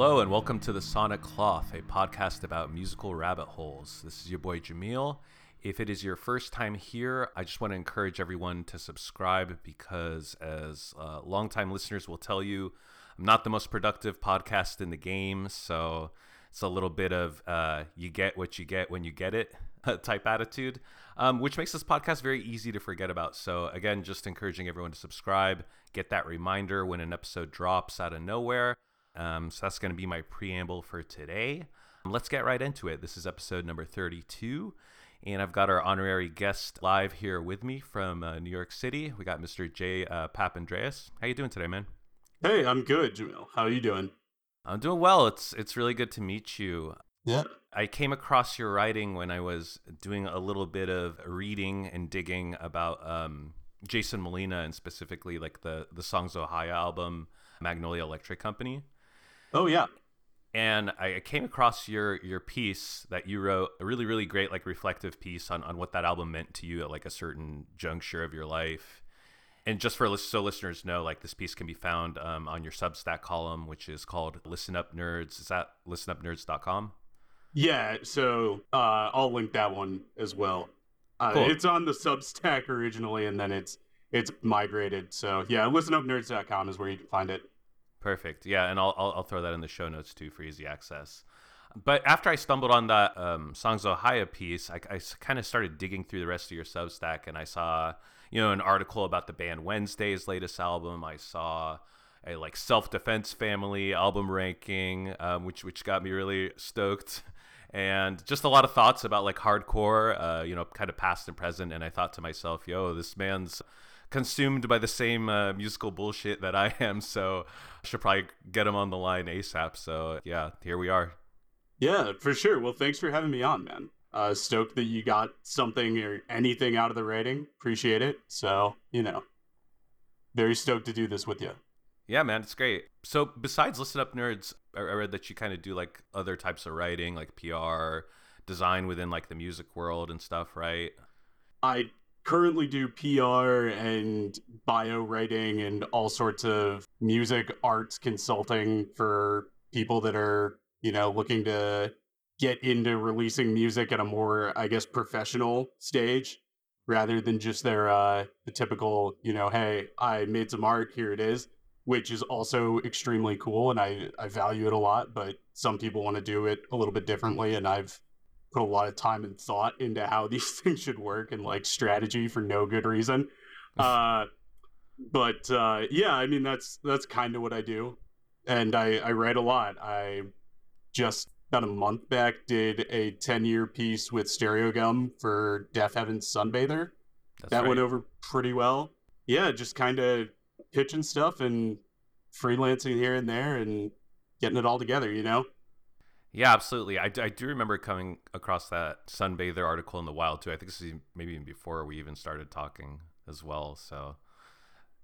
Hello and welcome to the Sonic Cloth, a podcast about musical rabbit holes. This is your boy Jamil. If it is your first time here, I just want to encourage everyone to subscribe because, as uh, longtime listeners will tell you, I'm not the most productive podcast in the game. So it's a little bit of uh, you get what you get when you get it type attitude, um, which makes this podcast very easy to forget about. So, again, just encouraging everyone to subscribe, get that reminder when an episode drops out of nowhere. Um, so that's going to be my preamble for today. Let's get right into it. This is episode number 32, and I've got our honorary guest live here with me from uh, New York City. We got Mr. Jay uh, Papandreas. How you doing today, man? Hey, I'm good, Jamil. How are you doing? I'm doing well. It's it's really good to meet you. Yeah. I came across your writing when I was doing a little bit of reading and digging about um, Jason Molina and specifically like the the Songs: Ohia album, Magnolia Electric Company. Oh yeah. And I came across your your piece that you wrote, a really really great like reflective piece on on what that album meant to you at like a certain juncture of your life. And just for so listeners know, like this piece can be found um, on your Substack column, which is called "Listen Up Nerds." Is that listenupnerds.com? Yeah. So uh, I'll link that one as well. Uh, Cool. It's on the Substack originally, and then it's it's migrated. So yeah, listenupnerds.com is where you can find it. Perfect. Yeah, and I'll, I'll I'll throw that in the show notes too for easy access. But after I stumbled on that um, Songs: Ohia piece, I, kind of started digging through the rest of your Substack, and I saw you know an article about the band Wednesday's latest album. I saw a like Self Defense Family album ranking, um, which which got me really stoked, and just a lot of thoughts about like hardcore, uh, you know, kind of past and present. And I thought to myself, yo, this man's consumed by the same uh, musical bullshit that I am, so I should probably get him on the line ASAP. So yeah, here we are. Yeah, for sure. Well, thanks for having me on, man. Uh, stoked that you got something or anything out of the rating. Appreciate it. So you know, very stoked to do this with you. Yeah, man, it's great. So besides Listen Up Nerds, I I read that you kind of do like other types of writing, like PR, design within like the music world and stuff, right? I currently do PR and bio writing and all sorts of music arts consulting for people that are, you know, looking to get into releasing music at a more, I guess, professional stage rather than just their uh the typical, you know, hey, I made some art, here it is, which is also extremely cool and I I value it a lot, but some people want to do it a little bit differently and I've put a lot of time and thought into how these things should work and like strategy for no good reason. Uh, but uh, yeah, I mean that's that's kind of what I do, and I I write a lot. I just about a month back did a ten year piece with Stereogum for Deafheaven's Sunbather. That's that right. went over pretty well. Yeah, just kind of pitching stuff and freelancing here and there and getting it all together. You know. Yeah, absolutely. I, I do remember coming across that Sunbather article in the wild too. I think this is maybe even before we even started talking as well. So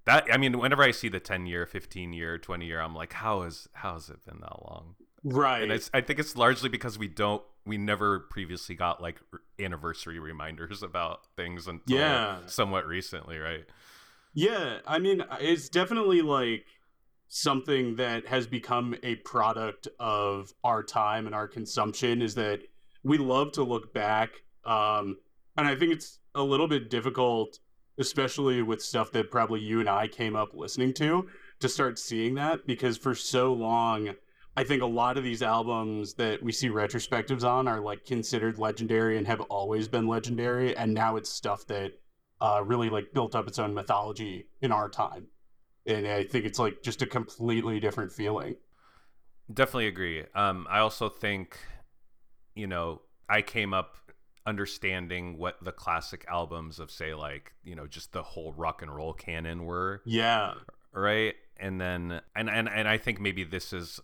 that I mean, whenever I see the ten year, fifteen year, twenty year, I'm like, how is how has it been that long? Right. And it's, I think it's largely because we don't we never previously got like anniversary reminders about things until Yeah. somewhat recently, right? Yeah, I mean, it's definitely like something that has become a product of our time and our consumption is that we love to look back. Um, and I think it's a little bit difficult, especially with stuff that probably you and I came up listening to, to start seeing that because for so long, I think a lot of these albums that we see retrospectives on are like considered legendary and have always been legendary. And now it's stuff that uh, really like built up its own mythology in our time. And I think it's like just a completely different feeling. Definitely agree. Um, I also think, you know, I came up understanding what the classic albums of say like you know just the whole rock and roll canon were Yeah. right and then and and, and i think maybe this is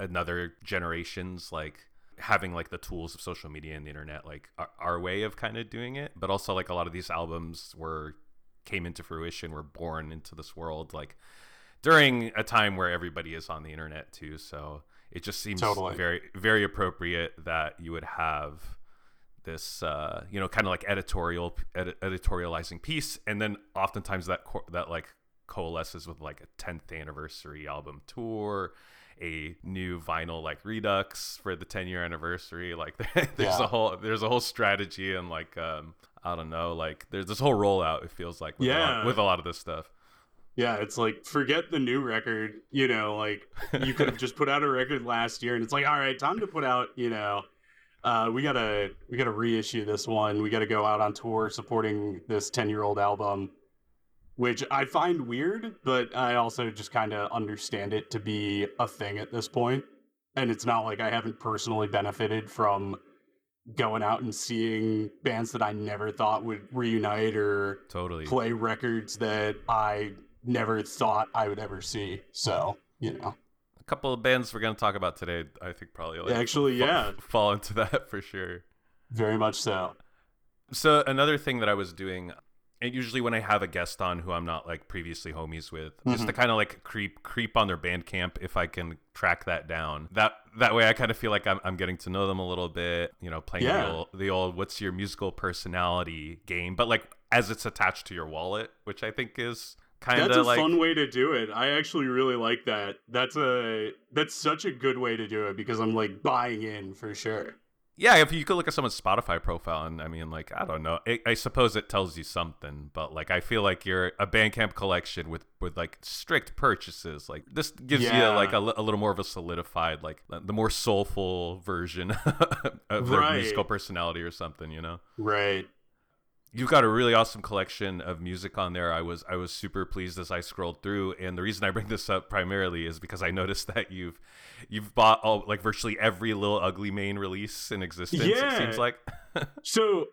another generation's like having like the tools of social media and the internet like our, our way of kind of doing it but also like a lot of these albums were came into fruition were born into this world like during a time where everybody is on the internet too so it just seems Totally. very very appropriate that you would have this uh, you know kind of like editorial edi- editorializing piece and then oftentimes that co- that like coalesces with like a 10th anniversary album tour a new vinyl like Redux for the 10 year anniversary. Like there's Yeah. a whole there's a whole strategy and like um I don't know like there's this whole rollout. It feels like with a lot, Yeah. with a lot of this stuff. Yeah, it's like forget the new record. You know, like you could have just put out a record last year, and it's like, all right, time to put out. You know, uh, we gotta we gotta reissue this one. We gotta go out on tour supporting this ten year old album, which I find weird, but I also just kind of understand it to be a thing at this point. And it's not like I haven't personally benefited from going out and seeing bands that I never thought would reunite or Totally. play records that I never thought I would ever see. So, you know. A couple of bands we're gonna talk about today. I think probably like, Actually, fa- yeah. fall into that for sure. Very much so. So another thing that I was doing, usually when I have a guest on who I'm not like previously homies with, is Mhm. to kind of like creep creep on their Bandcamp if I can track that down. That that way I kind of feel like I'm I'm getting to know them a little bit. You know, playing the old the old what's your musical personality game, but like as it's attached to your wallet, which I think is kind of That's a like fun way to do it. I actually really like that. That's a that's such a good way to do it because I'm like buying in for sure. Yeah, if you could look at someone's Spotify profile, and I mean, like, I don't know, it, I suppose it tells you something, but like, I feel like you're a Bandcamp collection with with like strict purchases. Like, this gives Yeah. you like a, a little more of a solidified, like, the more soulful version of their musical personality or something. You know, Right. You've got a really awesome collection of music on there. I was I was super pleased as I scrolled through, and the reason I bring this up primarily is because I noticed that you've you've bought all like virtually every little Ugly Mane release in existence. It Yeah. seems like. So,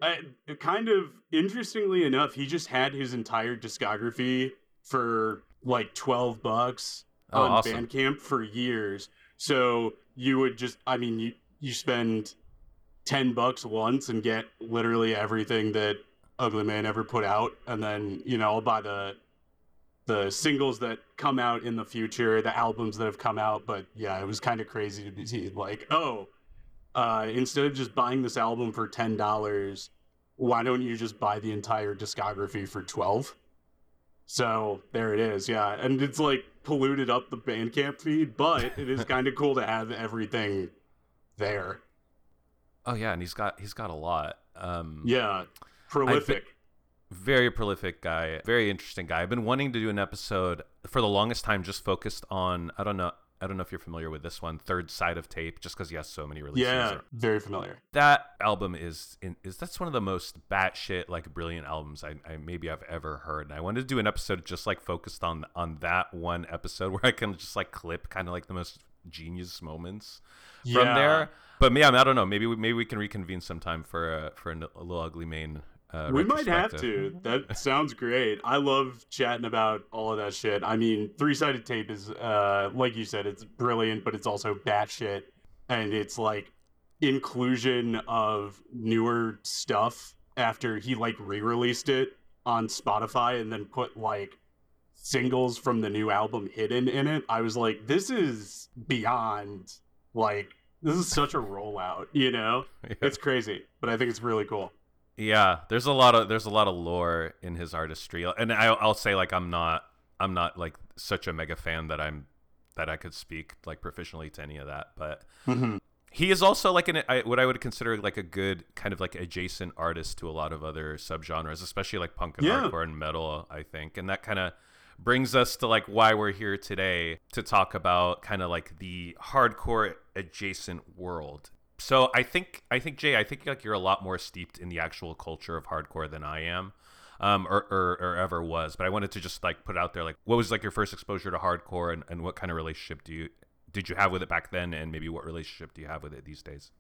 kind of interestingly enough, he just had his entire discography for like 12 bucks Oh, on awesome. Bandcamp for years. So, you would just I mean, you you spend 10 bucks once and get literally everything that Ugly Mane ever put out and then, you know, I'll buy the the singles that come out in the future, the albums that have come out, but yeah, it was kind of crazy to be like, oh, uh, instead of just buying this album for ten dollars, why don't you just buy the entire discography for twelve? So there it is, yeah, and it's like polluted up the Bandcamp feed, but it is kind of cool to have everything there. Oh yeah, and he's got he's got a lot. Um, Yeah, prolific. very prolific guy, very interesting guy. I've been wanting to do an episode for the longest time, just focused on I don't know I don't know if you're familiar with this one, Third Side of Tape, just because he has so many releases. Yeah, very familiar. that album is in, is that's one of the most batshit like brilliant albums I, I maybe I've ever heard. And I wanted to do an episode just like focused on on that one episode where I can just like clip kind of like the most genius moments from there. But me, I, mean, I don't know. Maybe we, maybe we can reconvene sometime for a for a little Ugly Mane. Uh, we might have to. That sounds great. I love chatting about all of that shit. I mean, three sided tape is, uh, like you said, it's brilliant, but it's also batshit, and it's like inclusion of newer stuff after he like re-released it on Spotify and then put like singles from the new album hidden in it. I was like, this is beyond like this is such a rollout, you know? Yeah. It's crazy, but I think it's really cool. Yeah, there's a lot of there's a lot of lore in his artistry, and I, I'll say like I'm not I'm not like such a mega fan that I'm that I could speak like proficiently to any of that, but mm-hmm. he is also like an I, what I would consider like a good kind of like adjacent artist to a lot of other subgenres, especially like punk and Yeah. hardcore and metal, I think, and that kind of brings us to like why we're here today to talk about kind of like the hardcore adjacent world. So I think I think Jay, I think like you're a lot more steeped in the actual culture of hardcore than I am. Um, or, or, or ever was, but I wanted to just like put out there, like, what was like your first exposure to hardcore, and, and what kind of relationship do you did you have with it back then, and maybe what relationship do you have with it these days?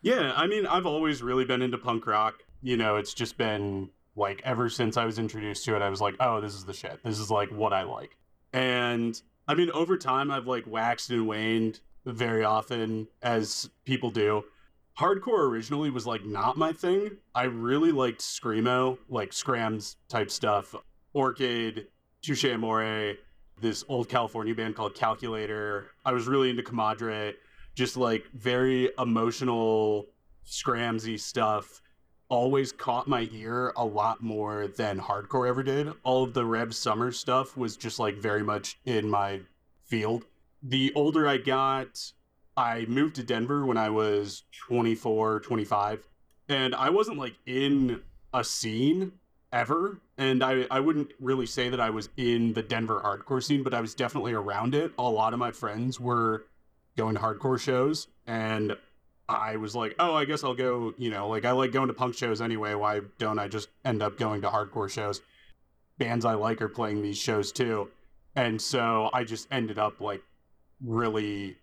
Yeah, I mean, I've always really been into punk rock. You know, it's just been like ever since I was introduced to it, I was like, oh, this is the shit. This is like what I like. And I mean, over time, I've like waxed and waned very often, as people do. Hardcore originally was like not my thing. I really liked Screamo, like Scrams type stuff, Orchid, Touche Amore, this old California band called Calculator. I was really into Comadre just like very emotional scramsy stuff always caught my ear a lot more than hardcore ever did all of the rev summer stuff was just like very much in my field the older I got, I moved to Denver when I was 24, 25. And I wasn't like in a scene ever. And I, I wouldn't really say that I was in the Denver hardcore scene, but I was definitely around it. A lot of my friends were going to hardcore shows. And I was like, oh, I guess I'll go, you know, like I like going to punk shows anyway. Why don't I just end up going to hardcore shows? Bands I like are playing these shows too. And so I just ended up like really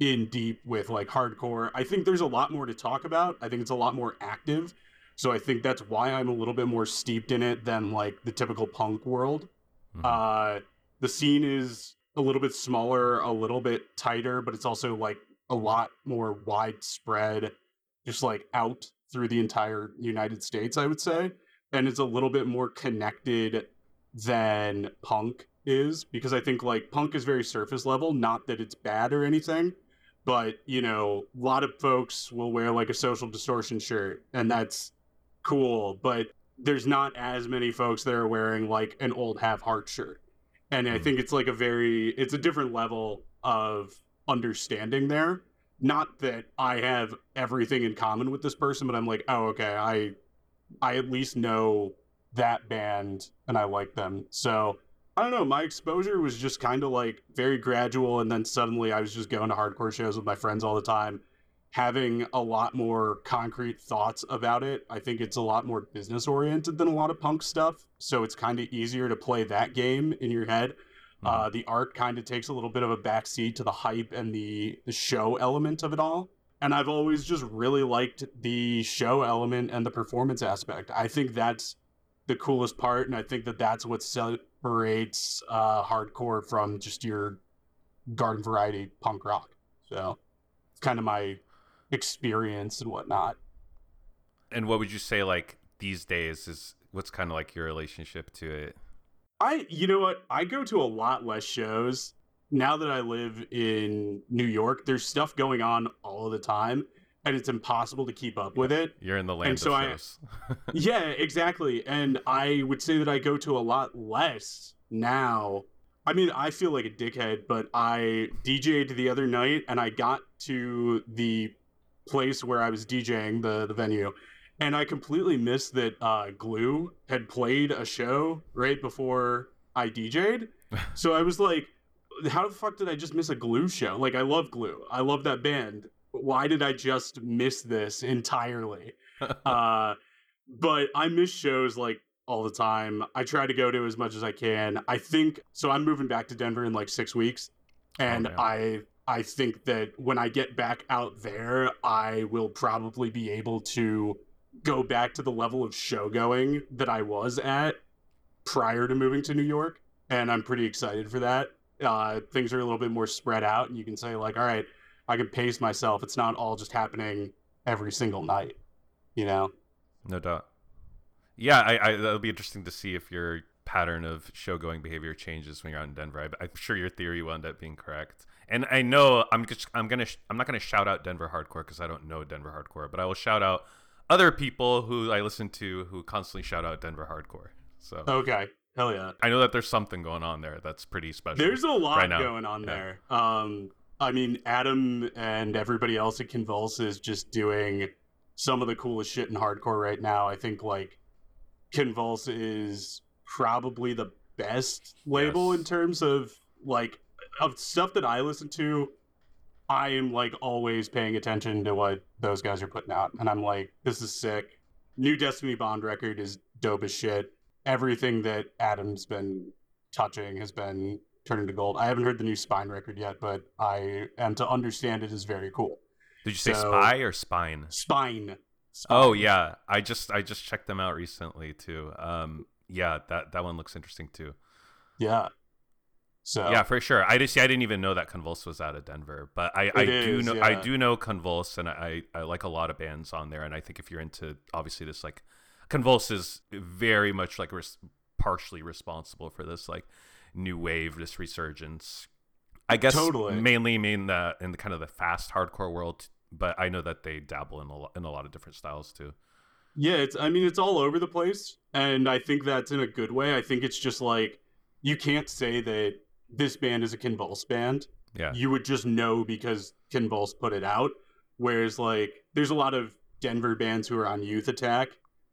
in deep with like hardcore. I think there's a lot more to talk about. I think it's a lot more active. So I think that's why I'm a little bit more steeped in it than like the typical punk world. Mm-hmm. Uh the scene is a little bit smaller, a little bit tighter, but it's also like a lot more widespread, just like out through the entire United States, I would say. And it's a little bit more connected than punk is because I think like punk is very surface level, not that it's bad or anything, but you know, a lot of folks will wear like a social distortion shirt and that's cool, but there's not as many folks that are wearing like an old Have Heart shirt. And I hmm. think it's like a very it's a different level of understanding there. Not that I have everything in common with this person, but I'm like, oh, okay, I I at least know that band and I like them. So I don't know. My exposure was just kind of like very gradual, and then suddenly I was just going to hardcore shows with my friends all the time, having a lot more concrete thoughts about it. I think it's a lot more business oriented than a lot of punk stuff, so it's kind of easier to play that game in your head. Mm-hmm. Uh, the art kind of takes a little bit of a backseat to the hype and the the show element of it all. And I've always just really liked the show element and the performance aspect. I think that's the coolest part, and I think that that's what separates uh, hardcore from just your garden variety punk rock. So it's kind of my experience and whatnot. And what would you say, like these days, is what's kind of like your relationship to it? I, you know what, I go to a lot less shows now that I live in New York. There's stuff going on all the time and it's impossible to keep up with it. You're in the land and so I, yeah, exactly. And I would say that I go to a lot less now. I mean, I feel like a dickhead, but I DJ'd the other night and I got to the place where I was DJing the the venue and I completely missed that uh, Glue had played a show right before I DJ'd. so I was like, how the fuck did I just miss a Glue show? Like, I love Glue. I love that band why did I just miss this entirely? uh, but I miss shows like all the time. I try to go to as much as I can. I think so. I'm moving back to Denver in like six weeks, and oh, I I think that when I get back out there, I will probably be able to go back to the level of show going that I was at prior to moving to New York, and I'm pretty excited for that. Uh, things are a little bit more spread out, and you can say like, all right I can pace myself. It's not all just happening every single night, you know? No doubt. Yeah, I, I that'll be interesting to see if your pattern of show going behavior changes when you're out in Denver. I, am sure your theory will end up being correct. And I know I'm just I'm gonna I'm not gonna shout out Denver hardcore because I don't know Denver hardcore, but I will shout out other people who I listen to who constantly shout out Denver hardcore. So okay, hell yeah. I know that there's something going on there that's pretty special. There's a lot right going on yeah. there. Um, I mean, Adam and everybody else at Convulse is just doing some of the coolest shit in hardcore right now. I think like Convulse is probably the best label yes. in terms of like of stuff that I listen to. I am like always paying attention to what those guys are putting out, and I'm like, this is sick. New Destiny Bond record is dope as shit. Everything that Adam's been touching has been turning to gold. I haven't heard the new Spine record yet, but I am to understand it is very cool. Did you say so, Spy or Spine? Spine. Spine. Oh yeah, I just I just checked them out recently too. Um, yeah, that that one looks interesting too. Yeah. So yeah, for sure. I just see. I didn't even know that Convulse was out of Denver, but I, I is, do know yeah. I do know Convulse, and I I like a lot of bands on there. And I think if you're into obviously this like Convulse is very much like res- partially responsible for this like new wave, this resurgence. I guess totally. mainly mean that in the kind of the fast hardcore world, but I know that they dabble in a lot, in a lot of different styles too. Yeah, it's I mean it's all over the place, and I think that's in a good way. I think it's just like you can't say that this band is a convulse band Yeah. you would just know because Convulse put it out. Whereas like there's a lot of Denver bands who are on Youth Attack,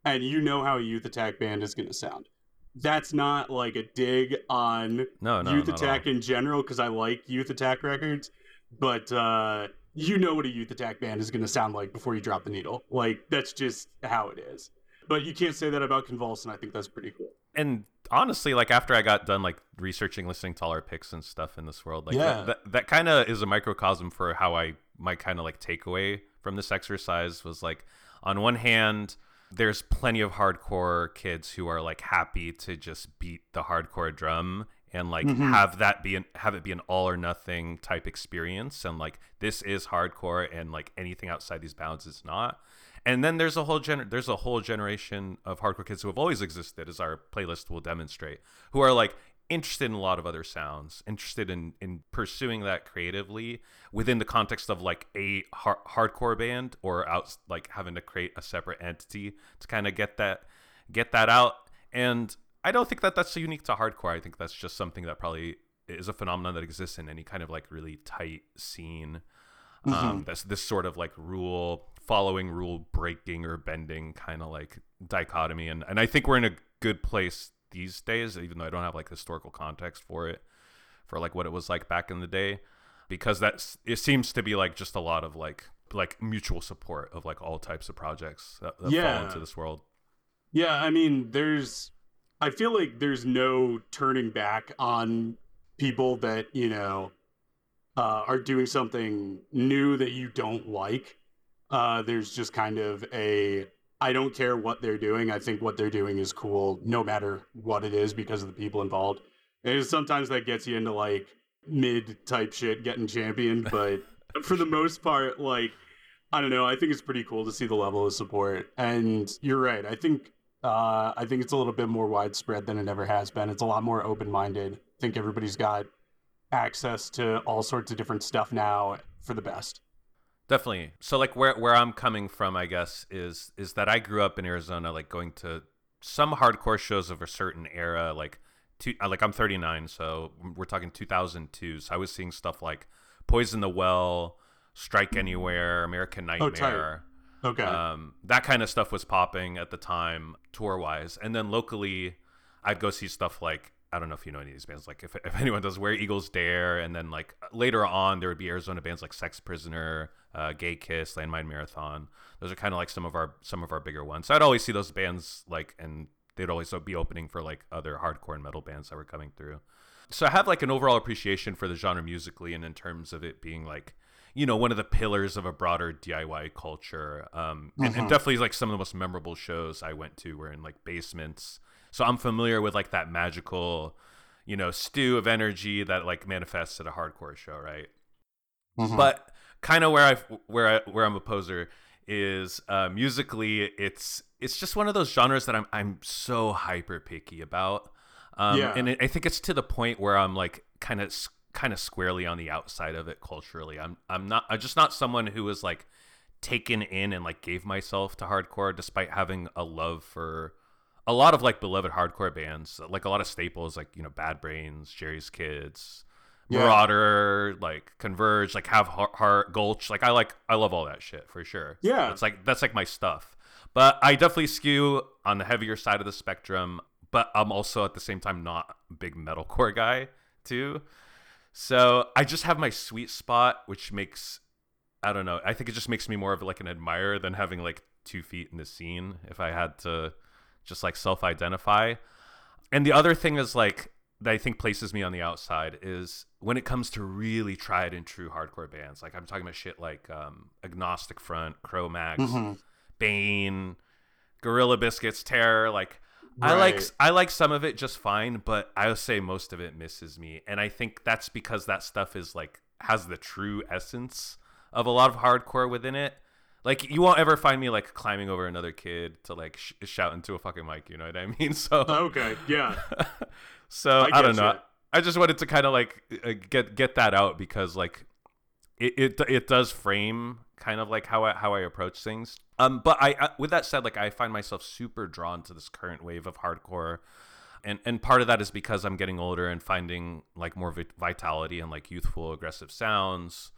and you know how a Youth Attack band is gonna sound. That's not like a dig on No, no. Youth Attack in general because I like Youth Attack records, but uh, you know what a Youth Attack band is going to sound like before you drop the needle. Like that's just how it is. But you can't say that about Convulse, and I think that's pretty cool. and honestly, like after I got done like researching, listening to all our picks and stuff in this world, like Yeah. that, that, that kind of is a microcosm for how I my kind of like takeaway from this exercise was like on one hand, there's plenty of hardcore kids who are like happy to just beat the hardcore drum and like Mhm. have that be an, have it be an all or nothing type experience and like this is hardcore and like anything outside these bounds is not and then there's a whole gener- there's a whole generation of hardcore kids who have always existed as our playlist will demonstrate who are like interested in a lot of other sounds interested in in pursuing that creatively within the context of like a har- hardcore band or out like having to create a separate entity to kind of get that get that out. And i don't think that that's unique to hardcore. I think that's just something that probably is a phenomenon that exists in any kind of like really tight scene. Um this this sort of like rule following rule breaking or bending kind of like dichotomy. And and i think we're in a good place these days even though i don't have like historical context for it for like what it was like back in the day because that's it seems to be like just a lot of like like mutual support of like all types of projects that, that fall into this world Yeah, I mean, there's. I feel like there's no turning back on people that you know uh, are doing something new that you don't like. Uh, there's just kind of a. I don't care what they're doing. I think what they're doing is cool, no matter what it is, because of the people involved. And sometimes that gets you into like mid type shit getting championed, but for the most part, like I don't know. I think it's pretty cool to see the level of support. And you're right. I think uh, I think it's a little bit more widespread than it ever has been. It's a lot more open minded. I think everybody's got access to all sorts of different stuff now for the best. Definitely. So like where where I'm coming from, I guess, is is that I grew up in Arizona, like going to some hardcore shows of a certain era, like two, uh, like I'm 39, so we're talking 2002. So I was seeing stuff like Poison the Well, Strike Anywhere, American Oh. Nightmare. Okay. um, that kind of stuff was popping at the time, tour wise. And then locally, I'd go see stuff like I don't know if you know any of these bands. Like if, if anyone does, Where Eagles Dare, and then like later on, there would be Arizona bands like Sex Prisoner, uh, Gay Kiss, Landmine Marathon. Those are kind of like some of our some of our bigger ones. So I'd always see those bands like, and they'd always be opening for like other hardcore and metal bands that were coming through. So I have like an overall appreciation for the genre musically, and in terms of it being like you know one of the pillars of a broader DIY culture. Um, and, and Mhm. definitely like some of the most memorable shows I went to were in like basements. So I'm familiar with like that magical, you know, stew of energy that like manifests at a hardcore show, right? Mhm. But kind of where I where I where I'm a poser is uh, musically, it's it's just one of those genres that I'm I'm so hyper picky about. Um, Yeah. and it, I think it's to the point where I'm like kind of kind of squarely on the outside of it culturally. I'm I'm not I'm just not someone who is like taken in and like gave myself to hardcore despite having a love for a lot of like beloved hardcore bands, like a lot of staples like, you know, Bad Brains, Jerry's Kids, Yeah. Marauder, like Converge, like Have Heart, Heart, Gulch. Like I like I love all that shit for sure. Yeah. It's like that's like my stuff. But I definitely skew on the heavier side of the spectrum, but I'm also at the same time not a big metalcore guy too. So I just have my sweet spot, which makes I don't know. I think it just makes me more of like an admirer than having like two feet in the scene. If I had to just like self-identify, and the other thing is like that I think places me on the outside is when it comes to really tried and true hardcore bands. Like I'm talking about shit like um, Agnostic Front, Cro-Mags, Mhm. Bane, Gorilla Biscuits, Terror. Like I like I like some of it just fine, but I would say most of it misses me, and I think that's because that stuff is like has the true essence of a lot of hardcore within it. Like you won't ever find me like climbing over another kid to like sh- shout into a fucking mic. You know what I mean? So Okay. Yeah. so I I, don't know. ya. I just wanted to kind of like uh, get get that out because like it, it it does frame kind of like how I how I approach things. Um, but I, I with that said, like I find myself super drawn to this current wave of hardcore. and and part of that is because I'm getting older and finding like more vit- vitality and like youthful aggressive sounds.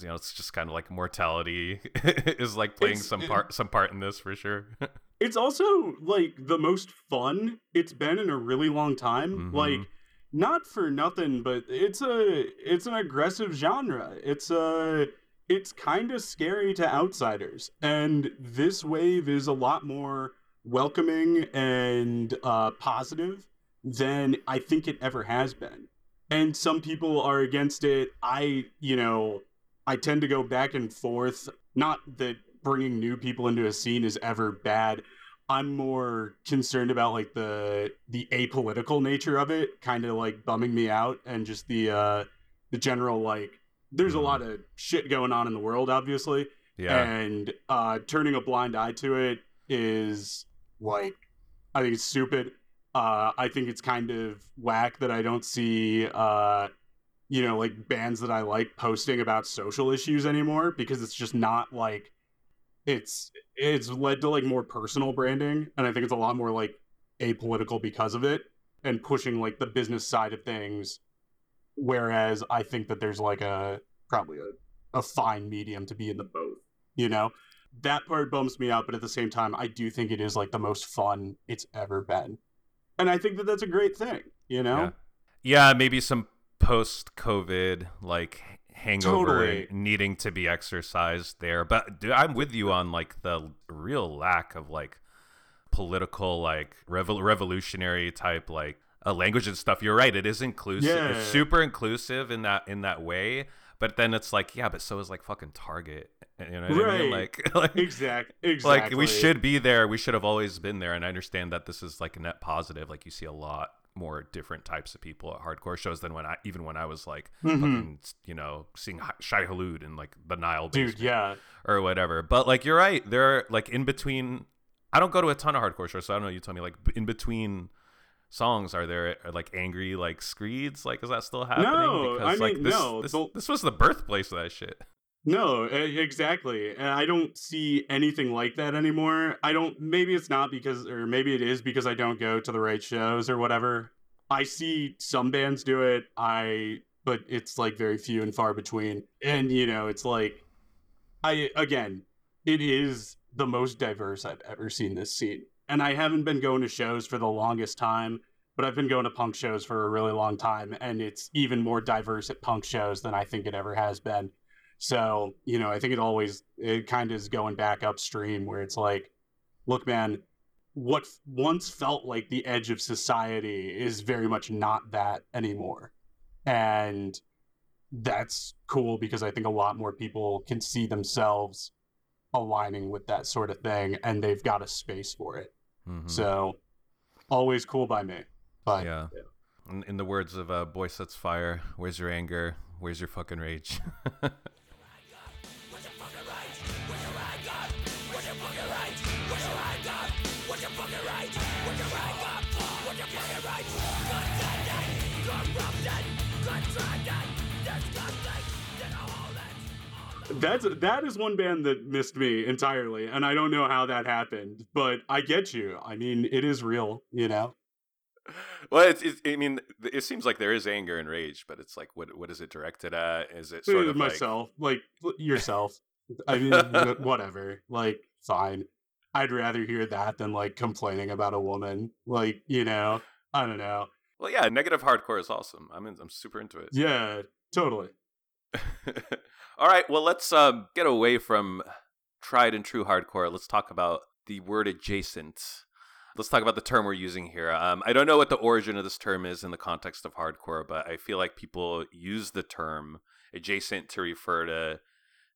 You know, it's just kind of like mortality is like playing It's- some part some part in this for sure. It's also like the most fun it's been in a really long time. Mhm. Like not for nothing, but it's a it's an aggressive genre. It's a it's kind of scary to outsiders. And this wave is a lot more welcoming and uh positive than I think it ever has been. And some people are against it. I, you know, I tend to go back and forth. Not that bringing new people into a scene is ever bad. I'm more concerned about like the the apolitical nature of it, kind of like bumming me out, and just the uh the general like. There's a Mhm. lot of shit going on in the world, obviously, yeah. and uh turning a blind eye to it is like, I think it's stupid. Uh, I think it's kind of whack that I don't see uh you know like bands that I like posting about social issues anymore because it's just not like it's it's led to like more personal branding and I think it's a lot more like apolitical because of it and pushing like the business side of things. Whereas I think that there's like a probably a, a fine medium to be in the both you know? That part bums me out but at the same time I do think it is like the most fun it's ever been. And I think that that's a great thing you know? Yeah. Yeah, maybe some post COVID like hangover Totally. needing to be exercised there. But dude, I'm with you on like the real lack of like political like revol- revolutionary type like uh, language and stuff. You're right. It is inclusive. Yeah. It's super inclusive in that in that way. But then it's like, yeah, but so is like fucking Target. You know what I mean? Right. Like, like exact exactly like we should be there we should have always been there and i understand that this is like a net positive like you see a lot more different types of people at hardcore shows than when i even when i was like Mhm. fucking you know seeing Shai Hulud in like the nile dude yeah. or whatever. But like you're right. There are like in between i don't go to a ton of hardcore shows so i don't know you tell me. Like in between songs are there uh, like angry like screeds? Like is that still happening? No, I like mean, this, no, this, this was the birthplace of that shit No, exactly. And I don't see anything like that anymore. I don't maybe it's not because or maybe it is because I don't go to the right shows or whatever. I see some bands do it. I but it's like very few and far between. And you know, it's like I again, it is the most diverse I've ever seen this scene. And I haven't been going to shows for the longest time, but I've been going to punk shows for a really long time and it's even more diverse at punk shows than I think it ever has been. So, you know, I think it always it kind of is going back upstream where it's like, look, man, what once felt like the edge of society is very much not that anymore. And that's cool because I think a lot more people can see themselves aligning with that sort of thing and they've got a space for it. Mhm. So, always cool by me. But yeah. In, in the words of uh, Boy Sets Fire, where's your anger? Where's your fucking rage? That's that is one band that missed me entirely, and I don't know how that happened. But I get you. I mean, it is real, you know. well, it's, it's, I mean, it seems like there is anger and rage, but it's like, what what is it directed at? Is it sort of myself, like, yourself. I mean, whatever. Like, fine. I'd rather hear that than like complaining about a woman. Like, you know, I don't know. well, yeah, negative hardcore is awesome. I'm in, I'm super into it. Yeah, totally. All right, well, let's um, get away from tried and true hardcore. Let's talk about the word adjacent. Let's talk about the term we're using here. Um, I don't know what the origin of this term is in the context of hardcore, but I feel like people use the term adjacent to refer to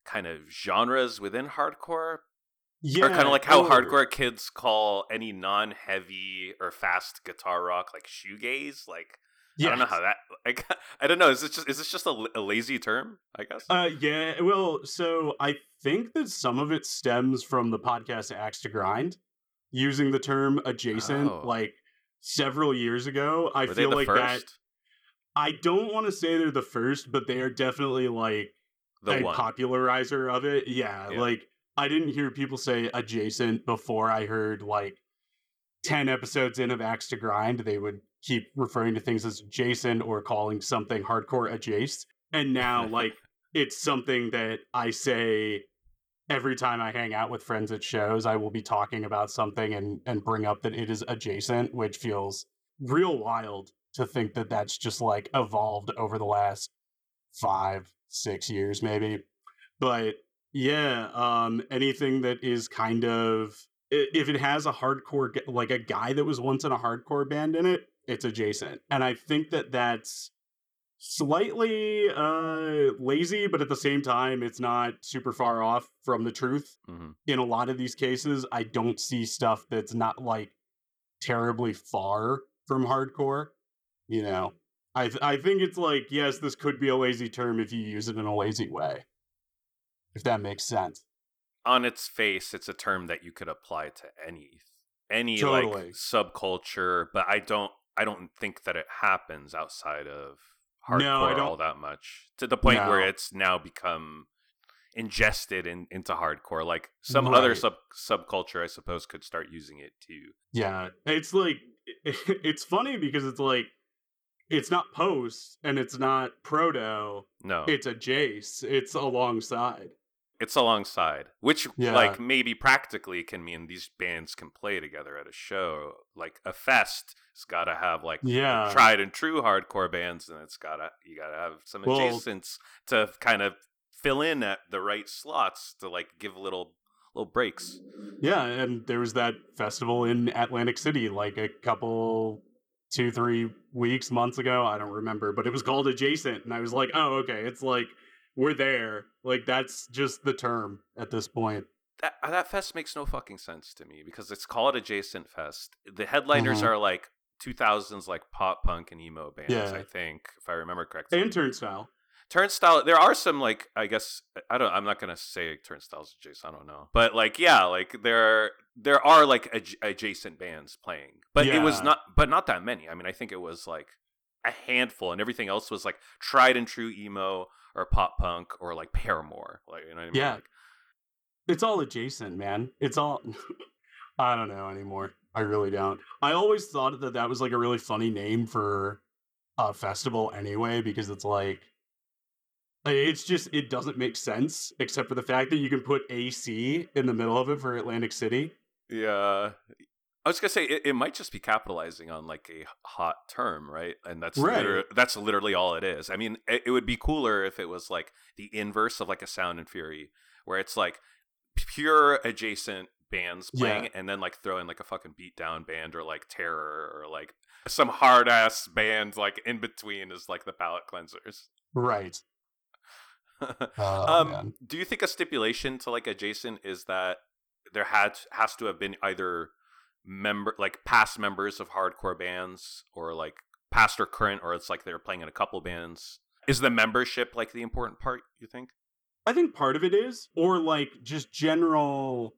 kind of genres within hardcore, Yeah, or kind of like how or- hardcore kids call any non-heavy or fast guitar rock like shoegaze. Like I don't know how that. Like I don't know. Is this just is this just a, a lazy term? I guess. Uh, yeah. Well, so I think that some of it stems from the podcast Axe to Grind, using the term adjacent, Oh. like several years ago. I Were feel like that. I don't want to say they're the first, but they are definitely like The popularizer of it. Yeah, Yeah. like I didn't hear people say adjacent before I heard like 10 episodes in of Axe to Grind, they would keep referring to things as Jason or calling something hardcore adjacent. And now, like, it's something that I say every time I hang out with friends at shows. I will be talking about something and, and bring up that it is adjacent, which feels real wild to think that that's just like evolved over the last five, six years, maybe. But yeah, um, anything that is kind of if it has a hardcore like a guy that was once in a hardcore band in it, it's adjacent, and I think that that's slightly uh lazy but at the same time it's not super far off from the truth mm-hmm. in a lot of these cases i don't see stuff that's not like terribly far from hardcore you know i th- i think it's like yes this could be a lazy term if you use it in a lazy way if that makes sense on its face it's a term that you could apply to any any totally. like subculture but i don't i don't think that it happens outside of hardcore no, all that much to the point no. where it's now become ingested in, into hardcore like some right. other sub subculture i suppose could start using it too yeah it's like it's funny because it's like it's not post and it's not proto no it's a jace it's alongside it's alongside which yeah. like maybe practically can mean these bands can play together at a show. Like a fest it's got to have like yeah. tried and true hardcore bands and it's gotta you gotta have some well, adjacents to kind of fill in at the right slots to like give little little breaks. Yeah and there was that festival in atlantic city like a couple two three weeks months ago i don't remember but it was called adjacent and i was like oh okay it's like we're there. Like that's just the term at this point. That uh, that fest makes no fucking sense to me because it's called adjacent fest. The headliners mm-hmm. are like 2000s like pop punk and emo bands, yeah. I think, if I remember correctly. And Turnstile. Turnstile. There are some like I guess I don't. I'm not gonna say Turnstiles adjacent. I don't know, but like yeah, like there there are like ad- adjacent bands playing, but yeah. it was not. But not that many. I mean, I think it was like a handful, and everything else was like tried and true emo or pop punk or like Paramore. Like you know what I mean? Yeah. Like, it's all adjacent, man. It's all I don't know anymore. I really don't. I always thought that that was like a really funny name for a festival anyway because it's like it's just it doesn't make sense except for the fact that you can put AC in the middle of it for Atlantic City. Yeah. I was gonna say it, it might just be capitalizing on like a hot term, right? And that's right. Literally, that's literally all it is. I mean, it, it, would be cooler if it was like the inverse of like a Sound and Fury, where it's like pure adjacent bands playing, yeah. and then like throw in like a fucking beatdown band or like Terror or like some hard ass band like in between is like the palate cleansers. Right. oh, um, man. do you think a stipulation to like adjacent is that there had has to have been either member like past members of hardcore bands or like past or current or it's like they're playing in a couple bands. Is the membership like the important part you think? I think part of it is or like just general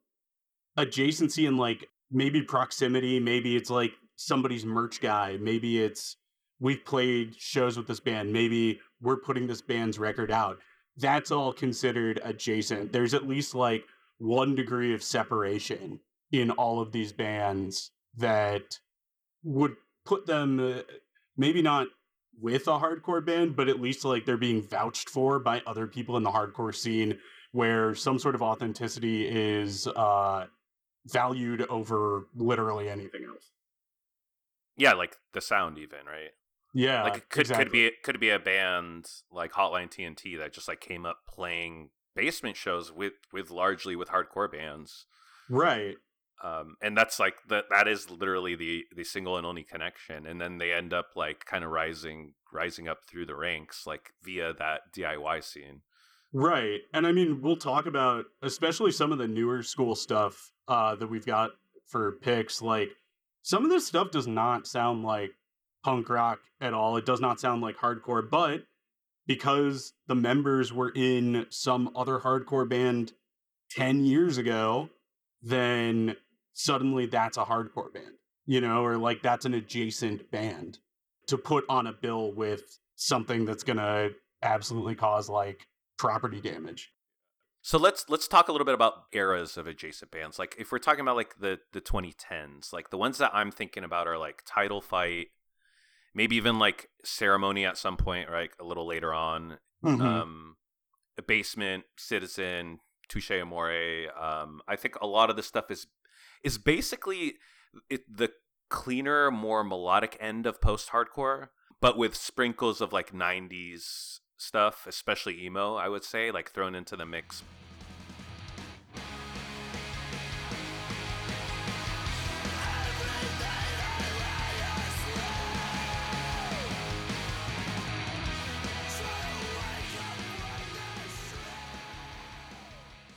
adjacency and like maybe proximity maybe it's like somebody's merch guy maybe it's we've played shows with this band maybe we're putting this band's record out. That's all considered adjacent. There's at least like one degree of separation in all of these bands that would put them uh, maybe not with a hardcore band, but at least like they're being vouched for by other people in the hardcore scene where some sort of authenticity is uh, valued over literally anything else. Yeah, like the sound even, right? Yeah. Like it could exactly. could be could be a band like Hotline TNT that just like came up playing basement shows with with largely with hardcore bands. Right um, and that's like that that is literally the the single and only connection and then they end up like kind of rising rising up through the ranks like via that diy scene. Right and i mean we'll talk about especially some of the newer school stuff uh that we've got for picks like some of this stuff does not sound like punk rock at all it does not sound like hardcore but because the members were in some other hardcore band 10 years ago then suddenly that's a hardcore band, you know, or like that's an adjacent band to put on a bill with something that's going to absolutely cause like property damage. So let's let's talk a little bit about eras of adjacent bands. Like if we're talking about like the the 2010s, like the ones that I'm thinking about are like Title Fight, maybe even like Ceremony at some point, right? A little later on. Mhm. Um, Basement, Citizen, Touche Amore. Um, I think a lot of this stuff is is basically it, the cleaner, more melodic end of post hardcore, but with sprinkles of like 90s stuff, especially emo, I would say, like thrown into the mix.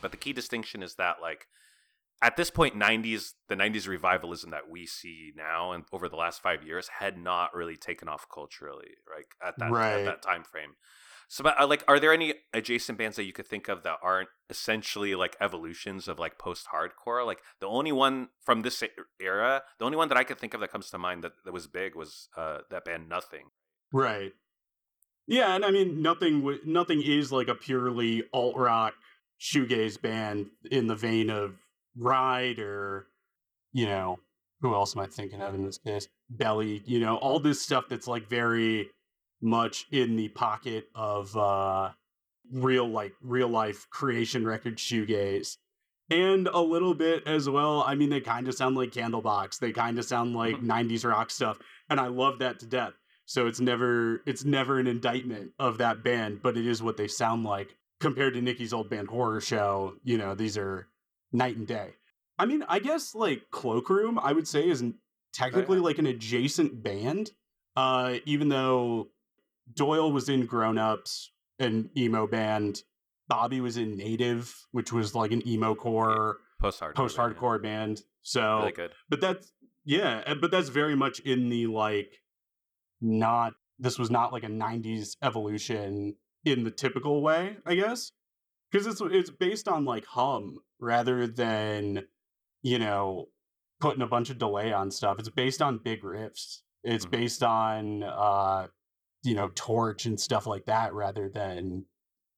But the key distinction is that like at this point 90s the 90s revivalism that we see now and over the last 5 years had not really taken off culturally right at that Right. at that time frame. So but uh, like are there any adjacent bands that you could think of that aren't essentially like evolutions of like post hardcore? Like the only one from this era, the only one that I could think of that comes to mind that, that was big was uh that band Nothing. Right. Yeah, and I mean nothing. W- nothing is like a purely alt rock shoegaze band in the vein of Ride or, you know, who else am I thinking of in this case? Belly. You know, all this stuff that's like very much in the pocket of uh real like real life creation record shoegaze. And a little bit as well. I mean, they kind of sound like Candlebox. They kind of sound like Mhm. 90s rock stuff. And I love that to death so it's never it's never an indictment of that band but it is what they sound like compared to nikki's old band horror show you know these are night and day. I mean i guess like cloakroom i would say is technically like an adjacent band uh even though doyle was in grown ups an emo band. Bobby was in native which was like an emo core Post hardcore. hardcore band. So Really good. but that's yeah but that's very much in the like not this was not like a 90s evolution in the typical way i guess? Because it's it's based on like hum rather than you know putting a bunch of delay on stuff it's based on big riffs it's Mhm. based on uh you know torch and stuff like that rather than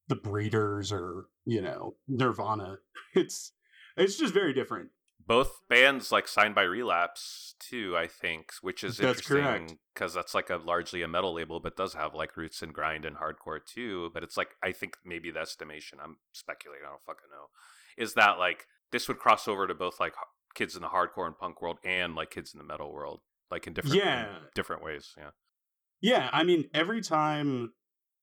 the breeders or you know nirvana. It's it's just very different both bands like signed by relapse too i think which is That's interesting because that's like a largely a metal label but does have like roots and grind and hardcore too but it's like i think maybe the estimation i'm speculating i don't fucking know is that like this would cross over to both like kids in the hardcore and punk world and like kids in the metal world like in different in Yeah. different ways yeah Yeah, I mean, every time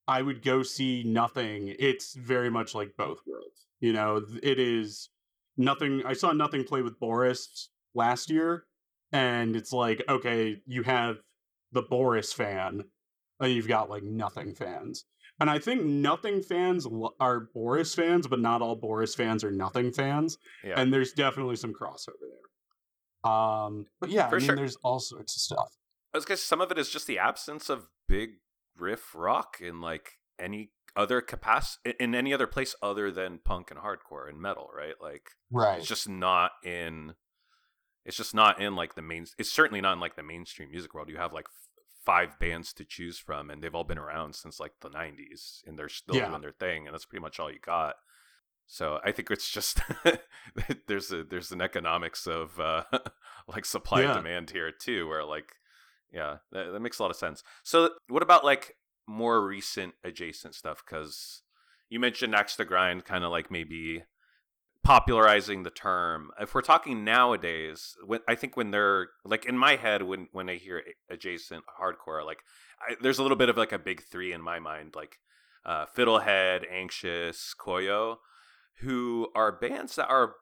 I would go see nothing, it's very much like both worlds. You know, it is nothing. I saw nothing play with Boris last year, and it's like, okay, you have the Boris fan, and you've got like nothing fans. And I think nothing fans are Boris fans, but not all Boris fans are nothing fans. Yeah. And there's definitely some crossover there. Um, but yeah, For I mean, sure. there's all sorts of stuff. I was guess some of it is just the absence of big riff rock in like any other capacity in any other place other than punk and hardcore and metal, right? Like Right. it's just not in it's just not in like the main it's certainly not in like the mainstream music world. You have like f- five bands to choose from and they've all been around since like the 90s and they're still Yeah. doing their thing and that's pretty much all you got. So I think it's just there's a there's an economics of uh like supply Yeah. and demand here too where like yeah, that, that makes a lot of sense. So, what about like more recent adjacent stuff? Because you mentioned Axe to Grind, kind of like maybe popularizing the term. If we're talking nowadays, when I think when they're like in my head, when when I hear adjacent hardcore, like I, there's a little bit of like a big three in my mind, like uh, Fiddlehead, Anxious, Koyo, who are bands that are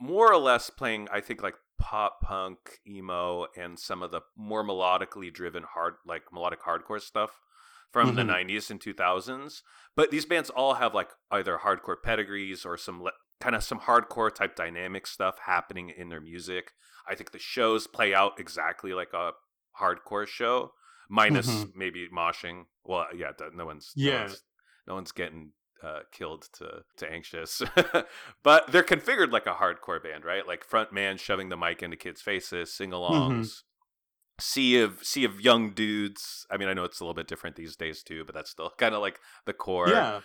more or less playing, I think, like pop punk, emo, and some of the more melodically driven hard, like melodic hardcore stuff from the Mhm. 90s and 2000s. But these bands all have like either hardcore pedigrees or some le- kind of some hardcore type dynamic stuff happening in their music. I think the shows play out exactly like a hardcore show, minus Mhm. maybe moshing. Well, yeah, no one's no Yeah. one's, no one's getting uh, killed to to anxious, but they're configured like a hardcore band, right? Like front man shoving the mic into kids' faces, sing-alongs. Sea of sea of young dudes. I mean, I know it's a little bit different these days too, but that's still kind of like the core. Yeah.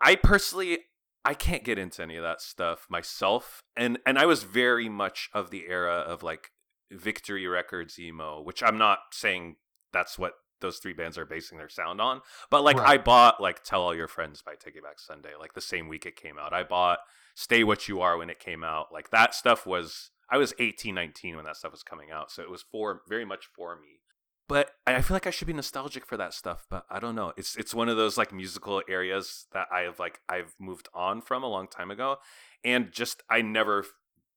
I personally I can't get into any of that stuff myself. And and I was very much of the era of like Victory Records emo, which I'm not saying that's what those three bands are basing their sound on. But like Right. I bought like Tell All Your Friends by Taking Back Sunday, like the same week it came out. I bought Stay What You Are when it came out. Like that stuff was I was 18, 19 when that stuff was coming out. So it was for very much for me. But I feel like I should be nostalgic for that stuff, but I don't know. It's it's one of those like musical areas that I have like I've moved on from a long time ago and just I never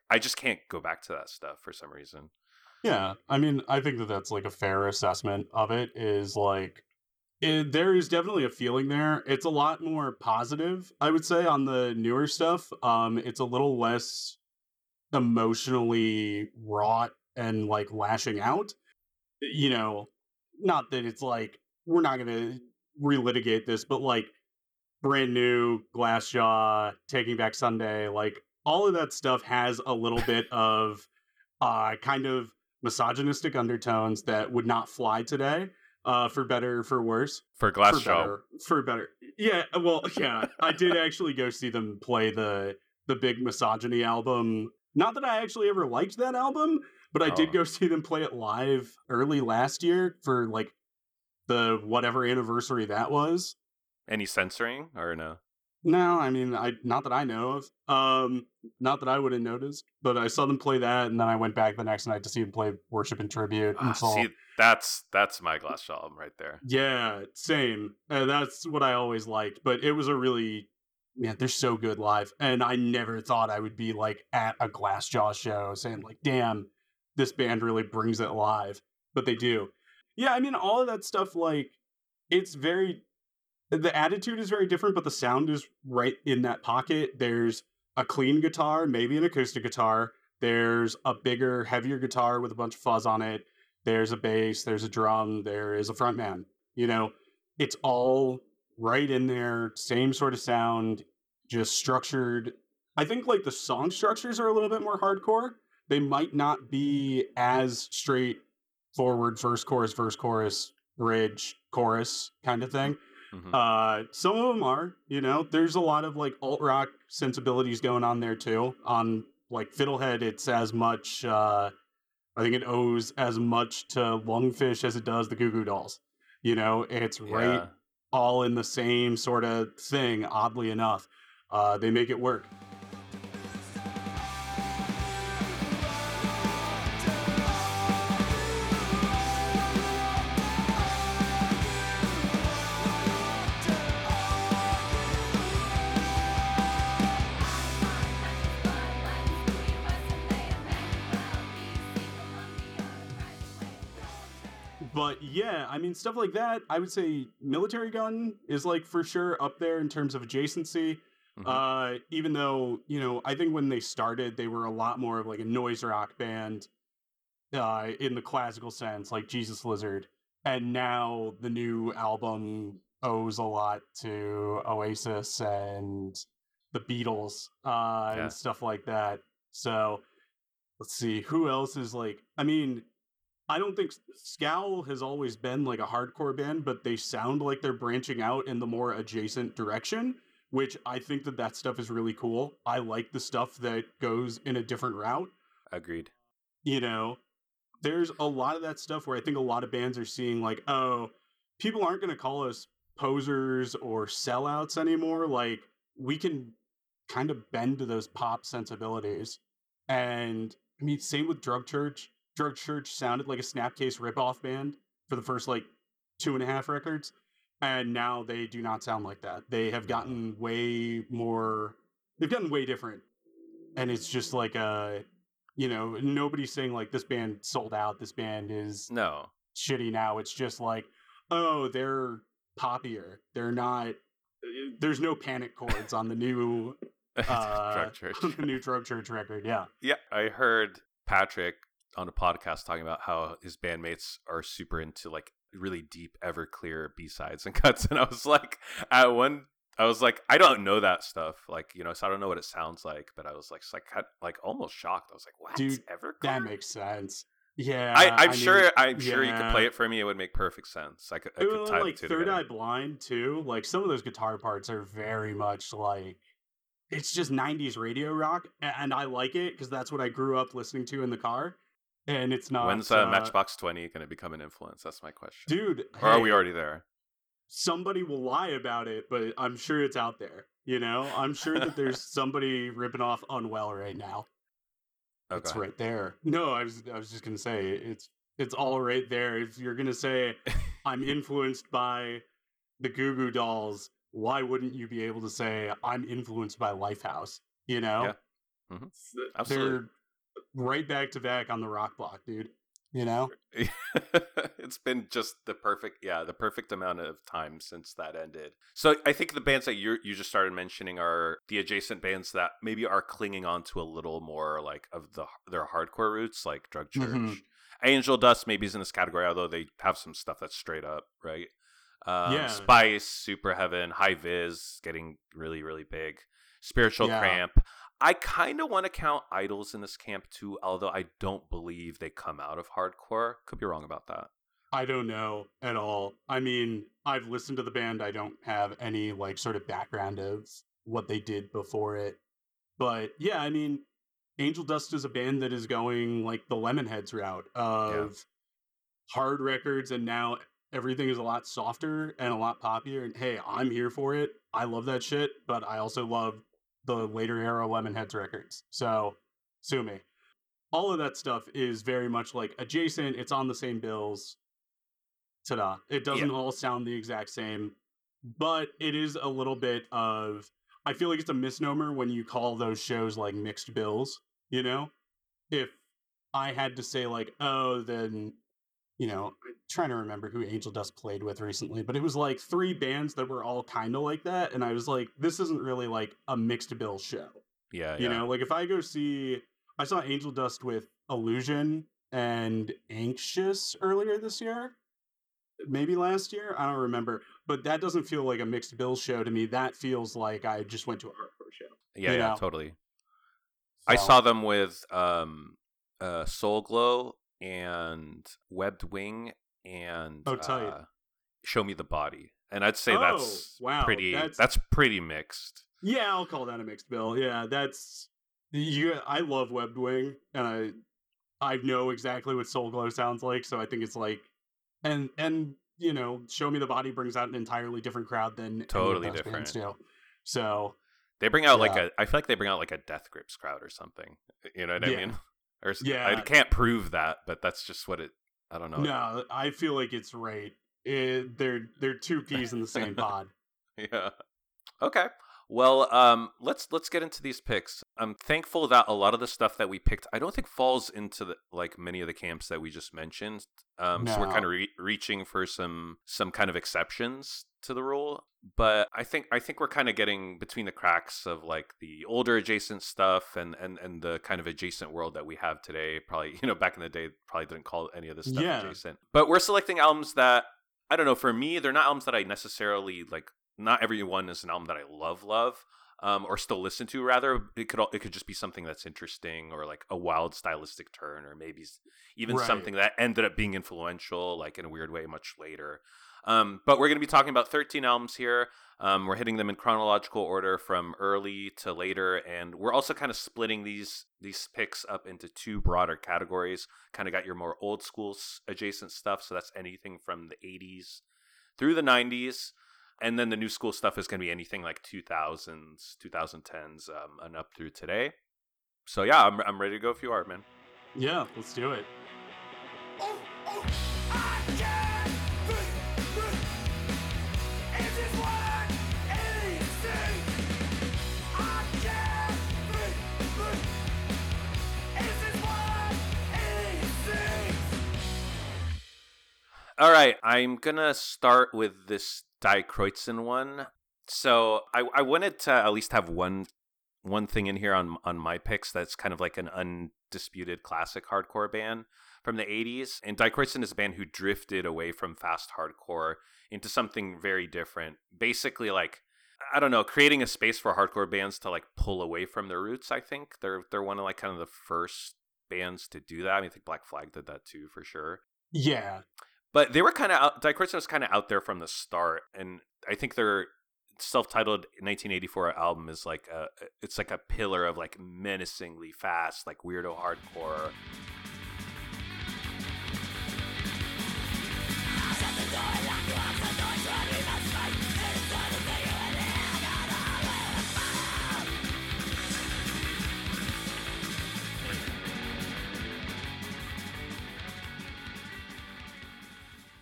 I just can't go back to that stuff for some reason. Yeah, I mean, I think that that's like a fair assessment of it. Is like, it, there is definitely a feeling there. It's a lot more positive, I would say, on the newer stuff. Um, it's a little less emotionally wrought and like lashing out. You know, not that it's like we're not gonna relitigate this, but like brand new Glassjaw, Taking Back Sunday, like all of that stuff has a little bit of uh kind of misogynistic undertones that would not fly today uh for better or for worse For Glass for better for better yeah well yeah i did actually go see them play the the big misogyny album not that i actually ever liked that album but i did Oh. go see them play it live early last year for like the whatever anniversary that was Any censoring or no? no, I mean, I not that I know of. Um, not that I would have noticed, but I saw them play that, and then I went back the next night to see them play Worship and Tribute. And Ah, saw, see, that's that's my Glass album right there. yeah, same. Uh, that's what I always liked. But it was a really, man, they're so good live, and I never thought I would be like at a Glassjaw show saying like, "Damn, this band really brings it live." But they do. Yeah, I mean, all of that stuff, like, it's very the attitude is very different, but the sound is right in that pocket. There's a clean guitar, maybe an acoustic guitar. There's a bigger, heavier guitar with a bunch of fuzz on it. There's a bass, there's a drum, there is a frontman. You know, it's all right in there, same sort of sound, just structured. I think like the song structures are a little bit more hardcore. They might not be as straightforward first chorus, verse chorus, bridge, chorus kind of thing. Mhm. Uh, some of them are, you know, there's a lot of like alt rock sensibilities going on there too. On like Fiddlehead, it's as much, uh, I think it owes as much to Lungfish as it does the Goo Goo Dolls. You know, it's right Yeah. All in the same sort of thing, oddly enough. Uh, they make it work. Yeah, I mean, stuff like that, I would say Militarie Gun is like for sure up there in terms of adjacency. Mhm. Uh, even though, you know, I think when they started, they were a lot more of like a noise rock band uh, in the classical sense, like Jesus Lizard. And now the new album owes a lot to Oasis and the Beatles uh, Yeah. and stuff like that. So let's see, who else is like, I mean, I don't think Scowl has always been like a hardcore band, but they sound like they're branching out in the more adjacent direction, which I think that that stuff is really cool. I like the stuff that goes in a different route. Agreed. You know, there's a lot of that stuff where I think a lot of bands are seeing like, oh, people aren't going to call us posers or sellouts anymore. Like, we can kind of bend to those pop sensibilities. And I mean, same with Drug Church. Drug Church sounded like a Snapcase ripoff band for the first like two and a half records. And now they do not sound like that. They have gotten way more, they've gotten way different. And it's just like a, you know, nobody's saying like this band sold out, this band is No. shitty now. It's just like, oh, they're poppier. They're not, there's no panic chords on the new uh, Drug Church. the new Drug Church record. Yeah. Yeah, I heard Patrick on a podcast talking about how his bandmates are super into like really deep Everclear B sides and cuts, and I was like, at one, I was like, I don't know that stuff, like you know, so I don't know what it sounds like, but I was like, like, like almost shocked. I was like, what, Dude, Everclear? That makes sense. Yeah. I, I'm mean, sure. I'm sure you could play it for me. It would make perfect sense. I could. I could tie like Third together. Eye Blind too. Like some of those guitar parts are very much like it's just 90s radio rock and I like it because that's what I grew up listening to in the car. And it's not When's uh, Matchbox 20 going to become an influence? That's my question. Dude, or are we already there? Somebody will lie about it, but I'm sure it's out there. You know, I'm sure that there's somebody ripping off Unwell right now. Okay. It's right there. No, I was I was just gonna say it's it's all right there. If you're gonna say I'm influenced by the Goo Goo Dolls, why wouldn't you be able to say I'm influenced by Lifehouse? You know, yeah. mm-hmm. absolutely. They're right back to back on the rock block, dude. You know, it's been just the perfect, yeah, the perfect amount of time since that ended. So I think the bands that you you just started mentioning are the adjacent bands that maybe are clinging on to a little more like of the their hardcore roots, like Drug Church. Mm-hmm. Angel Dust maybe is in this category, although they have some stuff that's straight up, right? Um, yeah. Spice, Superheaven, High Vis, getting really, really big. Spiritual yeah. Cramp. I kind of want to count Idles in this camp too, although I don't believe they come out of hardcore. Could be wrong about that. I don't know at all. I mean, I've listened to the band. I don't have any like sort of background of what they did before it. But yeah, I mean, Angel Dust is a band that is going like the Lemonheads route of yeah. hard records and now everything is a lot softer and a lot poppier. And hey, I'm here for it. I love that shit, but I also love the later era Lemonheads records. So sue me. All of that stuff is very much like adjacent. It's on the same bills. Ta-da. It doesn't yeah. all sound the exact same, but it is a little bit of I feel like it's a misnomer when you call those shows like mixed bills, you know? If I had to say like, oh, then you know, I'm trying to remember who Angel Dust played with recently, but it was like three bands that were all kind of like that. And I was like, this isn't really like a mixed bill show. Yeah. You yeah. know, like if I go see, I saw Angel Dust with Illusion and Anxious earlier this year, maybe last year. I don't remember, but that doesn't feel like a mixed bill show to me. That feels like I just went to a hardcore show. Yeah, yeah, know? totally. So. I saw them with um, uh, Soul Glo and Webbed Wing and oh, tight. Uh, Show Me the Body. And I'd say oh, that's wow, pretty that's... that's pretty mixed. Yeah, I'll call that a mixed bill. Yeah, that's you I love Webbed Wing and I I know exactly what Soul Glo sounds like, so I think it's like and and you know, Show Me the Body brings out an entirely different crowd than totally different. Do. So they bring out yeah. like a I feel like they bring out like a Death Grips crowd or something. You know what yeah. I mean? Or yeah, I can't prove that, but that's just what it. I don't know. No, I feel like it's right. It, they're they're two peas in the same pod. Yeah. Okay. Well, um, let's let's get into these picks. I'm thankful that a lot of the stuff that we picked, I don't think falls into the like many of the camps that we just mentioned. Um, no. So we're kind of re- reaching for some some kind of exceptions to the rule. But I think I think we're kind of getting between the cracks of like the older adjacent stuff and and and the kind of adjacent world that we have today. Probably you know back in the day probably didn't call any of this stuff yeah. adjacent. But we're selecting albums that I don't know. For me, they're not albums that I necessarily like not everyone is an album that I love, love, um, or still listen to. Rather, it could it could just be something that's interesting, or like a wild stylistic turn, or maybe even right. something that ended up being influential, like in a weird way, much later. Um, but we're going to be talking about 13 albums here. Um, we're hitting them in chronological order from early to later, and we're also kind of splitting these these picks up into two broader categories. Kind of got your more old school adjacent stuff, so that's anything from the 80s through the 90s and then the new school stuff is going to be anything like 2000s 2010s um, and up through today. So yeah i'm, I'm ready to go if you are man. Yeah let's do it. Oh, oh, All right, I'm gonna start with this Die Kreuzen one. So I, I wanted to at least have one one thing in here on on my picks that's kind of like an undisputed classic hardcore band from the 80s. And Die Kreuzen is a band who drifted away from fast hardcore into something very different. Basically like I don't know, creating a space for hardcore bands to like pull away from their roots, I think. They're they're one of like kind of the first bands to do that. I mean I think Black Flag did that too for sure. Yeah. But they were kind of out. Was kind of out there from the start, and I think they're self-titled 1984 album is like a it's like a pillar of like menacingly fast like weirdo hardcore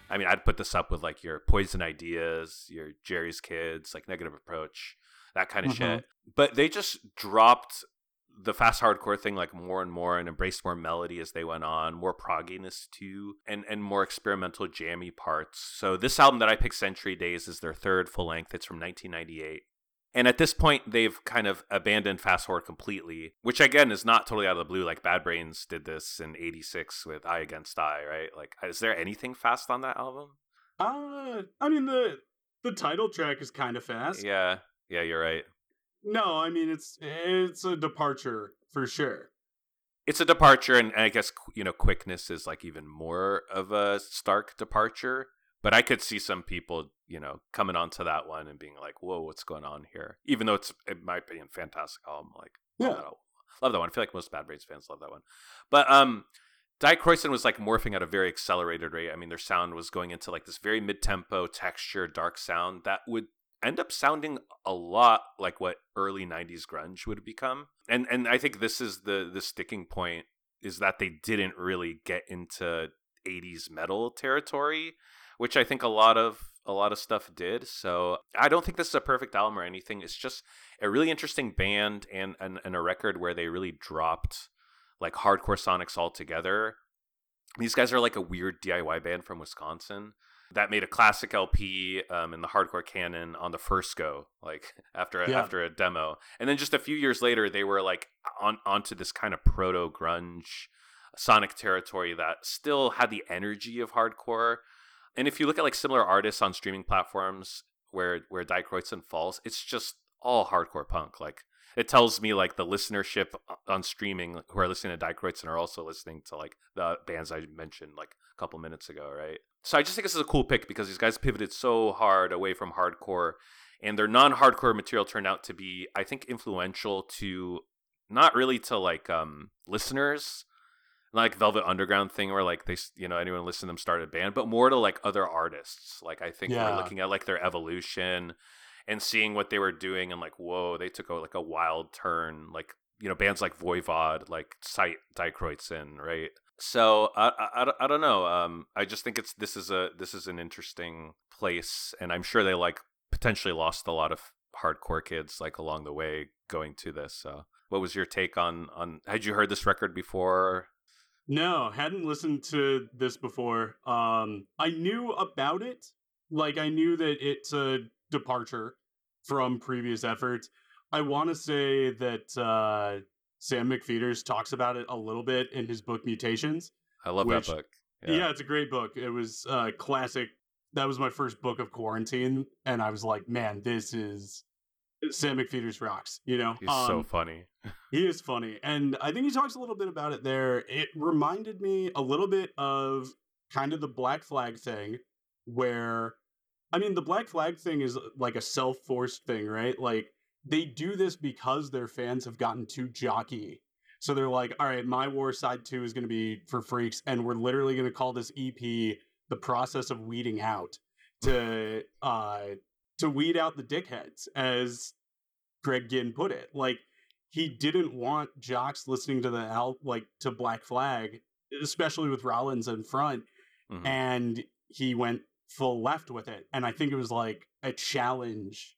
I mean, I'd put this up with like your Poison Ideas, your Jerry's Kids, like Negative Approach, that kind of mm-hmm. shit. But they just dropped the fast hardcore thing like more and more and embraced more melody as they went on, more progginess too, and and more experimental jammy parts. So this album that I picked, Century Days, is their third full length. It's from 1998. And at this point, they've kind of abandoned fast forward completely, which again is not totally out of the blue. Like Bad Brains did this in '86 with I Against I, right? Like, is there anything fast on that album? Uh, I mean the the title track is kind of fast. Yeah, yeah, you're right. No, I mean it's it's a departure for sure. It's a departure, and I guess you know quickness is like even more of a stark departure. But I could see some people, you know, coming onto that one and being like, "Whoa, what's going on here?" Even though it's, in my opinion, fantastic album. Like, yeah, love that, love that one. I feel like most Bad Brains fans love that one. But um, Die Kreuzen was like morphing at a very accelerated rate. I mean, their sound was going into like this very mid-tempo, texture, dark sound that would end up sounding a lot like what early 90s grunge would become. And and I think this is the the sticking point is that they didn't really get into 80s metal territory which I think a lot of a lot of stuff did. So I don't think this is a perfect album or anything. It's just a really interesting band and and, and a record where they really dropped like hardcore sonics altogether. These guys are like a weird DIY band from Wisconsin that made a classic LP um, in the hardcore canon on the first go, like after a, yeah. after a demo, and then just a few years later, they were like on onto this kind of proto grunge sonic territory that still had the energy of hardcore, and if you look at like similar artists on streaming platforms where where Die falls, it's just all hardcore punk. Like it tells me like the listenership on streaming who are listening to Die are also listening to like the bands I mentioned like a couple minutes ago, right? So I just think this is a cool pick because these guys pivoted so hard away from hardcore and their non-hardcore material turned out to be I think influential to not really to like um listeners like Velvet Underground thing where like they you know anyone listen to them start a band, but more to like other artists. Like I think yeah. we're looking at like their evolution and seeing what they were doing and like whoa, they took a, like a wild turn. Like you know bands like Voivod, like Sight, Kreuzen, right? So I, I, I don't know. Um, I just think it's this is a this is an interesting place, and I'm sure they like potentially lost a lot of hardcore kids like along the way going to this. So what was your take on on had you heard this record before no, hadn't listened to this before. Um, I knew about it. Like I knew that it's a departure from previous efforts. I want to say that uh, Sam McPheeters talks about it a little bit in his book Mutations. I love which, that book. Yeah. yeah. it's a great book. It was uh, classic. That was my first book of quarantine, and I was like, man, this is Sam McPheeters rocks. You know, he's um, so funny. he is funny, and I think he talks a little bit about it there. It reminded me a little bit of kind of the Black Flag thing, where I mean, the Black Flag thing is like a self-forced thing, right? Like they do this because their fans have gotten too jockey. So they're like, all right, my war side two is going to be for freaks, and we're literally going to call this EP the process of weeding out to uh to weed out the dickheads, as Greg Ginn put it. Like he didn't want jocks listening to the al like to Black Flag, especially with Rollins in front, mm-hmm. and he went full left with it. And I think it was like a challenge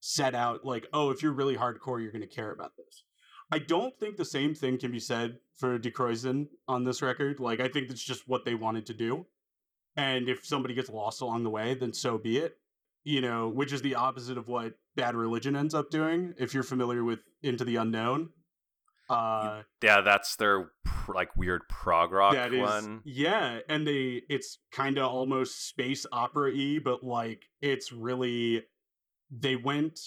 set out like, oh, if you're really hardcore, you're going to care about this. I don't think the same thing can be said for Die Kreuzen on this record. Like, I think that's just what they wanted to do. And if somebody gets lost along the way, then so be it you know, which is the opposite of what Bad Religion ends up doing. If you're familiar with Into the Unknown, uh, yeah, that's their pr- like weird prog rock that is, one. Yeah, and they it's kind of almost space opera y, but like it's really they went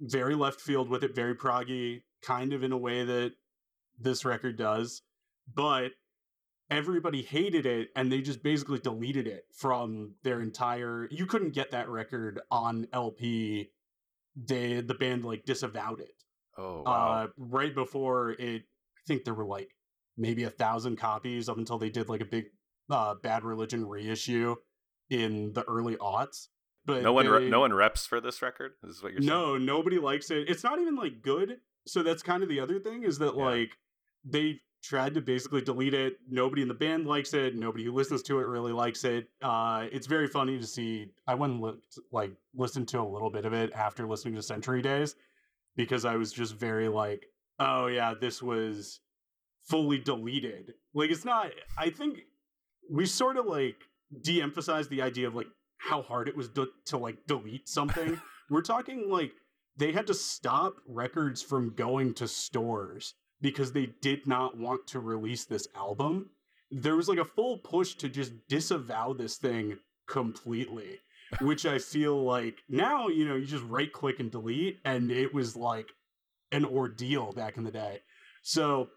very left field with it, very proggy, kind of in a way that this record does, but everybody hated it and they just basically deleted it from their entire you couldn't get that record on lp they the band like disavowed it. Oh wow. Uh, right before it, I think there were like maybe a thousand copies up until they did like a big uh, Bad Religion reissue in the early aughts. But no one, re- no one reps for this record. Is what you're saying? no, nobody likes it. It's not even like good. So that's kind of the other thing is that Yeah. like they tried to basically delete it. Nobody in the band likes it. Nobody who listens to it really likes it. Uh, it's very funny to see. I went and looked, like listened to a little bit of it after listening to Century Days because I was just very like, oh yeah, this was fully deleted. Like it's not. I think we sort of like de-emphasized the idea of like how hard it was to, to like delete something. We're talking like they had to stop records from going to stores because they did not want to release this album. There was like a full push to just disavow this thing completely, which I feel like now, you know, you just right click and delete, and it was like an ordeal back in the day. So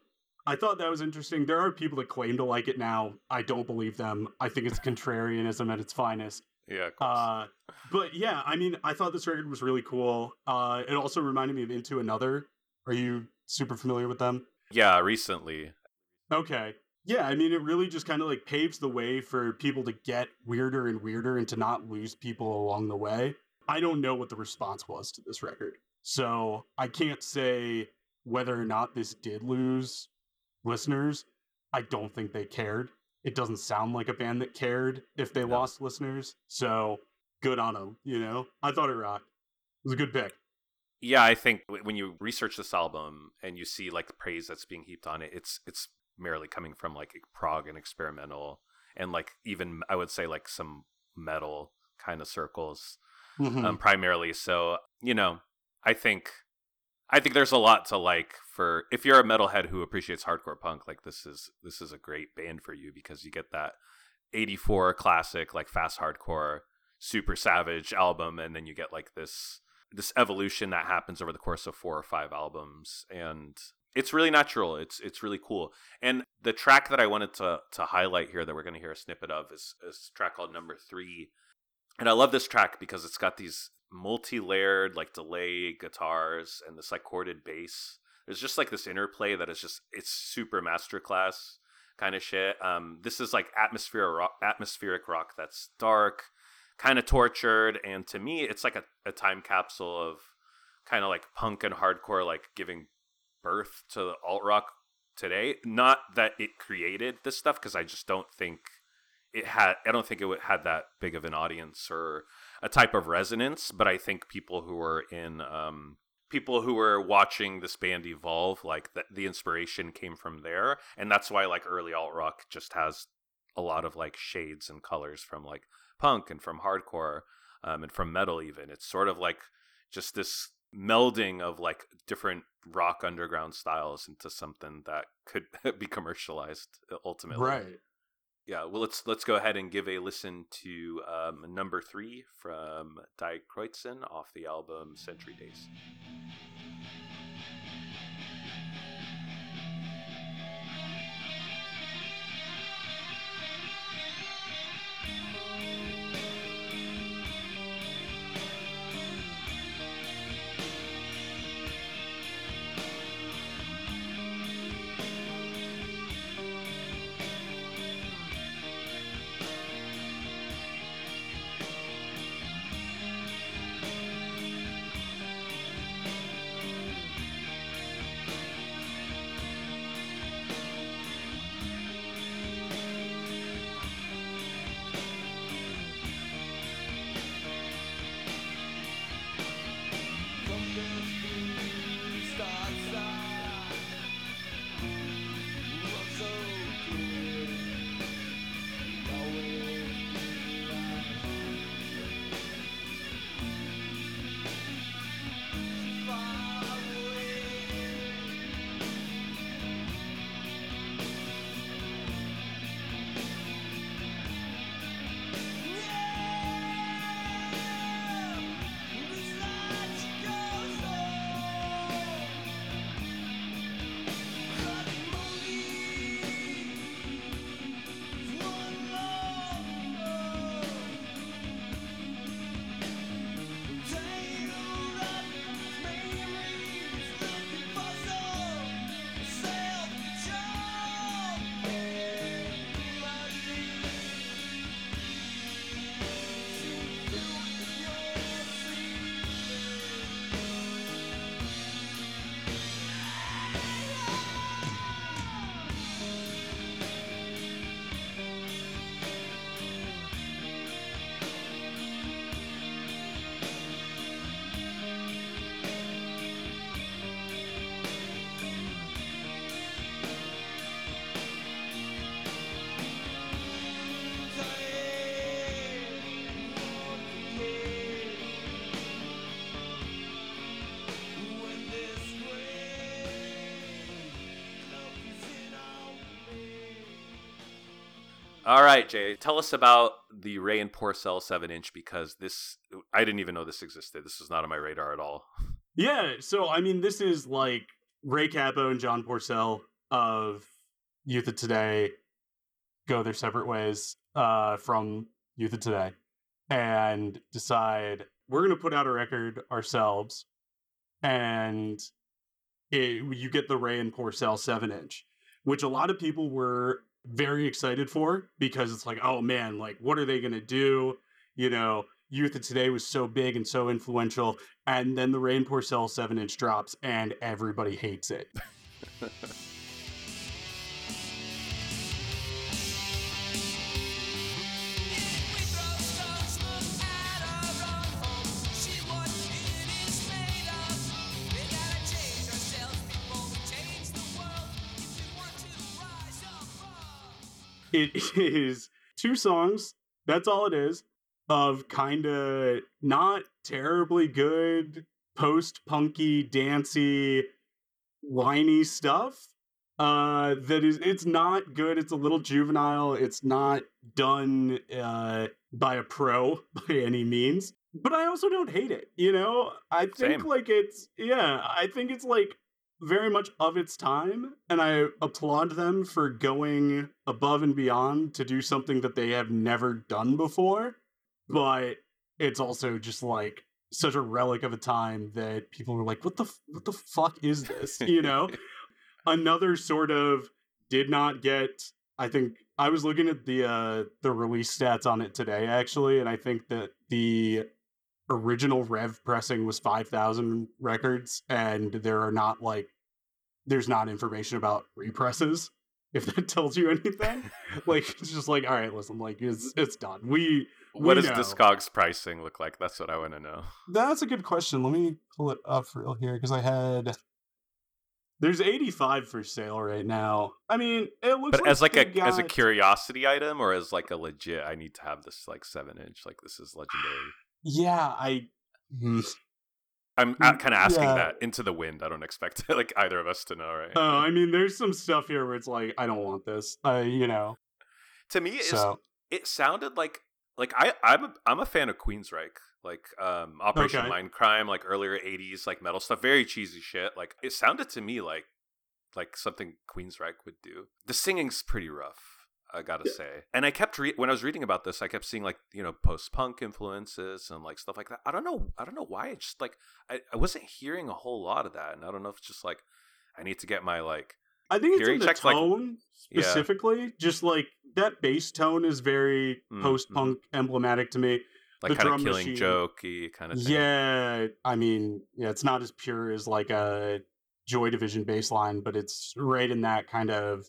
I thought that was interesting. There are people that claim to like it now. I don't believe them. I think it's contrarianism at its finest. Yeah. Of course. Uh, but yeah, I mean, I thought this record was really cool. Uh, it also reminded me of Into Another. Are you super familiar with them? yeah. Recently. Okay. Yeah, I mean, it really just kind of like paves the way for people to get weirder and weirder and to not lose people along the way. I don't know what the response was to this record. So I can't say whether or not this did lose listeners. I don't think they cared. It doesn't sound like a band that cared if they No. lost listeners. So good on them, you know? I thought it rocked. It was a good pick. Yeah, I think when you research this album and you see like the praise that's being heaped on it, it's it's merely coming from like prog and experimental and like even I would say like some metal kind of circles Mhm. um, primarily. So you know, I think I think there's a lot to like for if you're a metalhead who appreciates hardcore punk. Like this is this is a great band for you because you get that '84 classic like fast hardcore, super savage album, and then you get like this this evolution that happens over the course of four or five albums and it's really natural. It's it's really cool. And the track that i wanted to to highlight here that we're going to hear a snippet of is, is a track called number three. And i love this track because it's got these multi-layered like delay guitars and this like chorded bass. There's just like this interplay that is just it's super masterclass kind of shit. Um this is like atmospheric rock atmospheric rock that's dark kind of tortured and to me it's like a, a time capsule of kind of like punk and hardcore like giving birth to alt rock today. Not that it created this stuff because i just don't think it had i don't think it had that big of an audience or a type of resonance but i think people who were in um people who were watching this band evolve like the, the inspiration came from there and that's why like early alt rock just has a lot of like shades and colors from like punk and from hardcore um, and from metal even. It's sort of like just this melding of like different rock underground styles into something that could be commercialized uh, ultimately. Right. yeah well let's let's go ahead and give a listen to um, number three from Die Kreuzen off the album century days right, Jay, tell us about the Ray and Porcell 7 inch because this, I didn't even know this existed. This was not on my radar at all. Yeah, so I mean, this is like Ray Cappo and John Porcell of Youth of Today go their separate ways uh, from Youth of Today and decide we're going to put out a record ourselves and it, you get the Ray and Porcell 7 inch, which a lot of people were very excited for because it's like, oh man, like what are they to do? You know, Youth of Today was so big and so influential. And then the Ray and Porcell 7 inch drops and everybody hates it. it is two songs. That's all it is of kind of not terribly good post punky, dancey, whiny stuff. Uh, that is, it's not good. It's a little juvenile. It's not done uh, by a pro by any means. But I also don't hate it. You know, I think Same. like it's yeah. I think it's like very much of its time, and I applaud them for going above and beyond to do something that they have never done before. But it's also just like such a relic of a time that people were like, "What the what the fuck is this?" You know, another sort of did not get. I think I was looking at the uh the release stats on it today actually, and I think that the original rev pressing was 5000 records and there are not like there's not information about represses if that tells you anything like it's just like all right listen like it's it's done we What we does know. Discogs pricing look like? That's what I want to know. that's a good question let me pull it up real here because i had there's 85 for sale right now i mean it looks But as like a as a curiosity item or as like a legit, I need to have this like seven inch. Like this is legendary. Yeah i Hmm. I'm Mm, kind of asking yeah. that into the wind. I don't expect like either of us to know, right? Oh, I mean, there's some stuff here where it's like, I don't want this. Uh, you know. to me, it's, So it sounded like like I I'm a, I'm a fan of Queensryche, like um Operation Okay. Mindcrime, like earlier '80s like metal stuff, very cheesy shit. Like it sounded to me like like something Queensryche would do. The singing's pretty rough. I gotta say, and I kept re- when I was reading about this, I kept seeing like you know post punk influences and like stuff like that. I don't know, I don't know why. It just like I, I wasn't hearing a whole lot of that, and I don't know if it's just like I need to get my like I think it's in the checks, like- tone Yeah. specifically. Just like that bass tone is very Mm, post punk emblematic to me. like The kind of killing machine- jokey kind of thing. Yeah, I mean, yeah, it's not as pure as like a Joy Division bass line, but it's right in that kind of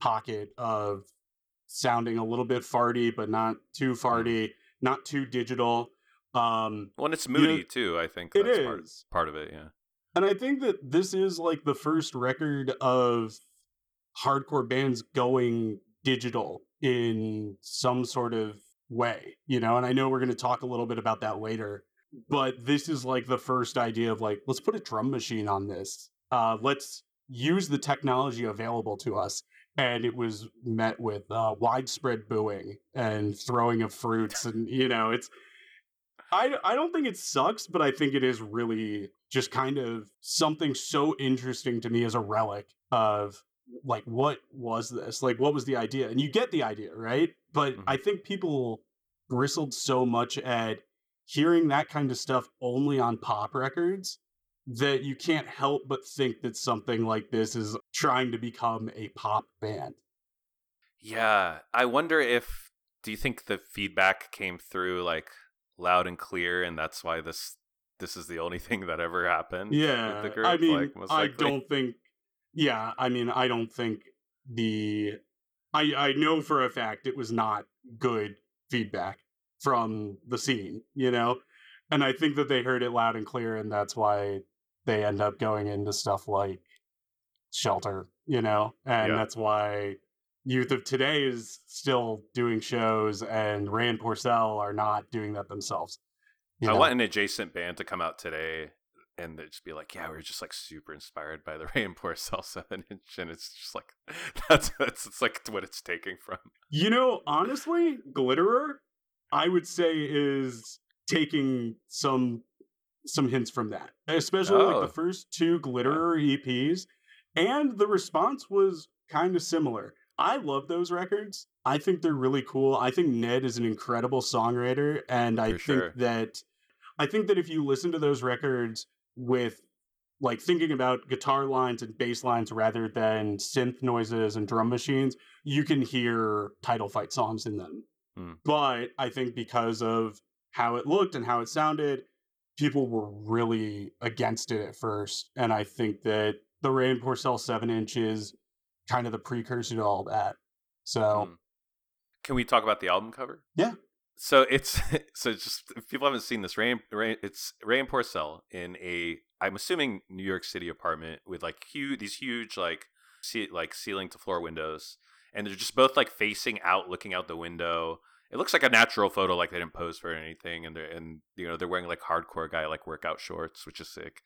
pocket of sounding a little bit farty, but not too Mm-hmm. farty, not too digital. Um, Well, and it's You know, moody too. I think it that's part, part of it. Yeah. And I think that this is like the first record of hardcore bands going digital in some sort of way, you know? And I know we're going to talk a little bit about that later, but this is like the first idea of like, let's put a drum machine on this. Uh, let's use the technology available to us. And it was met with uh, widespread booing and throwing of fruits. And, you know, it's, I, I don't think it sucks, but I think it is really just kind of something so interesting to me as a relic of like what was this? Like what was the idea? And you get the idea, right? But Mhm. I think people bristled so much at hearing that kind of stuff only on pop records that you can't help but think that something like this is trying to become a pop band. Yeah. I wonder if do you think the feedback came through like loud and clear, and that's why this this is the only thing that ever happened? Yeah, With the group? I mean, like, I don't think. Yeah, I mean, I don't think the. I I know for a fact it was not good feedback from the scene, you know, and I think that they heard it loud and clear, and that's why they end up going into stuff like shelter, you know, and Yeah. that's why youth of today is still doing shows, and Ray and Porcell are not doing that themselves. you I know? want an adjacent band to come out today and they'd just be like, "Yeah, we are just like super inspired by the Ray and Porcell seven inch," and it's just like that's that's it's like what it's taking from. You know, honestly, Glitterer, I would say is taking some some hints from that, especially oh. like the oh. first two Glitterer EPs, and the response was kind of similar. I love those records. I think they're really cool. I think Ned is an incredible songwriter, and I For think sure. that I think that if you listen to those records with like thinking about guitar lines and bass lines rather than synth noises and drum machines, you can hear title fight songs in them. Mm. But I think because of how it looked and how it sounded, people were really against it at first. And I think that the Ray and Porcell 7 inch is kind of the precursor to all that. So. Mm. Can we talk about the album cover? Yeah. So it's so just if people haven't seen this, Ray, Ray it's Ray and Porcell in a I'm assuming New York City apartment with like huge these huge like see like ceiling to floor windows, and they're just both like facing out, looking out the window. It looks like a natural photo, like they didn't pose for anything, and they're and you know they're wearing like hardcore guy like workout shorts, which is sick.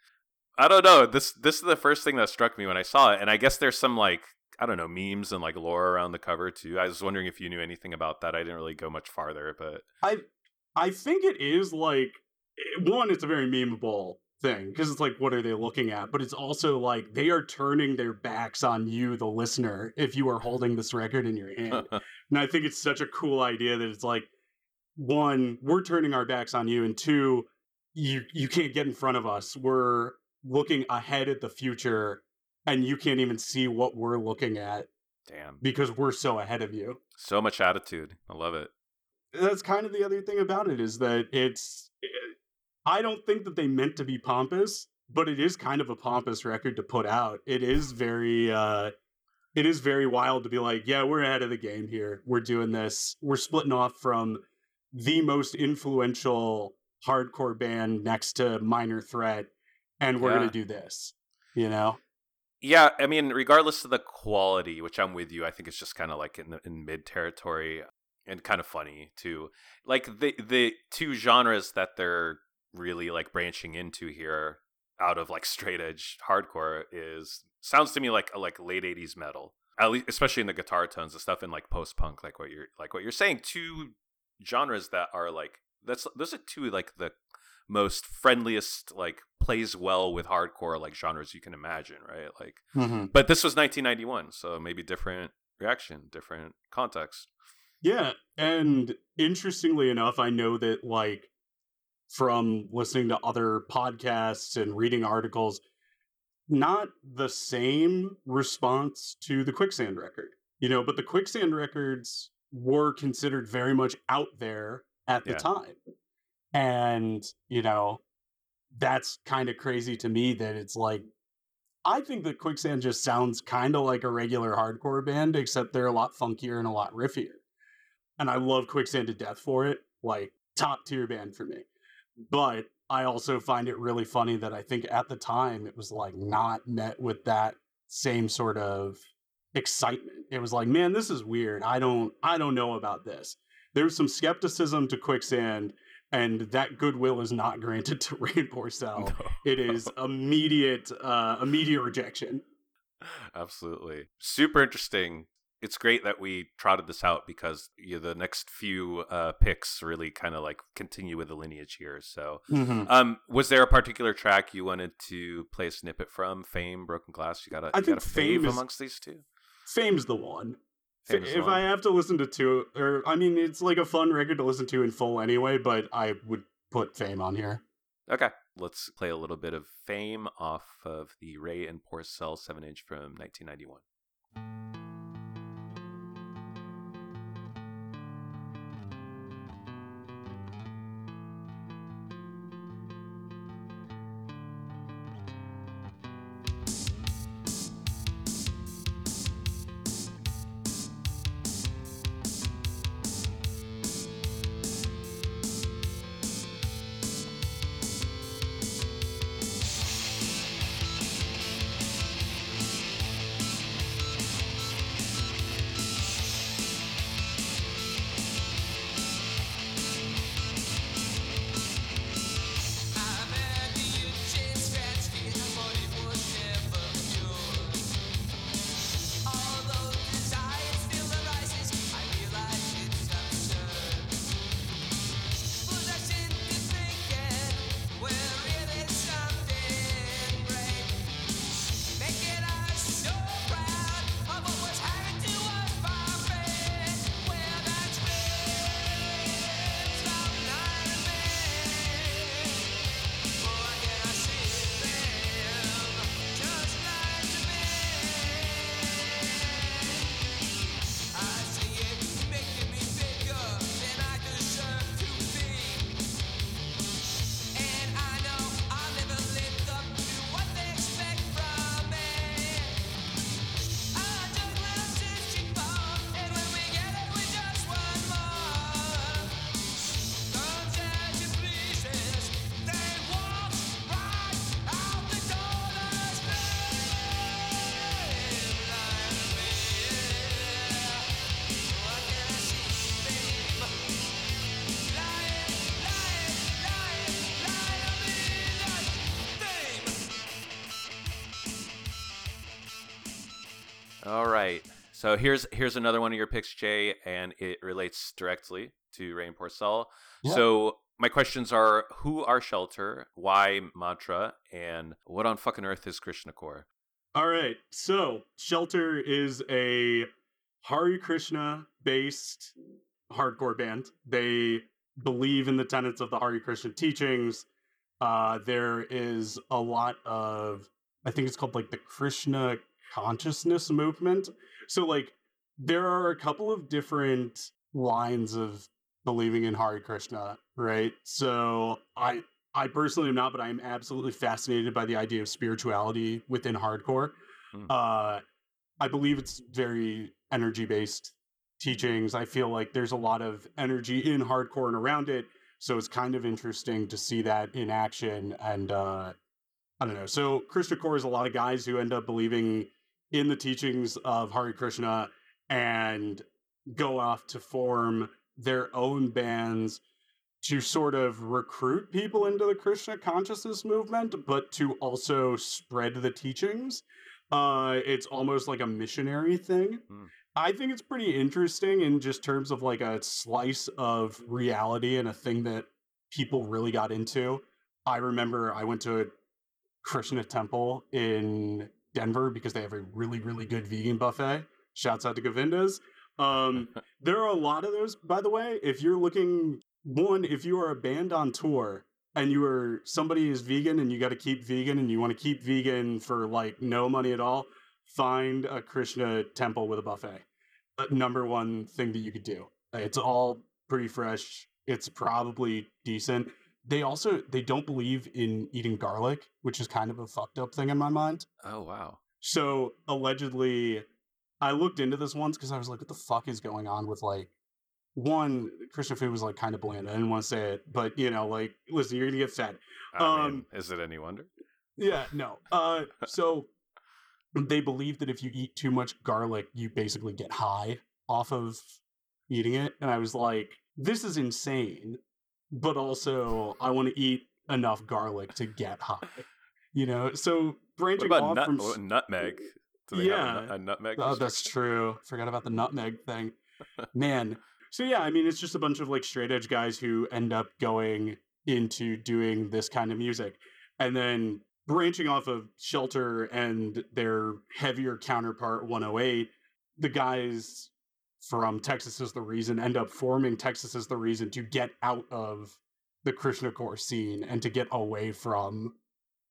I don't know. This this is the first thing that struck me when I saw it, and I guess there's some like I don't know memes and like lore around the cover too. I was wondering if you knew anything about that. I didn't really go much farther, but I I think it is like eh, one. It's a very memeable thing because it's like what are they looking at but it's also like they are turning their backs on you the listener if you are holding this record in your hand and i think it's such a cool idea that it's like one we're turning our backs on you and two you you can't get in front of us we're looking ahead at the future and you can't even see what we're looking at. Damn. Because we're so ahead of you. So much attitude. I love it. That's kind of the other thing about it is that it's it, I don't think that they meant to be pompous, but it is kind of a pompous record to put out. It is very uh it is very wild to be like, yeah, we're ahead of the game here. We're doing this. We're splitting off from the most influential hardcore band next to Minor Threat and we're yeah. going to do this, you know? Yeah, I mean, regardless of the quality, which I'm with you, I think it's just kind of like in the, in mid territory and kind of funny too. Like the the two genres that they're really like branching into here out of like straight edge hardcore is sounds to me like a like late 80s metal. At least especially in the guitar tones, the stuff in like post punk like what you're like what you're saying two genres that are like that's those are two like the most friendliest like plays well with hardcore like genres you can imagine right like mm-hmm. but this was 1991 so maybe different reaction different context yeah and interestingly enough i know that like from listening to other podcasts and reading articles not the same response to the quicksand record you know but the quicksand records were considered very much out there at the yeah. time and, you know, that's kind of crazy to me that it's like, I think that Quicksand just sounds kind of like a regular hardcore band, except they're a lot funkier and a lot riffier. And I love Quicksand to death for it. Like, top tier band for me. But I also find it really funny that I think at the time it was like not met with that same sort of excitement. It was like, man, this is weird. I don't I don't know about this. There's some skepticism to Quicksand and that goodwill is not granted to Porcell. No. it is immediate, uh, immediate rejection. Absolutely, super interesting. It's great that we trotted this out because you know, the next few uh, picks really kind of like continue with the lineage here. So, mm-hmm. um, was there a particular track you wanted to play a snippet from? Fame, Broken Glass. You got a, I you think got a fave is, amongst these two. Fame's the one if I have to listen to two, or I mean, it's like a fun record to listen to in full anyway, but I would put Fame on here. Okay, let's play a little bit of Fame off of the Ray and Porcell 7 inch from 1991. So here's here's another one of your picks, Jay, and it relates directly to Rain Porcell. Yeah. So my questions are: Who are Shelter? Why Mantra? And what on fucking earth is Krishna Core? All right. So, Shelter is a Hare Krishna based hardcore band. They believe in the tenets of the Hare Krishna teachings. Uh, there is a lot of, I think it's called like the Krishna consciousness movement. So, like, there are a couple of different lines of believing in Hare Krishna, right? So, I I personally am not, but I am absolutely fascinated by the idea of spirituality within hardcore. Hmm. Uh, I believe it's very energy based teachings. I feel like there's a lot of energy in hardcore and around it. So it's kind of interesting to see that in action. And uh, I don't know. So Krishna Core is a lot of guys who end up believing in the teachings of Hare Krishna and go off to form their own bands to sort of recruit people into the Krishna consciousness movement, but to also spread the teachings. Uh, it's almost like a missionary thing. Hmm. I think it's pretty interesting in just terms of like a slice of reality and a thing that people really got into. I remember I went to a Krishna temple in Denver because they have a really, really good vegan buffet. Shouts out to Govinda's. Um, there are a lot of those, by the way. If you're looking, one, if you are a band on tour and you are somebody is vegan and you got to keep vegan and you want to keep vegan for like no money at all, find a Krishna temple with a buffet. Uh, number one thing that you could do. It's all pretty fresh. It's probably decent. They also they don't believe in eating garlic, which is kind of a fucked up thing in my mind. Oh wow. So allegedly, I looked into this once because I was like, "What the fuck is going on with like?" One Krishna food was like kind of bland. I didn't want to say it, but you know, like, listen, you're gonna get fed. I mean, Um, is it any wonder? Yeah, no. Uh, so they believe that if you eat too much garlic, you basically get high off of eating it. And I was like, this is insane. But also, I want to eat enough garlic to get high. You know, so branching off nut- from what- nutmeg? Have a, Yeah. a nutmeg? Oh, that's true. Forgot about the nutmeg thing. Man. So yeah, I mean it's just a bunch of like straight edge guys who end up going into doing this kind of music. And then branching off of Shelter and their heavier counterpart 108, the guys from Texas is the reason end up forming Texas is the reason to get out of the Krishna core scene and to get away from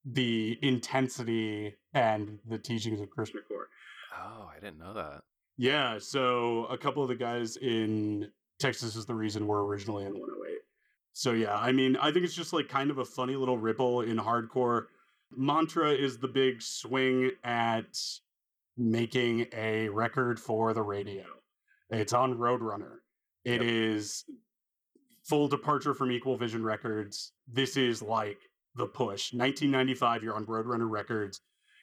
the intensity and the teachings of Krishna core. Oh, I didn't know that. Yeah, so a couple of the guys in Texas is the reason we're originally in 108. So yeah, I mean, I think it's just like kind of a funny little ripple in hardcore. Mantra is the big swing at making a record for the radio. It's on Roadrunner. It is full departure from Equal Vision Records. This is like the push. 1995, you're on Roadrunner Records.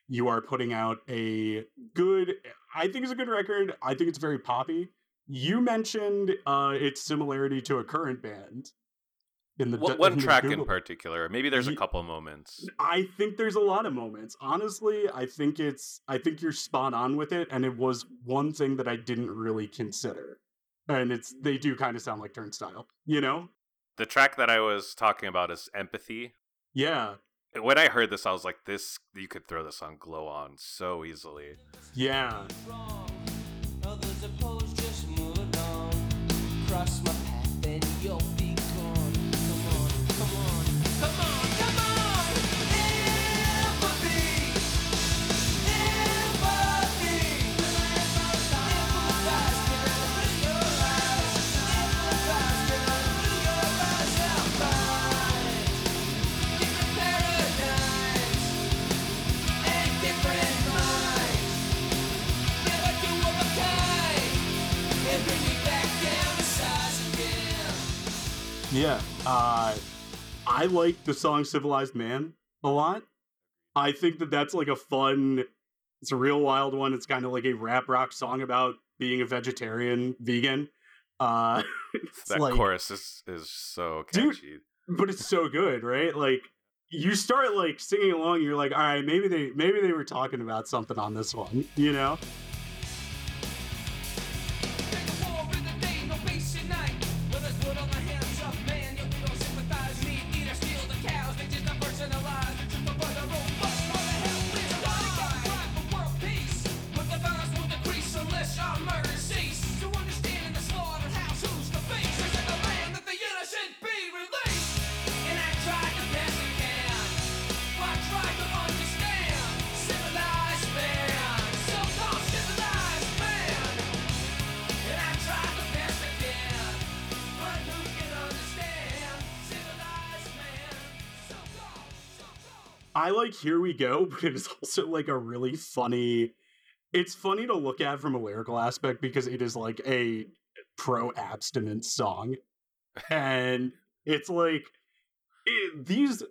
You are putting out a good, I think it's a good record. I think it's very poppy. You mentioned uh, its similarity to a current band. In the What, in one the track in particular. Maybe there's a couple moments. I think there's a lot of moments. Honestly, I think it's I think you're spot on with it and it was one thing that I didn't really consider. And it's they do kind of sound like Turnstile, you know? The track that I was talking about is Empathy. Yeah. When I heard this, I was like, "This you could throw this on Glow On so easily." Yeah. wrong. Yeah. Uh I like the song Civilized Man a lot. I think that that's like a fun it's a real wild one. It's kind of like a rap rock song about being a vegetarian vegan. Uh that like- chorus is is so Dude. catchy. but it's so good, right? Like you start like singing along, you're like, all right, maybe they maybe they were talking about something on this one, you know? I like Here We Go, but it is also like a really funny. It's funny to look at from a lyrical aspect because it is like a pro abstinence song. And it's like it, these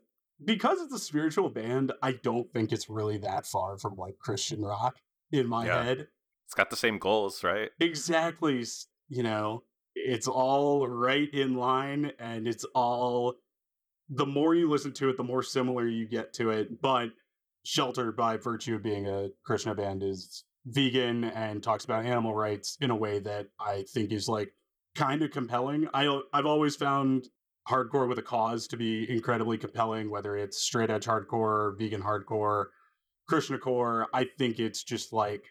because it's a spiritual band, I don't think it's really that far from like Christian rock in my Yeah. head. It's got the same goals, right? Exactly, you know, it's all right in line and it's all the more you listen to it, the more similar you get to it. But Shelter, by virtue of being a Krishna band, is vegan and talks about animal rights in a way that I think is like kind of compelling. I I've always found hardcore with a cause to be incredibly compelling, whether it's straight edge hardcore, vegan hardcore, Krishna core. I think it's just like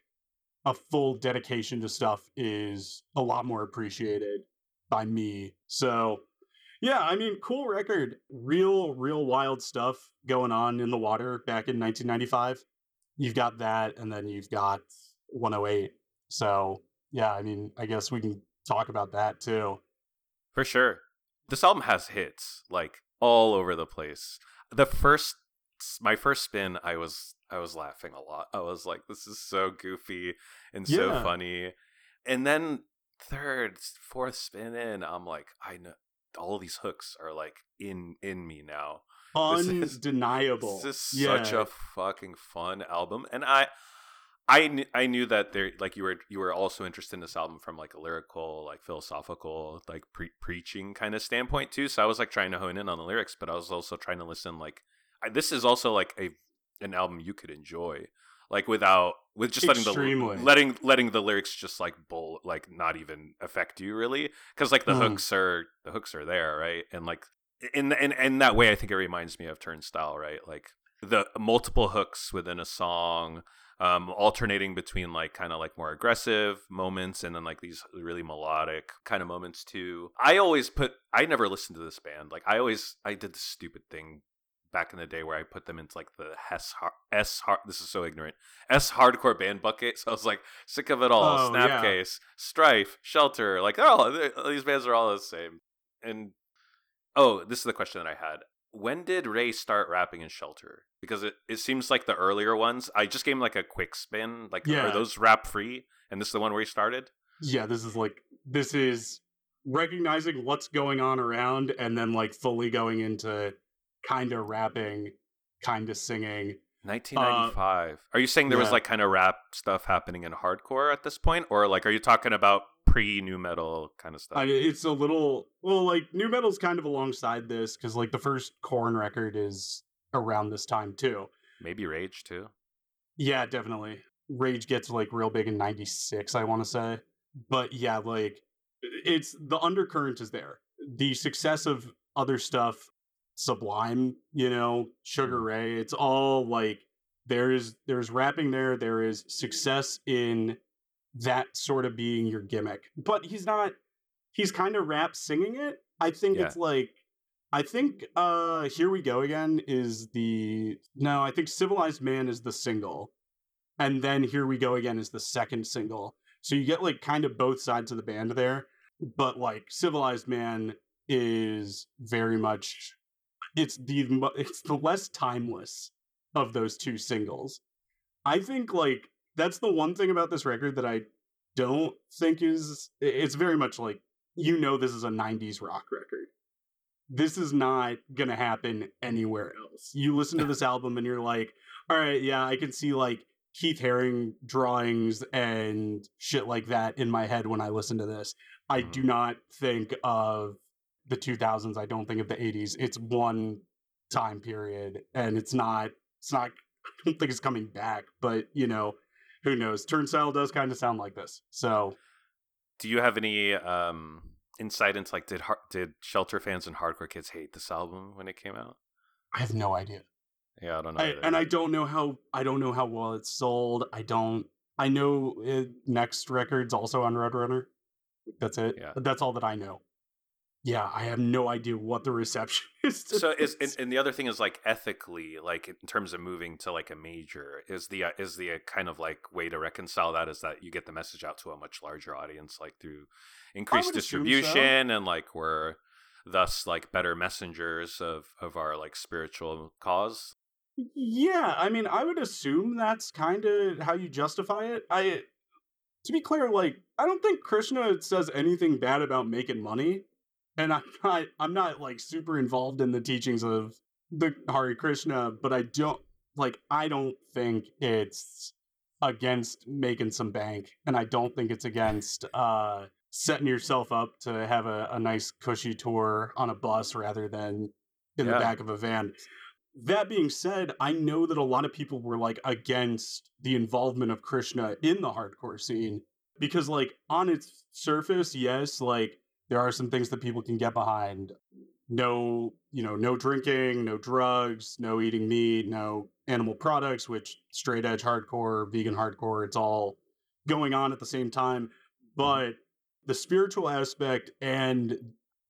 a full dedication to stuff is a lot more appreciated by me. So, yeah, I mean, cool record. Real, real wild stuff going on in the water back in 1995. You've got that, and then you've got 108. So, yeah, I mean, I guess we can talk about that too. For sure. This album has hits like all over the place. The first my first spin I was I was laughing a lot. I was like this is so goofy and so Yeah. funny. And then third, fourth spin in, I'm like I know all these hooks are like in in me now. This is- Undeniable. This is yeah. such a fucking fun album, and I, I, kn- I knew that there, like you were, you were also interested in this album from like a lyrical, like philosophical, like pre- preaching kind of standpoint too. So I was like trying to hone in on the lyrics, but I was also trying to listen. Like, I, this is also like a an album you could enjoy, like without with just letting Extremely. the letting letting the lyrics just like bull like not even affect you really because like the Mm. hooks are the hooks are there right and like in in in that way, I think it reminds me of Turnstile, right? Like the multiple hooks within a song, um, alternating between like kind of like more aggressive moments and then like these really melodic kind of moments too. I always put I never listened to this band. Like I always I did the stupid thing back in the day where I put them into like the Hess har- S hard. This is so ignorant. S hardcore band bucket. So I was like sick of it all. Oh, yeah. Snapcase, Strife, Shelter. Like they're all they're- these bands are all the same. And oh, this is the question that I had. When did Ray start rapping in Shelter? Because it, it seems like the earlier ones. I just gave him like a quick spin. Like Yeah. are those rap free? And this is the one where he started. yeah, this is like this is recognizing what's going on around and then like fully going into kind of rapping, kind of singing. Uh 1995. are you saying there was like kind of rap stuff happening in hardcore at this point, or like are you talking about pre nu metal kind of stuff? I, it's a little well, like nu metal's kind of alongside this because like the first Korn record is around this time too. Maybe Rage too. Yeah, definitely. Rage gets like real big in 96, I want to say. But yeah, like it's the undercurrent is there. The success of other stuff, Sublime, you know, Sugar Mm. Ray, it's all like there's there's rapping there, there is success in that sort of being your gimmick. But he's not he's kind of rap singing it. I think Yeah. it's like I think uh Here We Go Again is the no, I think Civilized Man is the single. And then Here We Go Again is the second single. So you get like kind of both sides of the band there, but like Civilized Man is very much it's the it's the less timeless of those two singles. I think like that's the one thing about this record that I don't think is it's very much like you know this is a 90s rock record. This is not going to happen anywhere else. You listen to this album and you're like, "All right, yeah, I can see like Keith Haring drawings and shit like that in my head when I listen to this." I do Mhm. not think of the 2000s. I don't think of the 80s. It's one time period and it's not it's not I don't think it's coming back, but you know, who knows? Turnstile does kind of sound like this. So Do you have any um insight into like did did Shelter fans and hardcore kids hate this album when it came out? I have no idea. Yeah, I don't know. I, and I don't know how I don't know how well it's sold. I don't. I know it, next record's also on Roadrunner. That's it. Yeah. That's all that I know. Yeah, I have no idea what the reception is. to so is and, and the other thing is like ethically like in terms of moving to like a major is the uh, is the uh, kind of like way to reconcile that is that you get the message out to a much larger audience like through increased assume so. distribution and like we're thus like better messengers of of our like spiritual cause Yeah, I mean, I would assume that's kind of how you justify it. I, to be clear, like I don't think Krishna says anything bad about making money, and I'm not, I'm not like super involved in the teachings of the Hare Krishna, but I don't like, I don't think it's against making some bank, and I don't think it's against uh setting yourself up to have a, a nice cushy tour on a bus rather than in the back of a van. That being said, I know that a lot of people were like against the involvement of Krishna in the hardcore scene because, like, on its surface, yes, like there are some things that people can get behind. No, you know, no drinking, no drugs, no eating meat, no animal products, which straight edge hardcore, vegan hardcore, it's all going on at the same time. Mm-hmm. But the spiritual aspect and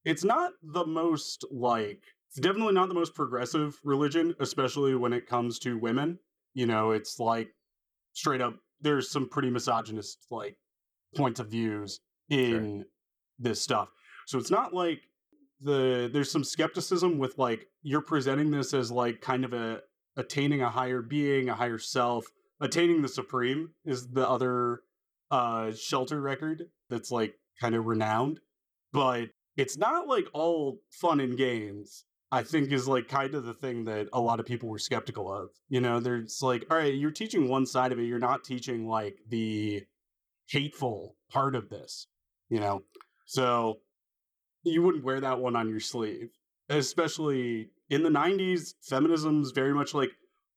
it's not the most like it's definitely not the most progressive religion, especially when it comes to women. You know, it's like straight up there's some pretty misogynist like points of views in this stuff. So it's not like the there's some skepticism with like you're presenting this as like kind of a attaining a higher being, a higher self, attaining the supreme is the other uh shelter record that's like kind of renowned, but it's not like all fun and games. I think is like kind of the thing that a lot of people were skeptical of. You know, there's like, all right, you're teaching one side of it, you're not teaching like the hateful part of this, you know. So you wouldn't wear that one on your sleeve. Especially in the 90s, feminism's very much like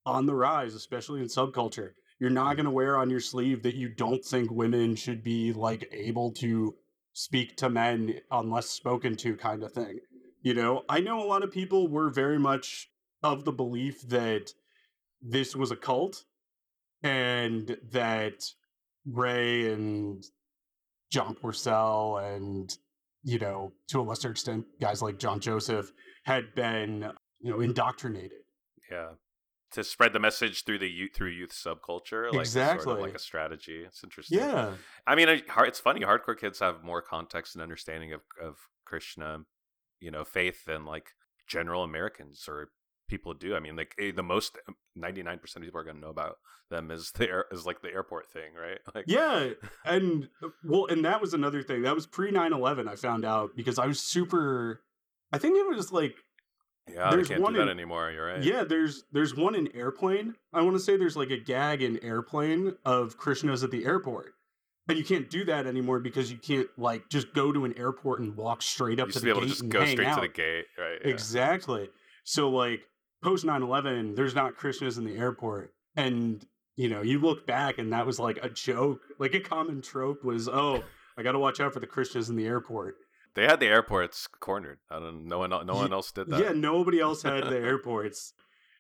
on the rise, especially in subculture. You're not going to wear on your sleeve that you don't think women should be like able to speak to men unless spoken to kind of thing. You know, I know a lot of people were very much of the belief that this was a cult and that Ray and John Porcell and, you know, to a lesser extent, guys like John Joseph had been, you know, indoctrinated. Yeah. To spread the message through the youth through youth subculture, like sort of Exactly. like a strategy. It's interesting. Yeah. I mean, it's funny. Hardcore kids have more context and understanding of of Krishna, you know, faith than like general Americans or people do. I mean, like eh, the most ninety nine percent of people are going to know about them is the air, is like the airport thing, right? Like, Yeah. And uh, well, and that was another thing. That was pre 9 11, I found out because I was super. I think it was like yeah, they There's can't one do that in- anymore. You're right. Yeah, there's there's one in Airplane. I want to say there's like a gag in Airplane of Krishna's at the airport. And you can't do that anymore because you can't like just go to an airport and walk straight up used to the to gate just and go straight out. to the gate, right? Yeah. Exactly. So like post 9/11, there's not Krishna's in the airport. And you know, you look back and that was like a joke. Like a common trope was, "Oh, I got to watch out for the Krishnas in the airport." They had the airports cornered. I don't. Know. No one. No one else did that. Yeah, nobody else had the airports.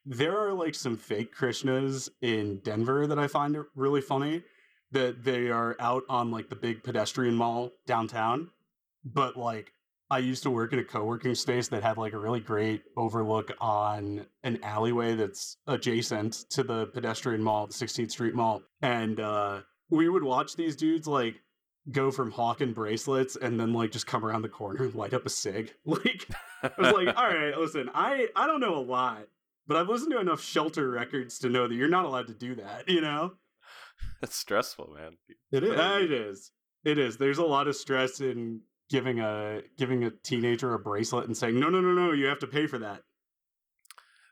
There are like some fake Krishnas in Denver that I find really funny. That they are out on like the big pedestrian mall downtown. But like I used to work in a co-working space that had like a really great overlook on an alleyway that's adjacent to the pedestrian mall, the 16th Street Mall. And uh we would watch these dudes like go from hawking bracelets and then like just come around the corner and light up a cig. Like I was like, all right, listen, I I don't know a lot, but I've listened to enough shelter records to know that you're not allowed to do that. You know, it's stressful, man. it is. It is. It is. There's a lot of stress in giving a giving a teenager a bracelet and saying, no, no, no, no, you have to pay for that.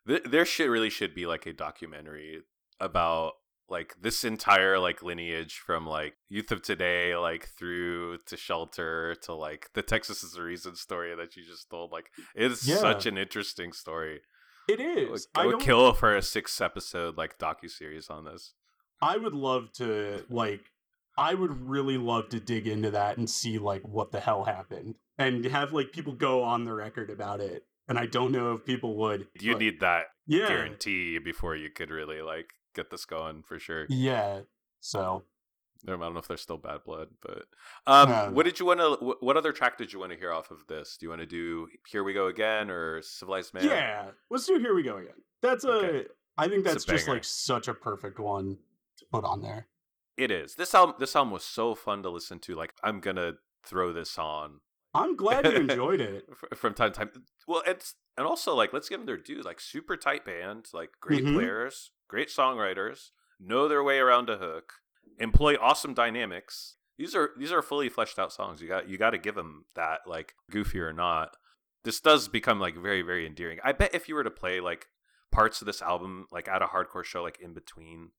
Th- there should really should be like a documentary about like this entire like lineage from like youth of today like through to shelter to like the texas is the reason story that you just told like it's Yeah. such an interesting story it is I would. I would kill for a six episode like docu-series on this I would love to like. I would really love to dig into that and see like what the hell happened and have like people go on the record about it. And I don't know if people would. you but- need that yeah, guarantee before you could really like get this going for sure yeah. So I don't know if they're still bad blood, but um, Um, what did you want to? What other track did you want to hear off of this? Do you want to do "Here We Go Again" or "Civilized Man"? Yeah, let's do. Here we go again. That's a. I Okay. think It's a that's just like such a perfect one to put on there. It is. This album, this album was so fun to listen to. Like, I'm gonna throw this on I'm glad you enjoyed it. from time to time. Well, it's and also like let's give them their due. Like super tight band, like great Mhm. players, great songwriters, know their way around a hook, employ awesome dynamics. These are these are fully fleshed out songs. You got you got to give them that. Like goofy or not, this does become like very very endearing. I bet if you were to play like parts of this album like at a hardcore show, like in between.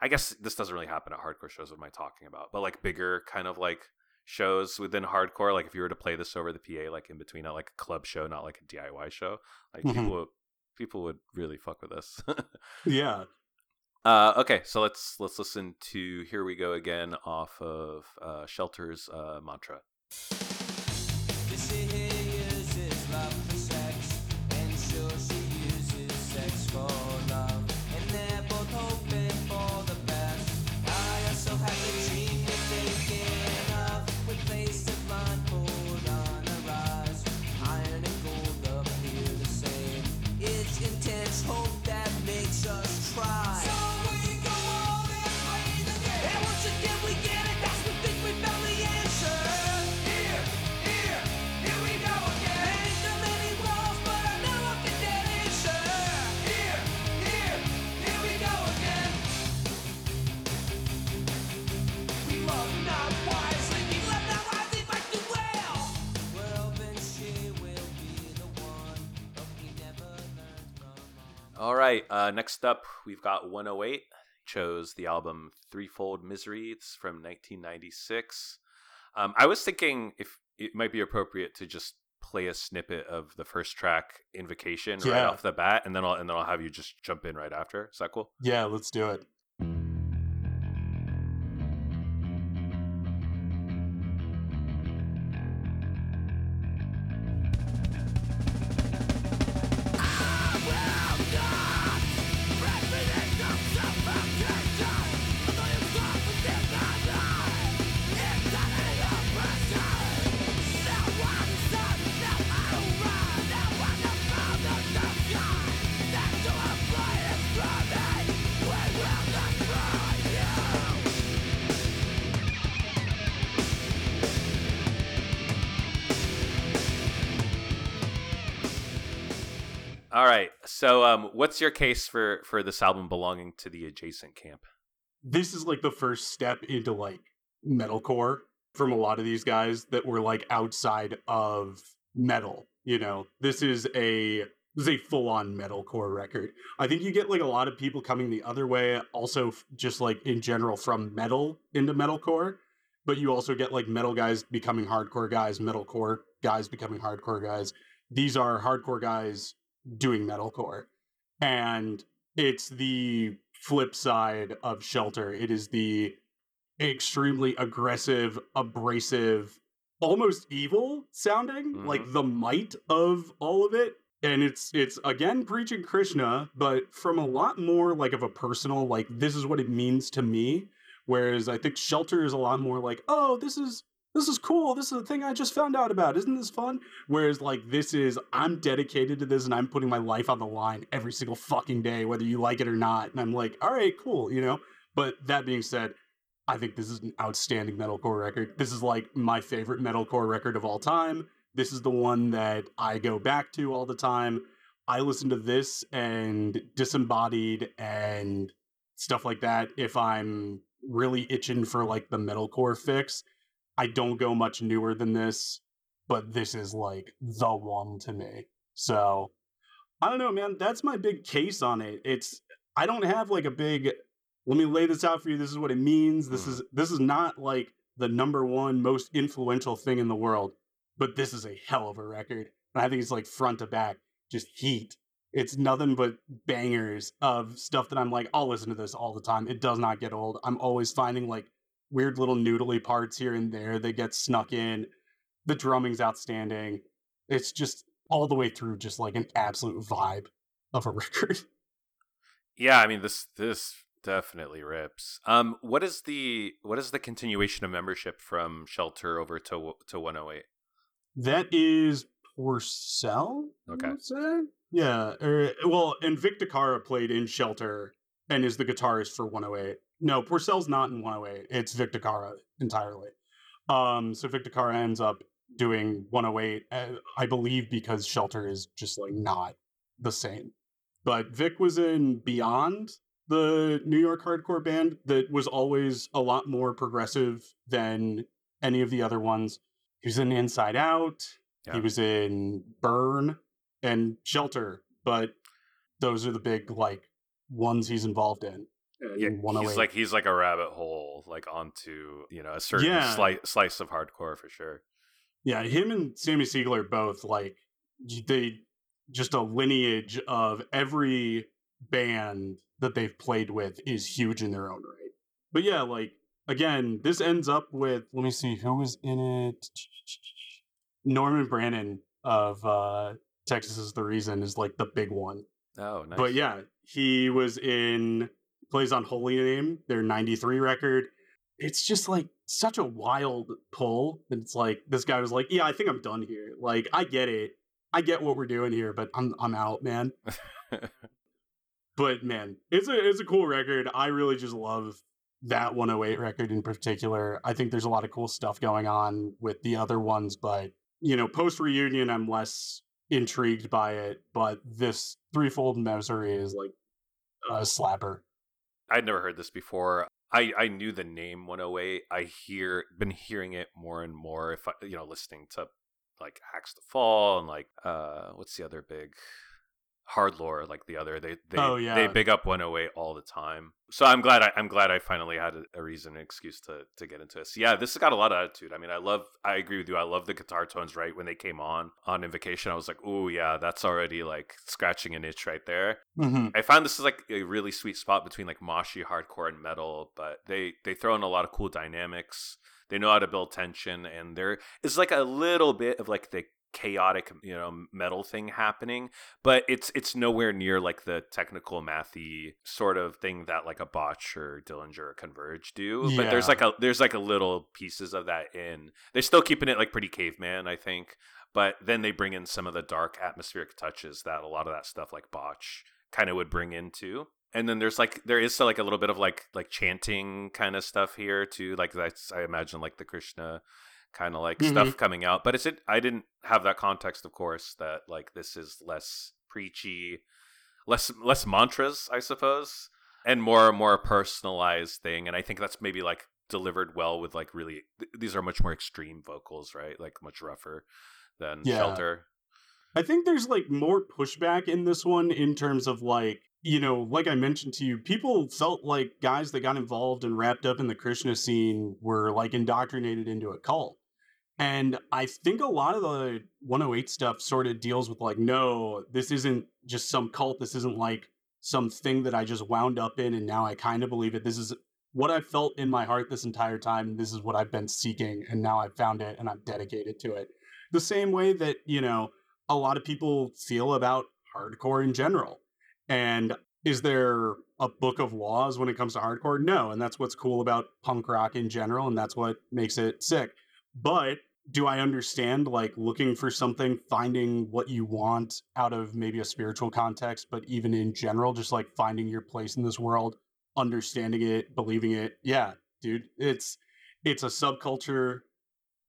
I guess this doesn't really happen at hardcore shows. What am I talking about? But like bigger kind of like shows within hardcore like if you were to play this over the PA like in between a like a club show not like a DIY show like Mhm. people would people would really fuck with this Yeah. uh okay so let's let's listen to here we go again off of uh shelter's uh mantra all right uh next up we've got 108 chose the album threefold misery it's from 1996 um i was thinking if it might be appropriate to just play a snippet of the first track invocation right off the bat and then i'll and then i'll have you just jump in right after. Is that cool? Yeah, let's do it. So, um, what's your case for for this album belonging to the adjacent camp? This is like the first step into like metalcore from a lot of these guys that were like outside of metal. You know, this is a this is a full on metalcore record. I think you get like a lot of people coming the other way, also just like in general from metal into metalcore. But you also get like metal guys becoming hardcore guys, metalcore guys becoming hardcore guys. These are hardcore guys doing metalcore. And it's the flip side of Shelter. It is the extremely aggressive, abrasive, almost evil sounding, Mhm. like the might of all of it. And it's it's again preaching Krishna, but from a lot more like of a personal, like this is what it means to me. Whereas I think Shelter is a lot more like, oh, this is this is cool. This is the thing I just found out about. Isn't this fun? Whereas like this is I'm dedicated to this and I'm putting my life on the line every single fucking day, whether you like it or not. And I'm like, all right, cool, you know. But that being said, I think this is an outstanding metalcore record. This is like my favorite metalcore record of all time. This is the one that I go back to all the time. I listen to this and Disembodied and stuff like that if I'm really itching for like the metalcore fix. I don't go much newer than this, but this is like the one to me. So I don't know, man. That's my big case on it. It's I don't have like a big let me lay this out for you. This is what it means. This Mhm. is this is not like the number one most influential thing in the world, but this is a hell of a record. And I think it's like front to back, just heat. It's nothing but bangers of stuff that I'm like, I'll listen to this all the time. It does not get old. I'm always finding like weird little noodly parts here and there that get snuck in. The drumming's outstanding. It's just all the way through, just like an absolute vibe of a record. Yeah, I mean this this definitely rips. Um, what is the what is the continuation of membership from Shelter over to to 108? That is Porcell. Okay. Yeah. Er, well, and Vic DeCara played in Shelter and is the guitarist for 108. No, Porcell's not in 108. It's Vic DeCara entirely. Um, so Vic DeCara ends up doing 108. uh, I believe because Shelter is just like not the same. But Vic was in Beyond, the New York hardcore band that was always a lot more progressive than any of the other ones. He was in Inside Out. Yeah. He was in Burn and Shelter, but those are the big like ones he's involved in. Yeah, he's like he's like a rabbit hole, like onto you know a certain Yeah. slice slice of hardcore for sure. Yeah, him and Sammy Siegel are both like they just a lineage of every band that they've played with is huge in their own right. But yeah, like again, this ends up with let me see who was in it. Norman Brandon of uh Texas is the reason is like the big one. Oh, nice. But yeah, he was in plays on Holy Name, their 93 record. It's just like such a wild pull. And it's like this guy was like, "Yeah, I think I'm done here. Like, I get it. I get what we're doing here, but I'm I'm out, man." But man, it's a it's a cool record. I really just love that 108 record in particular. I think there's a lot of cool stuff going on with the other ones, but you know, post reunion, I'm less intrigued by it. But this threefold misery is like a slapper. I'd never heard this before. I, I knew the name 108. I hear been hearing it more and more. If I you know listening to like Axe to Fall and like uh what's the other big hard lore like the other they they Oh, yeah. they big up 108 all the time. So I'm glad I, I'm glad I finally had a, a reason an excuse to to get into this. Yeah, this has got a lot of attitude. I mean, I love I agree with you. I love the guitar tones right when they came on on Invocation. I was like, "Oh yeah, that's already like scratching an itch right there." Mm-hmm. I found this is like a really sweet spot between like moshy hardcore and metal, but they they throw in a lot of cool dynamics. They know how to build tension, and there is like a little bit of like the chaotic you know metal thing happening but it's it's nowhere near like the technical mathy sort of thing that like a botch or dillinger or converge do but there's like a there's like a little pieces of that in they're still keeping it like pretty caveman i think but then they bring in some of the dark atmospheric touches that a lot of that stuff like botch kind of would bring into and then there's like there is like a little bit of like like chanting kind of stuff here too like that's i imagine like the krishna kind of like Mhm. stuff coming out but it's it i didn't have that context of course that like this is less preachy less less mantras i suppose and more more personalized thing and i think that's maybe like delivered well with like really th- these are much more extreme vocals right like much rougher than Yeah. shelter I think there's like more pushback in this one in terms of like, you know, like I mentioned to you, people felt like guys that got involved and wrapped up in the Krishna scene were like indoctrinated into a cult. And I think a lot of the 108 stuff sort of deals with like, no, this isn't just some cult. This isn't like some thing that I just wound up in and now I kind of believe it. This is what I felt in my heart this entire time. This is what I've been seeking and now I've found it and I'm dedicated to it. The same way that, you know, a lot of people feel about hardcore in general. And is there a book of laws when it comes to hardcore? No. And that's what's cool about punk rock in general. And that's what makes it sick. But do I understand like looking for something, finding what you want out of maybe a spiritual context, but even in general, just like finding your place in this world, understanding it, believing it? Yeah, dude. It's it's a subculture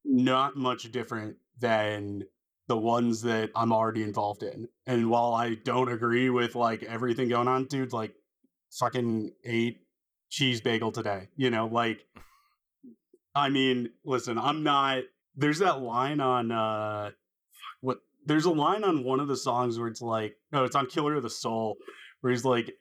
not much different than the ones that I'm already involved in. And while I don't agree with like everything going on, dude, like fucking ate cheese bagel today. You know, like I mean, listen, I'm not there's that line on uh what there's a line on one of the songs where it's like no, it's on Killer of the Soul, where he's like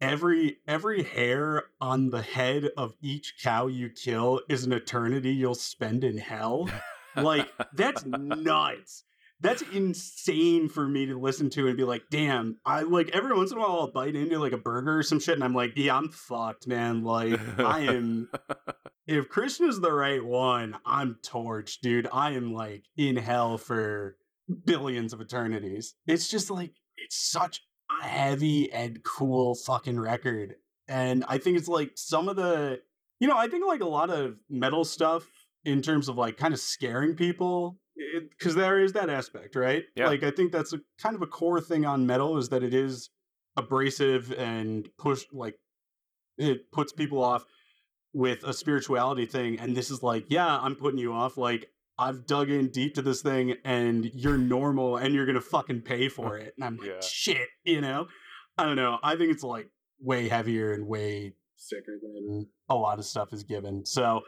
every every hair on the head of each cow you kill is an eternity you'll spend in hell. Like that's nuts. That's insane for me to listen to and be like, damn, I like every once in a while I'll bite into like a burger or some shit and I'm like, yeah, I'm fucked, man. Like I am if Krishna's the right one, I'm torched, dude. I am like in hell for billions of eternities. It's just like it's such a heavy and cool fucking record. And I think it's like some of the you know, I think like a lot of metal stuff in terms of like kind of scaring people because there is that aspect, right? Yeah. Like I think that's a kind of a core thing on metal is that it is abrasive and push like it puts people off with a spirituality thing and this is like yeah i'm putting you off like I've dug in deep to this thing and you're normal and you're gonna fucking pay for it. And I'm like, Yeah. shit, you know? I don't know. I think it's like way heavier and way sicker than a lot of stuff is given. So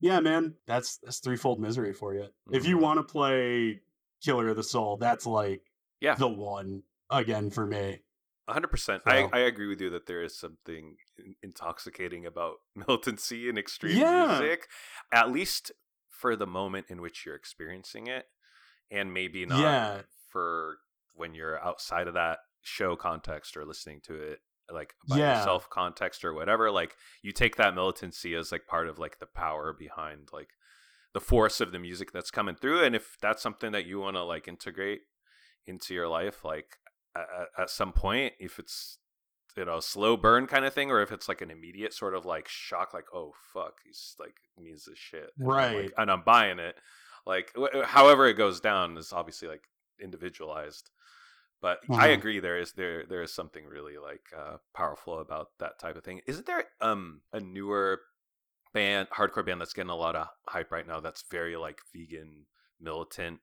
yeah, man, that's that's threefold misery for you. If you Mhm. want to play Killer of the Soul, that's like Yeah. the one again for me. 100%. I, So- I agree with you that there is something intoxicating about militancy and extreme Yeah. music, at least for the moment in which you're experiencing it, and maybe not Yeah. for when you're outside of that show context or listening to it like by Yeah. yourself context or whatever like you take that militancy as like part of like the power behind like the force of the music that's coming through and if that's something that you want to like integrate into your life like at, at some point if it's you know slow burn kind of thing or if it's like an immediate sort of like shock like oh fuck he's like means this shit and I'm, like- Right. and i'm buying it like wh- however it goes down is obviously like individualized but i Mhm. agree there is there there is something really like uh powerful about that type of thing isn't there um a newer band hardcore band that's getting a lot of hype right now that's very like vegan militant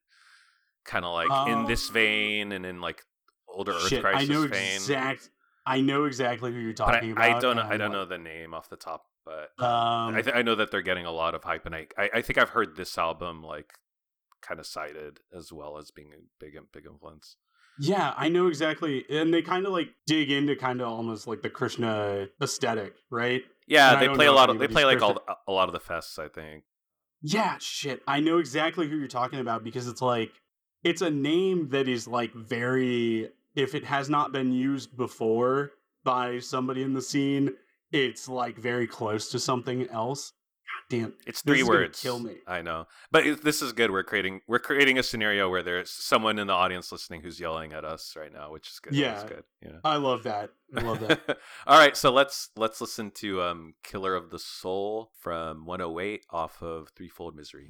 kind of like in this Um, vein and in like older earth Shit, I know vein exact. I know exactly who you're talking I, about. I don't know i don't like, know the name off the top but Um, I, th- I know that they're getting a lot of hype and I, I, I think i've heard this album like kind of cited as well as being a big big influence Yeah, I know exactly. And they kind of like dig into kind of almost like the Krishna aesthetic, right? yeah And they play a lot of they play like all a lot of the fests i think Yeah, shit. I know exactly who you're talking about because it's like it's a name that is like very if it has not been used before by somebody in the scene, it's like very close to something else. God damn. It's This three is words. kill me. I know, but it, this is good. We're creating we're creating a scenario where there's someone in the audience listening who's yelling at us right now, which is good. Yeah. That's good. Yeah. I love that. I love that. All right, so let's let's listen to um "Killer of the Soul" from 108 off of Threefold Misery.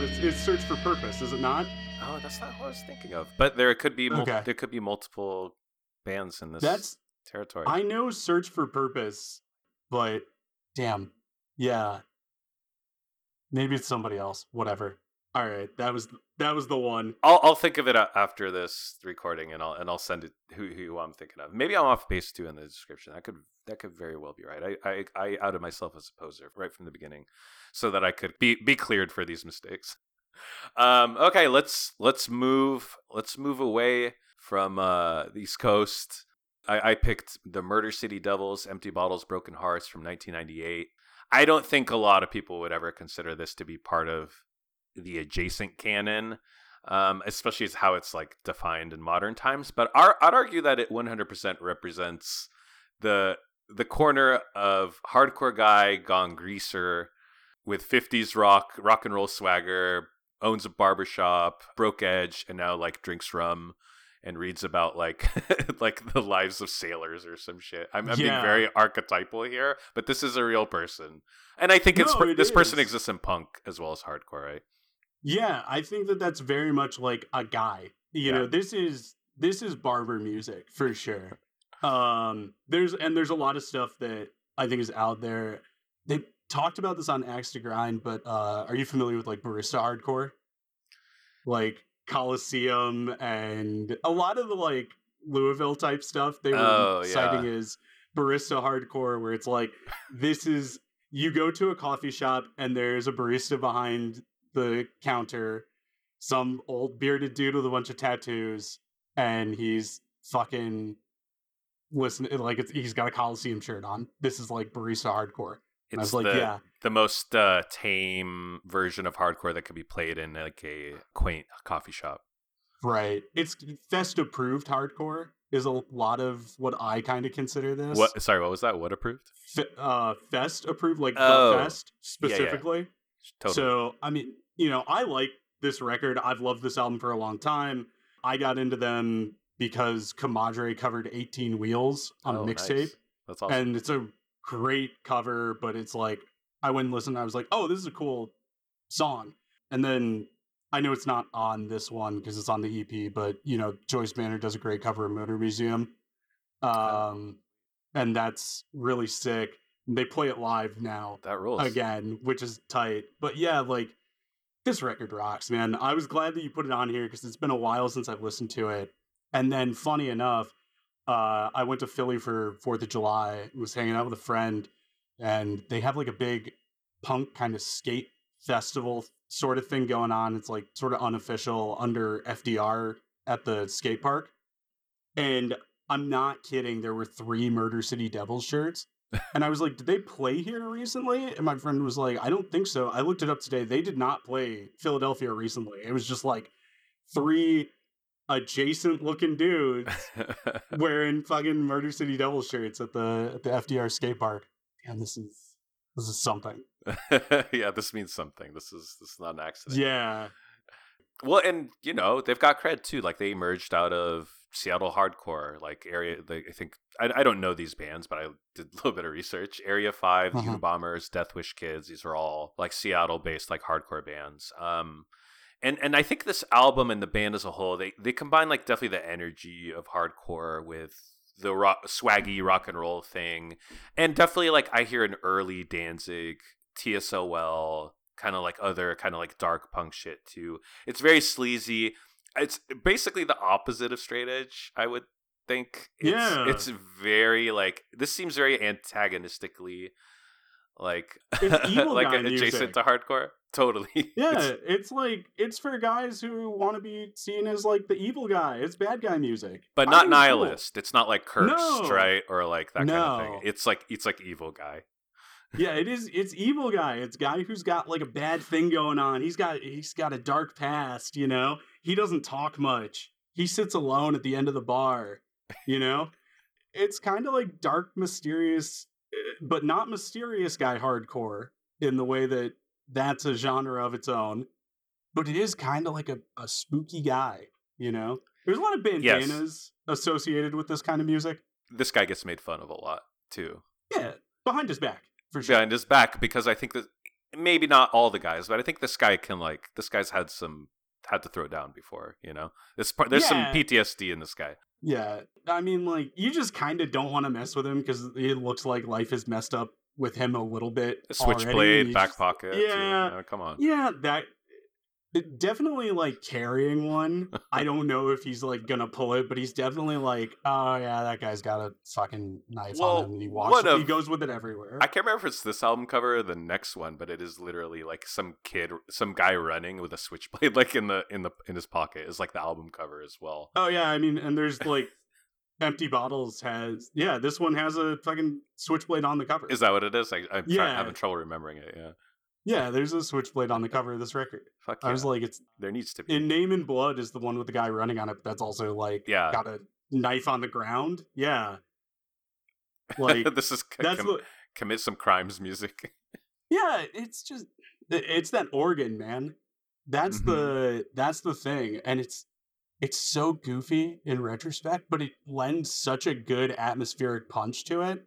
out. It's, it's Search for Purpose, is it not? Oh, that's not what I was thinking of. But there could be mul- Okay. there could be multiple bands in this That's territory. I know Search for Purpose, but damn, yeah. Maybe it's somebody else. Whatever. All right, that was that was the one. I'll I'll think of it after this recording, and I'll and I'll send it who who I'm thinking of. Maybe I'm off base too in the description. That could that could very well be right. I I, I outed myself as a poser right from the beginning, so that I could be be cleared for these mistakes. Um, okay, let's let's move let's move away from uh, the East Coast. I, I picked the Murder City Devils, Empty Bottles, Broken Hearts from 1998. I don't think a lot of people would ever consider this to be part of the adjacent canon, um, especially as how it's like defined in modern times. But I'd I'd argue that it 100% represents the the corner of hardcore guy gone greaser with 50s rock, rock and roll swagger, owns a barbershop, broke edge, and now like drinks rum and reads about like like the lives of sailors or some shit. I'm, I'm being very archetypal here, but this is a real person, and I think it's No, it this person exists in punk as well as hardcore, right? Yeah, I think that that's very much like a guy. You Yeah. know, this is this is barber music for sure. Um, there's and there's a lot of stuff that I think is out there. They talked about this on Axe to Grind, but uh, are you familiar with like barista hardcore? Like Coliseum and a lot of the like Louisville type stuff they were Oh, citing yeah. as barista hardcore, where it's like this is you go to a coffee shop and there's a barista behind the counter, some old bearded dude with a bunch of tattoos, and he's fucking listening like it's, he's got a Coliseum shirt on. This is like barista hardcore. And I It's was like, the yeah, the most uh, tame version of hardcore that could be played in like a quaint coffee shop. right. It's fest approved hardcore is a lot of what I kind of consider this. What? Sorry, what was that? What approved? Fe- uh, fest approved, like Oh, the fest yeah, yeah. specifically. Totally. So, I mean, you know, I like this record. I've loved this album for a long time. I got into them because Comadre covered 18 Wheels on Oh, a nice. mixtape. That's awesome. And it's a great cover, but it's like, I went and listened. And I was like, oh, this is a cool song. And then I know it's not on this one because it's on the EP, but, you know, Joyce Manor does a great cover of Motor Museum. Um, and that's really sick. They play it live now that rules. again, which is tight. But yeah, like this record rocks, man. I was glad that you put it on here because it's been a while since I've listened to it. And then, funny enough, uh, I went to Philly for Fourth of July. Was hanging out with a friend, and they have like a big punk kind of skate festival sort of thing going on. It's like sort of unofficial under FDR at the skate park. And I'm not kidding. There were three Murder City Devils shirts. And I was like, did they play here recently? And my friend was like, I don't think so. I looked it up today. They did not play Philadelphia recently. It was just like three adjacent looking dudes wearing fucking Murder City Devil shirts at the at the FDR skate park. Damn, this is this is something. yeah, this means something. This is this is not an accident. Yeah. Well, and you know they've got cred too. Like they emerged out of Seattle hardcore, like area. They, I think I, I don't know these bands, but I did a little bit of research. Area 5 Uh-huh. Bombers, Death Wish Kids. These are all like Seattle-based like hardcore bands. Um, and and I think this album and the band as a whole, they they combine like definitely the energy of hardcore with the rock, swaggy rock and roll thing, and definitely like I hear an early Danzig, TSOL, kind of like other kind of like dark punk shit too. It's very sleazy. It's basically the opposite of straight edge, I would think. It's, Yeah. it's very like this seems very antagonistically like like adjacent music. to hardcore. Totally. Yeah, It's- like it's for guys who want to be seen as like the evil guy. It's bad guy music. but not it's cool. nihilist. It's not like cursed, No. right? Or like that kind of thing. It's like it's like evil guy. yeah, it is. It's evil guy. It's guy who's got like a bad thing going on. He's got he's got a dark past. You know, he doesn't talk much. He sits alone at the end of the bar. You know, it's kind of like dark, mysterious, eh, but not mysterious guy hardcore in the way that that's a genre of its own. But it is kind of like a, a spooky guy. You know, there's a lot of Yes. bandanas associated with this kind of music. This guy gets made fun of a lot too. Yeah, behind his back for sure. behind his back because I think that maybe not all the guys, but I think this guy can like this guy's had some had to throw down before, you know. This part there's Yeah. some PTSD in this guy. Yeah, I mean, like you just kind of don't want to mess with him because it looks like life is messed up with him a little bit. A switchblade, back pocket. Yeah. Come on. Yeah, that eh, definitely like carrying one. I don't know if he's like gonna pull it, but he's definitely like, oh yeah, that guy's got a fucking knife Well, on him, and he walks. one he goes with it everywhere. I can't remember if it's this album cover or the next one, but it is literally like some kid, some guy running with a switchblade like in the in the in his pocket is like the album cover as well. oh yeah, I mean, and there's like empty bottles has yeah, this one has a fucking switchblade on the cover. Is that what it is? I, I'm try- Yeah. having trouble remembering it. Yeah, yeah, there's a switchblade on the cover of this record. fuck yeah. I was like, it's there needs to be. in Name and Blood is the one with the guy running on it. But that's also like Yeah. got a knife on the ground. Yeah, like this is c- that's com- what. commit some crimes music. Yeah, it's just it's that organ, man. That's Mhm. the that's the thing, and it's it's so goofy in retrospect, but it lends such a good atmospheric punch to it.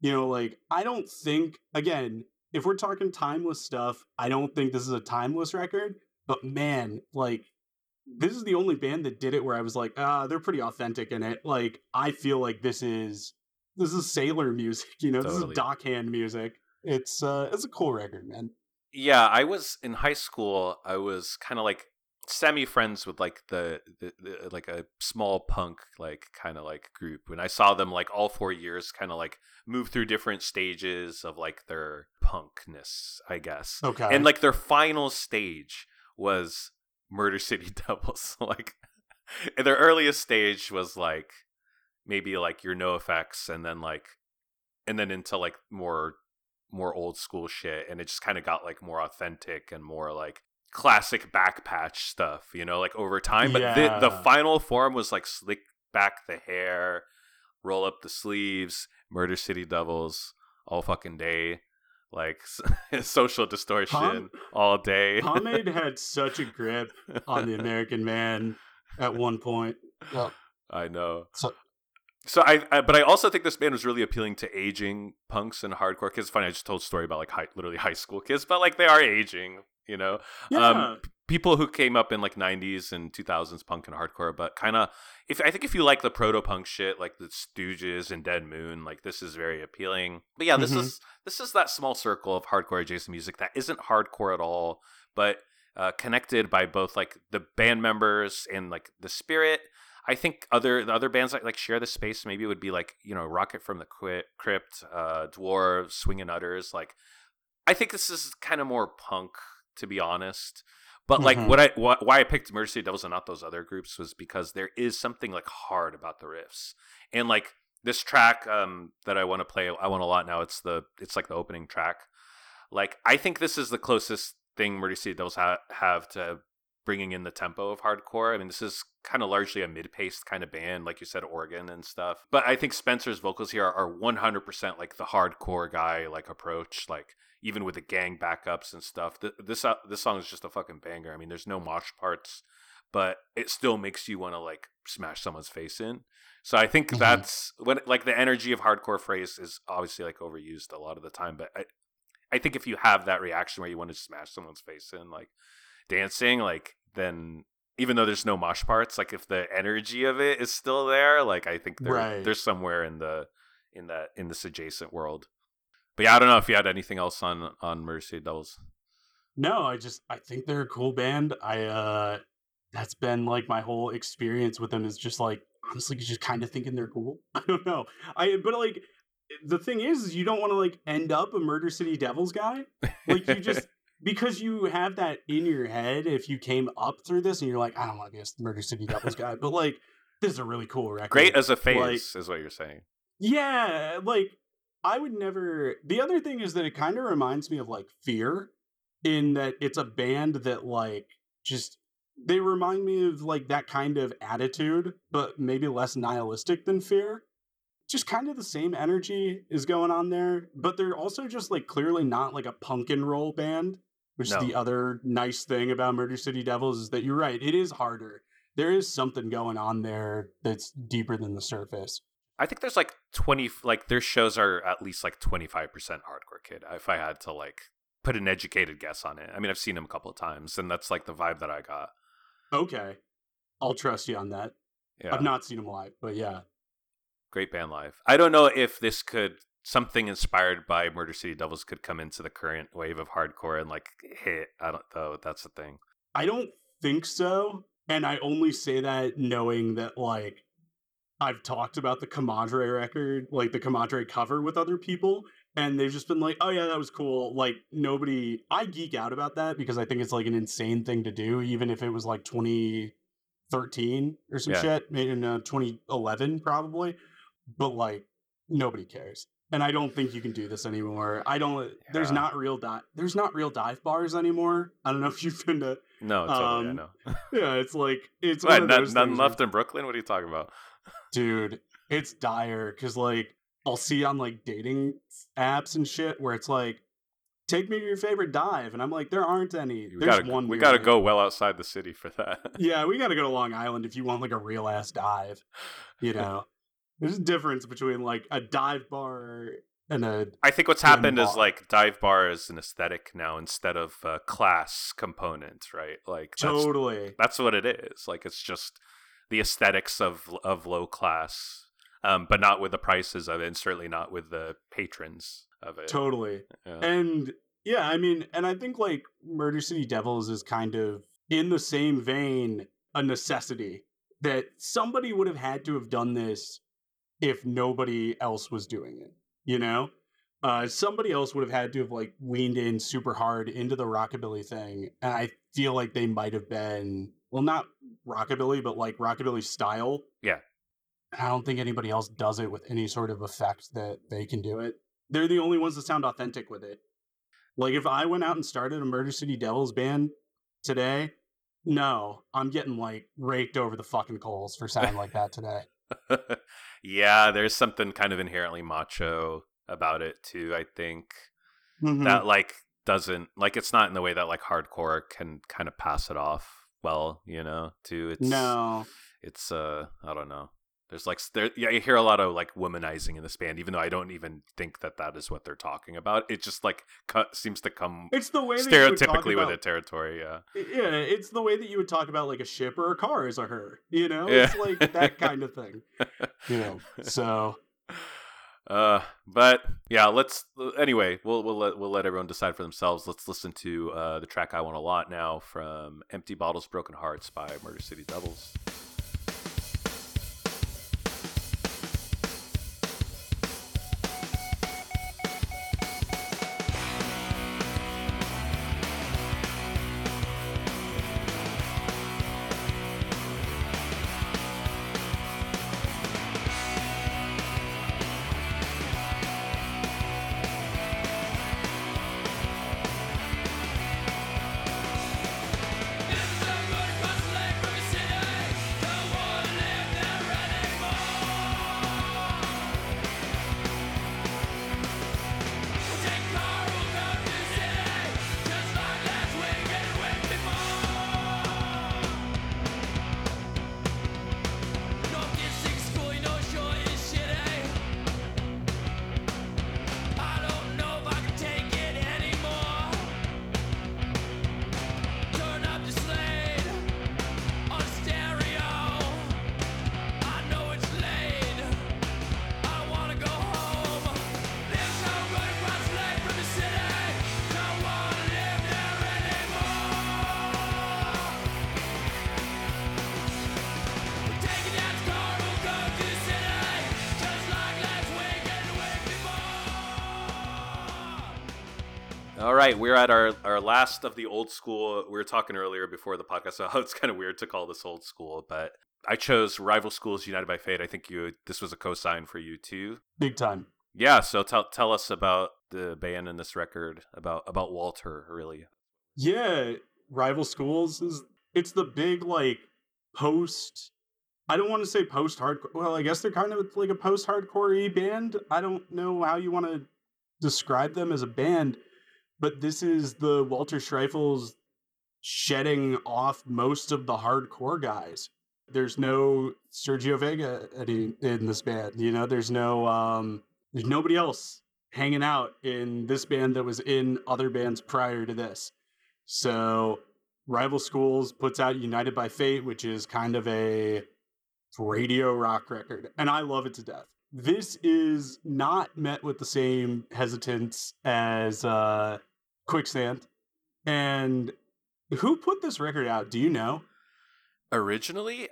You know, like I don't think again, if we're talking timeless stuff, I don't think this is a timeless record. But man, like this is the only band that did it where I was like, ah, they're pretty authentic in it. Like I feel like this is this is sailor music, you know, this Totally. is dockhand music. It's uh it's a cool record, man. Yeah, I was in high school. I was kind of like semi friends with like the, the, the like a small punk like kind of like group. and I saw them like all four years, kind of like move through different stages of like their punkness, I guess. Okay. And like their final stage was Murder City Devils. like and their earliest stage was like maybe like your NOFX and then like and then into like more more old school shit and it just kind of got like more authentic and more like classic back patch stuff you know like over time but the, the final form was like slick back the hair roll up the sleeves murder city devils all fucking day like social distortion Pom- all day Pomade had such a grip on the American man at one point. I know. So- So I, I, but I also think this band was really appealing to aging punks and hardcore kids. Funny, I just told a story about like high, literally high school kids, but like they are aging, you know. Yeah. Um, people who came up in like '90s and 2000s punk and hardcore, but kind of, if I think if you like the proto punk shit, like the Stooges and Dead Moon, like this is very appealing. But yeah, this Mhm. is this is that small circle of hardcore adjacent music that isn't hardcore at all, but uh, connected by both like the band members and like the spirit. I think other the other bands that like share the space maybe would be like you know Rocket from the Crypt, uh, Dwarves, Swingin' Utters. Like I think this is kind of more punk to be honest. But like Mhm. what I wh- why I picked Mercy Devils and not those other groups was because there is something like hard about the riffs and like this track um that I want to play I want a lot now. It's the it's like the opening track. Like I think this is the closest thing Murder City Devils ha- have to bringing in the tempo of hardcore. I mean, this is kind of largely a mid-paced kind of band, like you said, organ and stuff. But I think Spencer's vocals here are 100% like the hardcore guy like approach, like even with the gang backups and stuff. Th- This uh, this song is just a fucking banger. I mean, there's no mosh parts, but it still makes you want to like smash someone's face in. So I think Mhm. that's when like the energy of hardcore phrase is obviously like overused a lot of the time, but I I think if you have that reaction where you want to smash someone's face in, like dancing, like then even though there's no mosh parts, like if the energy of it is still there, like I think there, Right. there's somewhere in the in that in this adjacent world. But yeah, I don't know if you had anything else on on Mercy Devils. No, I just I think they're a cool band. I uh that's been like my whole experience with them is just like honestly just kind of thinking they're cool. I don't know. I but like the thing is, is you don't want to like end up a Murder City Devils guy. Like you just because you have that in your head if you came up through this and you're like, I don't want to be a Murder City Devils guy, but like this is a really cool record. great as a phase Like- is what you're saying. Yeah, like I would never. The other thing is that it kind of reminds me of like Fear, in that it's a band that like just they remind me of like that kind of attitude, but maybe less nihilistic than Fear. Just kind of the same energy is going on there, but they're also just like clearly not like a punk and roll band, which No. is the other nice thing about Murder City Devils is that you're right, it is harder. There is something going on there that's deeper than the surface. I think there's like 20 like their shows are at least like 25% hardcore kid if I had to like put an educated guess on it. I mean, I've seen them a couple of times and that's like the vibe that I got. Okay. I'll trust you on that. Yeah. I've not seen them live, but yeah. Great band live. I don't know if this could something inspired by Murder City Devils could come into the current wave of hardcore and like hit. I don't know. That's the thing. I don't think so. And I only say that knowing that like I've talked about the Comadre record, like the Comadre cover with other people, and they've just been like, "Oh yeah, that was cool." Like nobody, I geek out about that because I think it's like an insane thing to do, even if it was like 2013 or some Yeah. shit, maybe in uh, 2011 probably. But like nobody cares, and I don't think you can do this anymore. I don't. There's not real di- There's not real dive bars anymore. I don't know if you've been to. No, totally. I Um, know. Yeah, it's like it's of none, none things where- left in Brooklyn? What are you talking about? dude it's dire because like i'll see on like dating apps and shit where it's like take me to your favorite dive, and I'm like, there aren't any. We There's gotta, one. we gotta go well outside the city for that. Yeah, we gotta go to Long Island if you want like a real ass dive. You know, there's a difference between like a dive bar and a I think what's happened is like dive bar is an aesthetic now instead of a class component, right? Like that's, totally. that's what it is. Like it's just the aesthetics of of low class, um, but not with the prices of it, and certainly not with the patrons of it. Totally. Yeah. And yeah, I mean, and I think like Murder City Devils is kind of in the same vein a necessity that somebody would have had to have done this if nobody else was doing it, you know? Uh, somebody else would have had to have like leaned in super hard into the rockabilly thing, and I feel like they might have been well, not rockabilly, but like rockabilly style. Yeah. And I don't think anybody else does it with any sort of effect that they can do it. They're the only ones that sound authentic with it. Like if I went out and started a Murder City Devils band today, no, I'm getting like raked over the fucking coals for sounding like that today. yeah, there's something kind of inherently macho about it too. I think Mhm. that like doesn't like it's not in the way that like hardcore can kind of pass it off well, you know. Too, it's no, it's uh I don't know. There's like there yeah, you hear a lot of like womanizing in this band, even though I don't even think that that is what they're talking about. It just like cut, seems to come it's the way stereotypically with the territory. Yeah, Yeah, it's the way that you would talk about like a ship or a car as a her. You know, Yeah. it's like that kind of thing. You know, so Uh, but yeah, let's anyway. We'll we'll let we'll let everyone decide for themselves. Let's listen to uh, the track I want a lot now from "Empty Bottles, Broken Hearts" by Murder City Devils. Last of the old school. We were talking earlier before the podcast so it's kind of weird to call this old school, but I chose Rival Schools United by Fate. I think you this was a cosign for you too. big time. Yeah, so tell tell us about the band and this record about about Walter really. Yeah, rival schools is it's the big like post. I don't want to say post hardcore. Well, I guess they're kind of like a post hardcore band. I don't know how you want to describe them as a band, but this is the Walter Schreifels shedding off most of the hardcore guys. There's no Sergio Vega any, in this band. You know, there's no um, there's nobody else hanging out in this band that was in other bands prior to this. So, Rival Schools puts out United by Fate, which is kind of a radio rock record, and I love it to death. This is not met with the same hesitance as uh, Quicksand. And who put this record out? Do you know? Originally,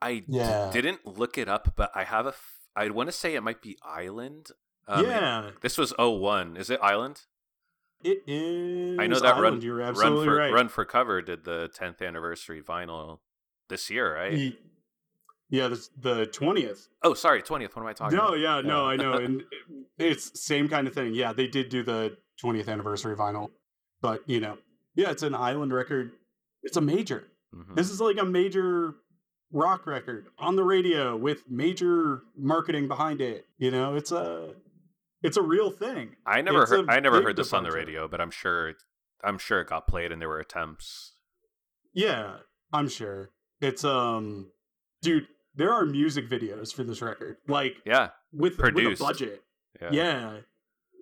I Yeah. didn't look it up, but I have a f- I want to say it might be Island. Um, it- yeah, this was 01. Is it Island? it is. I know that Island, Run You're Run absolutely for right. Run for Cover did the 10th anniversary vinyl this year, right? Ye- Yeah, this, the twentieth. Oh, sorry, 20th. What am I talking No, about? yeah, no. I know, and it's same kind of thing. Yeah, they did do the 20th anniversary vinyl, but you know, yeah, it's an island record. It's a major. Mhm. This is like a major rock record on the radio with major marketing behind it. You know, it's a It's a real thing. I never It's heard I never heard this on the radio, but I'm sure I'm sure it got played and there were attempts. Yeah, I'm sure. It's um dude, there are music videos for this record. Like Yeah. with Produced. with a budget. Yeah. Yeah.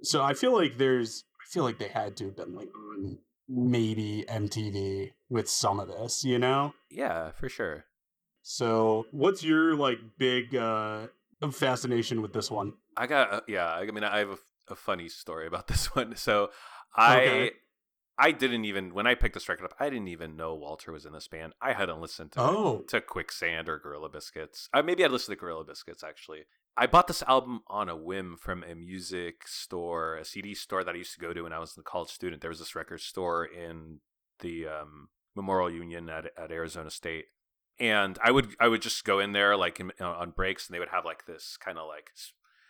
So I feel like there's I feel like they had to have been like on maybe MTV with some of this, you know? Yeah, for sure. So what's your like big uh fascination with this one? I got uh, yeah. I mean, I have a, a funny story about this one. So I Okay. I didn't even when I picked this record up, I didn't even know Walter was in this band. I hadn't listened to Oh. to Quicksand or Gorilla Biscuits. Uh, maybe I'd listened to Gorilla Biscuits actually. I bought this album on a whim from a music store, a CD store that I used to go to when I was a college student. There was this record store in the um, Memorial Union at, at Arizona State, and I would I would just go in there like in, on breaks, and they would have like this kind of like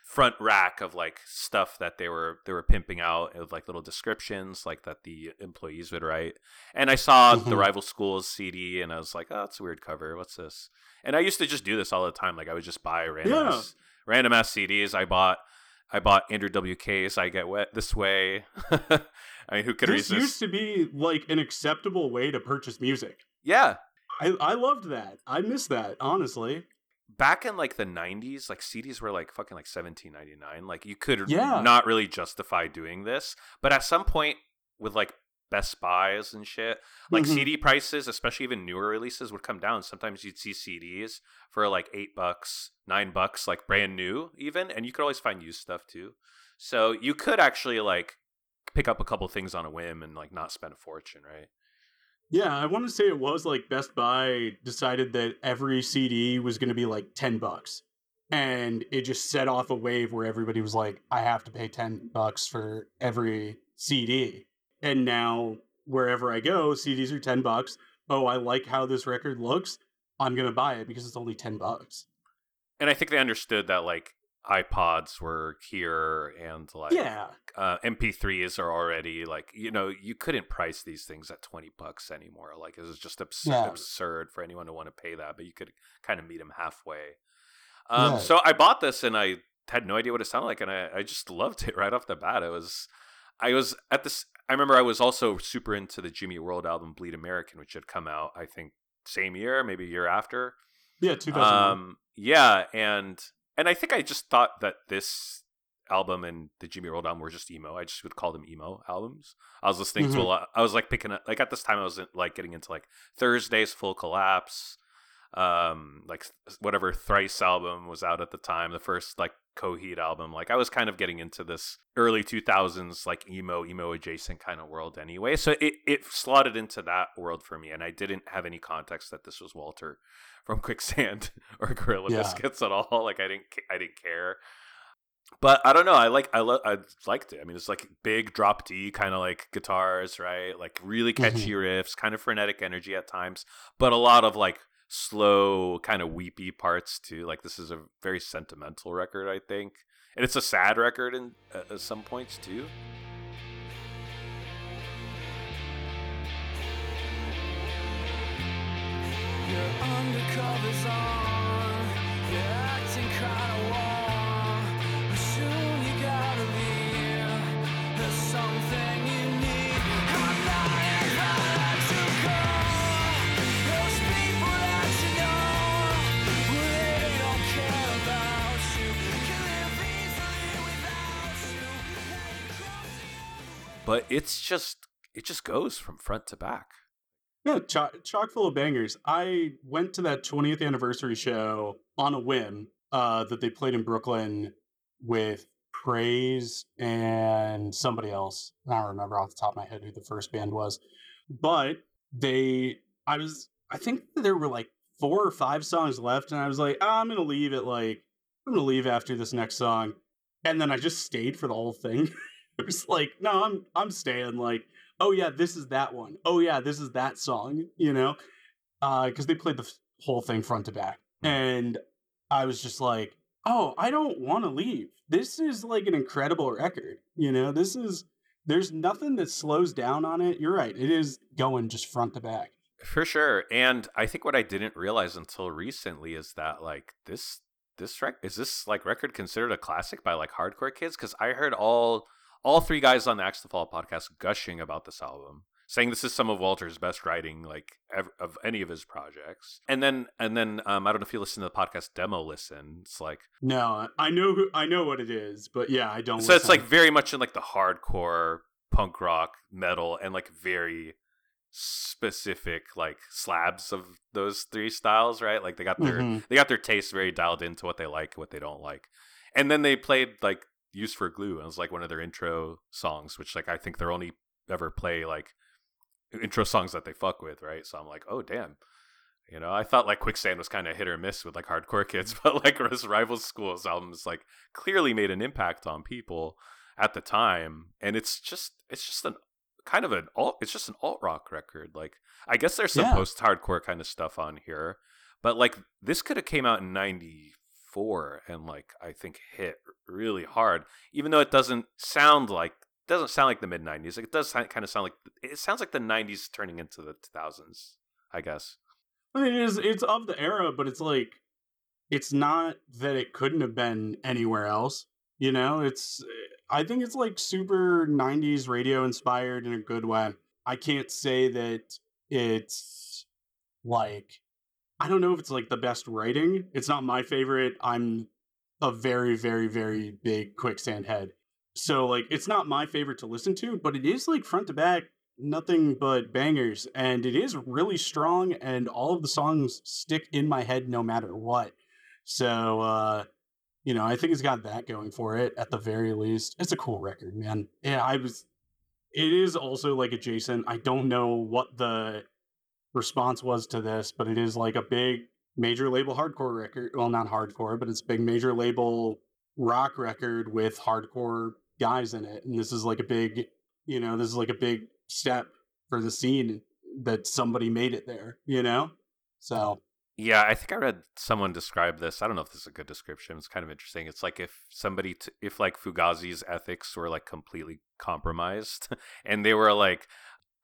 front rack of like stuff that they were they were pimping out with like little descriptions like that the employees would write and i saw the Mhm. rival schools cd and i was like oh that's a weird cover what's this and i used to just do this all the time like i would just buy random Yeah. Random ass cds i bought i bought andrew wk's i get wet this way i mean who could resist? This resist used to be like an acceptable way to purchase music. yeah I, I loved that. I miss that, honestly. back in like the 90s like cds were like fucking like 17.99 like you could Yeah. not really justify doing this but at some point with like best buys and shit like Mhm. cd prices especially even newer releases would come down sometimes you'd see cds for like eight bucks nine bucks like brand new even and you could always find used stuff too so you could actually like pick up a couple things on a whim and like not spend a fortune right Yeah, I want to say it was like Best Buy decided that every CD was going to be like 10 bucks. And it just set off a wave where everybody was like, I have to pay 10 bucks for every CD. And now wherever I go, CDs are 10 bucks. Oh, I like how this record looks. I'm going to buy it because it's only 10 bucks. and i think they understood that like ipods were here and like Yeah. uh, MP3s are already like you know you couldn't price these things at twenty bucks anymore. Like it was just absurd, Yeah. absurd for anyone to want to pay that, but you could kind of meet them halfway. Um, Yeah. So I bought this and I had no idea what it sounded like, and I, I just loved it right off the bat. It was I was at this. I remember I was also super into the Jimmy World album Bleed American, which had come out I think same year, maybe a year after. Yeah, 2001. Um, yeah, and and I think I just thought that this album and the Jimmy World album were just emo. I just would call them emo albums. I was listening to a Mhm. lot. I was like picking up like at this time I was like getting into like Thursday's Full Collapse, um, like whatever Thrice album was out at the time, the first like Coheed album. Like I was kind of getting into this early two thousands like emo emo adjacent kind of world anyway. So it it slotted into that world for me, and I didn't have any context that this was Walter from Quicksand or Gorilla Yeah. Biscuits at all. Like I didn't I didn't care. But I don't know. I like I lo- I liked it. I mean, it's like big drop D kind of like guitars, right? Like really mm-hmm. catchy riffs, kind of frenetic energy at times, but a lot of like slow, kind of weepy parts too. Like this is a very sentimental record, I think, and it's a sad record in uh, some points too. Your undercover's on. But it's just it just goes from front to back. Yeah, chock, chock full of bangers. I went to that 20th anniversary show on a whim uh, that they played in Brooklyn with Praise and somebody else. I don't remember off the top of my head who the first band was. But they, I was, I think there were like four or five songs left, and I was like, "Ah, I'm to leave it like, I'm to leave after this next song. And then I just stayed for the whole thing. it was like, no, I'm, I'm staying. Like, oh yeah, this is that one. Oh yeah, this is that song, you know? Uh, because they played the f- whole thing front to back. And I was just like, oh, I don't want to leave. This is like an incredible record, you know? This is, there's nothing that slows down on it. You're right. It is going just front to back. For sure. And I think what I didn't realize until recently is that like this this rec- is this like record considered a classic by like hardcore kids? Because I heard all all three guys on the Axe to Fall podcast gushing about this album, saying this is some of Walter's best writing, like ev- of any of his projects. And then and then um, I don't know if you listen to the podcast demo. Listen, it's like No, I know who I know what it is, but yeah, I don't. so it's like very much in like the hardcore punk rock metal and like very specific like slabs of those three styles right like they got their Mhm. they got their taste very dialed into what they like what they don't like and then they played like used for glue and it was like one of their intro songs which like i think they're only ever play like intro songs that they fuck with right so i'm like oh damn you know i thought like quicksand was kind of hit or miss with like hardcore kids but like this rival schools albums like clearly made an impact on people at the time and it's just it's just an kind of an alt it's just an alt rock record like i guess there's some Yeah. post hardcore kind of stuff on here but like this could have came out in 94 and like i think hit really hard even though it doesn't sound like doesn't sound like the mid 90s like it does kind of sound like it sounds like the 90s turning into the 2000s i guess It is. It's of the era, but it's like, it's not that it couldn't have been anywhere else. You know, it's. I think it's like super '90s radio inspired in a good way. I can't say that it's like. I don't know if it's like the best writing. It's not my favorite. I'm a very, very, very big quicksand head. So like, it's not my favorite to listen to, but it is like front to back nothing but bangers and it is really strong and all of the songs stick in my head no matter what so uh you know i think it's got that going for it at the very least it's a cool record man yeah i was it is also like adjacent i don't know what the response was to this but it is like a big major label hardcore record well not hardcore but it's a big major label rock record with hardcore guys in it and this is like a big you know this is like a big step for the scene that somebody made it there you know so Yeah, I think I read someone describe this. I don't know if this is a good description. It's kind of interesting. It's like if somebody, t- if like Fugazi's ethics were like completely compromised, and they were like,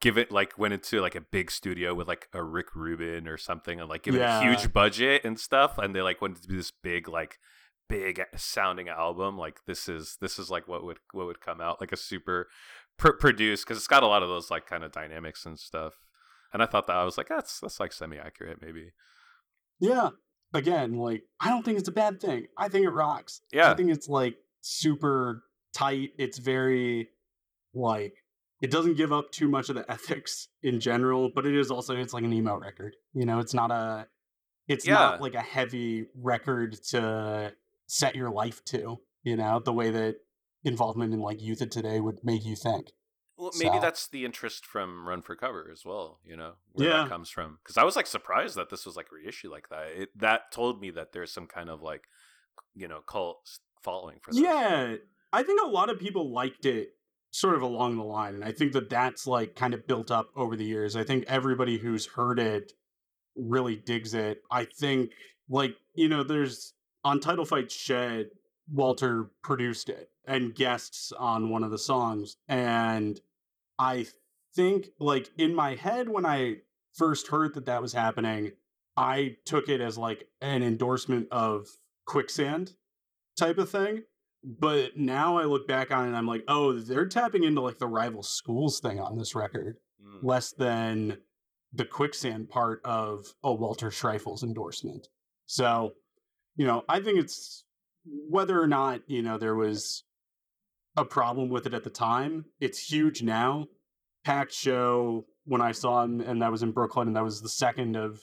give it like went into like a big studio with like a Rick Rubin or something, and like give it a huge budget and stuff, and they like wanted to do this big like big sounding album. Like this is this is like what would what would come out like a super pr- produced because it's got a lot of those like kind of dynamics and stuff. And I thought that I was like that's that's like semi accurate maybe. yeah again like i don't think it's a bad thing i think it rocks Yeah. i think it's like super tight it's very like it doesn't give up too much of the ethics in general but it is also it's like an emo record you know it's not a it's Yeah. not like a heavy record to set your life to you know the way that involvement in like youth of today would make you think Well, maybe So- that's the interest from Run for Cover as well. You know where Yeah. that comes from. Because I was like surprised that this was like reissue like that. It that told me that there's some kind of like you know cult following for this. Yeah, I think a lot of people liked it sort of along the line, and I think that that's like kind of built up over the years. I think everybody who's heard it really digs it. I think like you know, there's on Title Fight Shed, Walter produced it and guests on one of the songs, and I think like in my head when I first heard that that was happening, I took it as like an endorsement of quicksand type of thing. But now I look back on it and I'm like, oh, they're tapping into like the rival schools thing on this record, Mm. less than the quicksand part of a Walter Schreifels' endorsement. So, you know, I think it's whether or not, you know, there was a problem with it at the time, it's huge now. Packed show when I saw him, and that was in Brooklyn, and that was the second of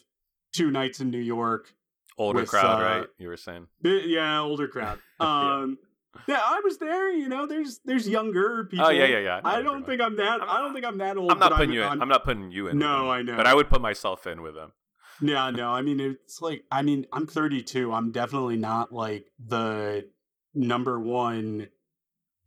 two nights in New York. Older with, crowd, uh, right? You were saying. Yeah, older crowd. Um, yeah. I was there. You know, there's there's younger people. Oh yeah, yeah, yeah. I don't think I'm that. I'm- I don't think I'm that old. I'm not putting you in. I'm- I'm not putting you in. No, I know. But I would put myself in with them. Yeah, no. I mean, it's like I mean, I'm 32. I'm definitely not like the number one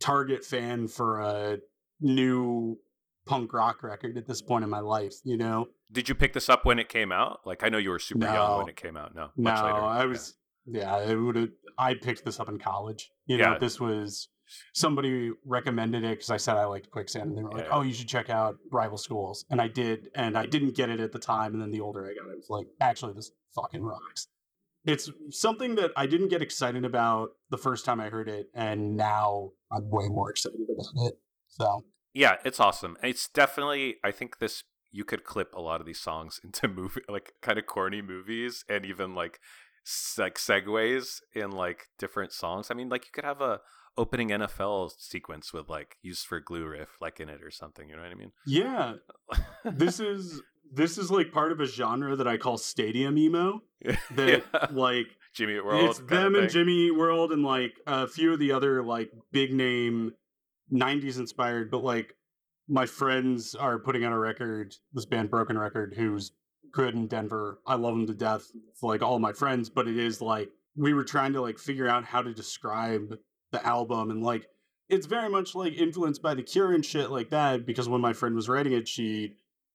target fan for a new punk rock record at this point in my life. You know, Did you pick this up when it came out? Like I know you were super young when it came out. No, no, much later. I was. Yeah, it would have. I picked this up in college. You know, Yeah. this was somebody recommended it because I said I liked Quicksand, and they were like, Yeah. "Oh, you should check out Rival Schools," and I did, and I didn't get it at the time, and then the older I got, I was like, "Actually, this fucking rocks." it's something that I didn't get excited about the first time I heard it, and now I'm way more excited about it. So Yeah, it's awesome. It's definitely. I think this you could clip a lot of these songs into movie like kind of corny movies and even like like segues in like different songs. I mean, like you could have a opening NFL sequence with like used for glue riff like in it or something. You know what I mean? yeah, this is this is like part of a genre that I call stadium emo. That Yeah. like Jimmy Eat World. it's them and. Jimmy Eat World and like a few of the other like big name '90s inspired, but like my friends are putting out a record. This band Broken Record, who's good in Denver. I love them to death. Like all my friends, but it is like we were trying to like figure out how to describe the album and like it's very much like influenced by the Cure and shit like that. Because when my friend was writing it, she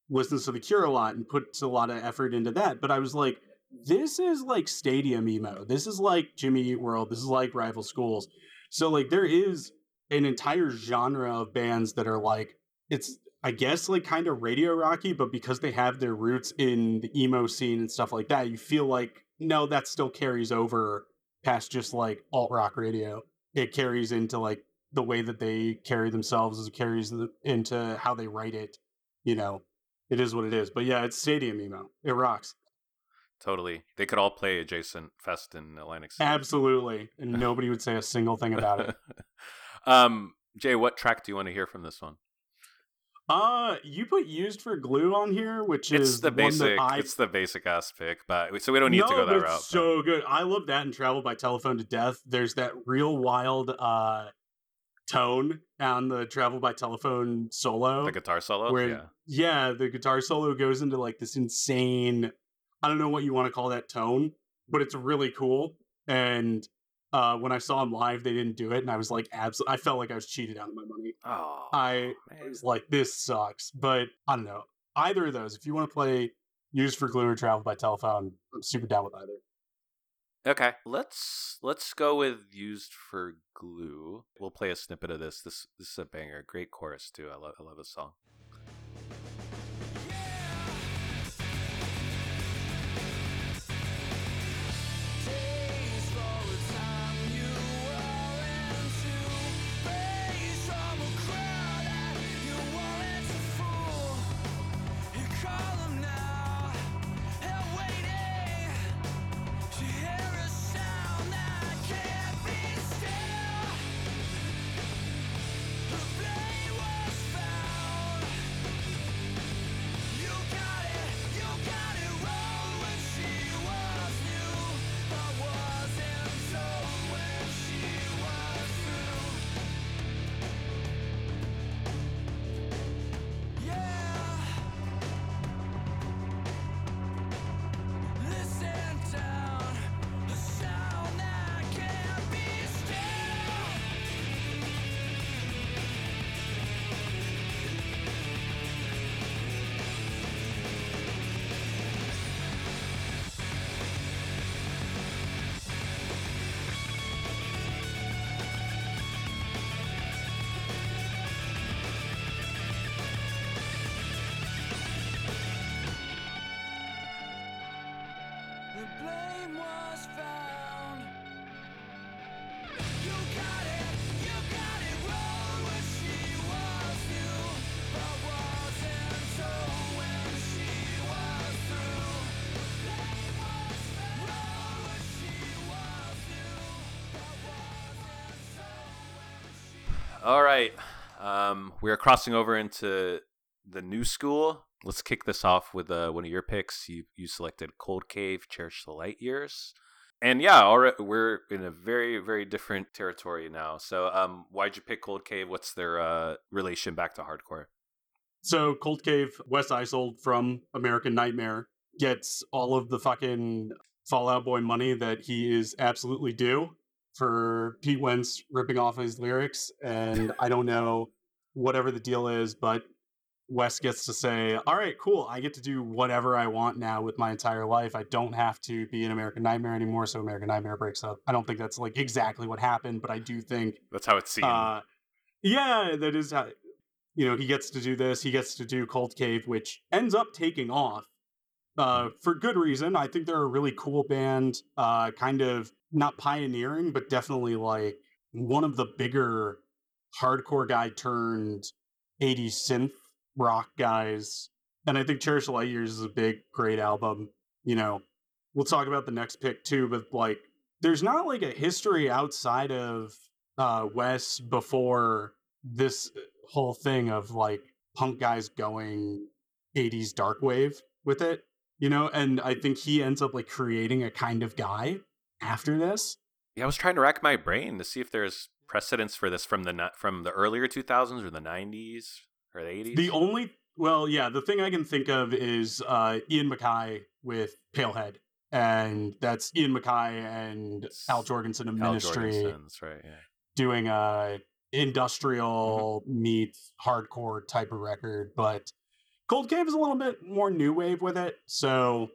listens to the Cure a lot and puts a lot of effort into that. But I was like, this is like stadium emo. This is like Jimmy Eat World. This is like Rival Schools. So like there is an entire genre of bands that are like it's I guess like kind of radio rocky, but because they have their roots in the emo scene and stuff like that, you feel like no, that still carries over past just like alt rock radio. It carries into like the way that they carry themselves, as it carries into how they write it. You know, it is what it is. But yeah, it's stadium emo. It rocks. Totally. They could all play adjacent fest in Atlantic City. Absolutely. And nobody would say a single thing about it. um, Jay, what track do you want to hear from this one? Uh, you put used for glue on here, which It's is the basic. I It's the basic ass pick, but so we don't need no, to go that route. but- so good. I love that in Travel by Telephone to Death. There's that real wild uh tone on the Travel by Telephone solo. the guitar solo. where yeah. yeah, the guitar solo goes into like this insane I don't know what you want to call that tone, but it's really cool. And uh when I saw them live, they didn't do it, and I was like, absolutely I felt like I was cheated out of my money. Oh, I man. was like, this sucks. But I don't know. Either of those, if you want to play Used for Glue or Travel by Telephone, I'm super down with either. Okay, let's let's go with used for glue. We'll play a snippet of this. This this is a banger. Great chorus too. I love I love this song. Um, we're crossing over into the new school. Let's kick this off with uh, one of your picks. You you selected Cold Cave, Cherish the Light Years, and yeah, already we're in a very very different territory now. So, um, why'd you pick Cold Cave? What's their uh, relation back to hardcore? So Cold Cave, Wes Eisold from American Nightmare gets all of the fucking Fall Out Boy money that he is absolutely due for Pete Wentz ripping off his lyrics. And I don't know whatever the deal is, but Wes gets to say, All right, cool. I get to do whatever I want now with my entire life. I don't have to be an American Nightmare anymore. So American Nightmare breaks up. I don't think that's like exactly what happened, but I do think That's how it's seen. uh, yeah, that is how you know he gets to do this. He gets to do Cold Cave, which ends up taking off. uh, for good reason. I think they're a really cool band, uh, kind of not pioneering, but definitely like one of the bigger hardcore guy turned 80s synth rock guys. And I think Cherish Light Years is a big, great album. You know, we'll talk about the next pick too, but like, there's not like a history outside of uh, Wes before this whole thing of like punk guys going 80s dark wave with it, you know, and I think he ends up like creating a kind of guy after this. Yeah, I was trying to rack my brain to see if there's precedence for this from the from the earlier 2000s or the 90s or the 80s. The only well, yeah, the thing I can think of is uh Ian MacKaye with Palehead. And that's Ian MacKaye and Al Jourgensen of Al Ministry right? Yeah. doing a industrial meets hardcore type of record, but Cold Cave is a little bit more new wave with it. So,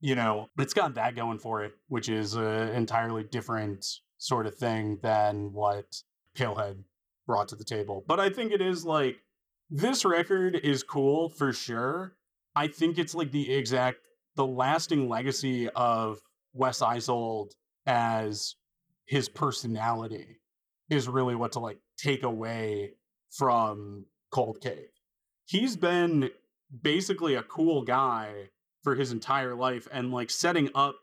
you know, it's got that going for it, which is an entirely different sort of thing than what Palehead brought to the table. But I think it is like this record is cool for sure. I think it's like the exact the lasting legacy of Wes Eisold as his personality is really what to like take away from Cold Cave. He's been basically a cool guy for his entire life and like setting up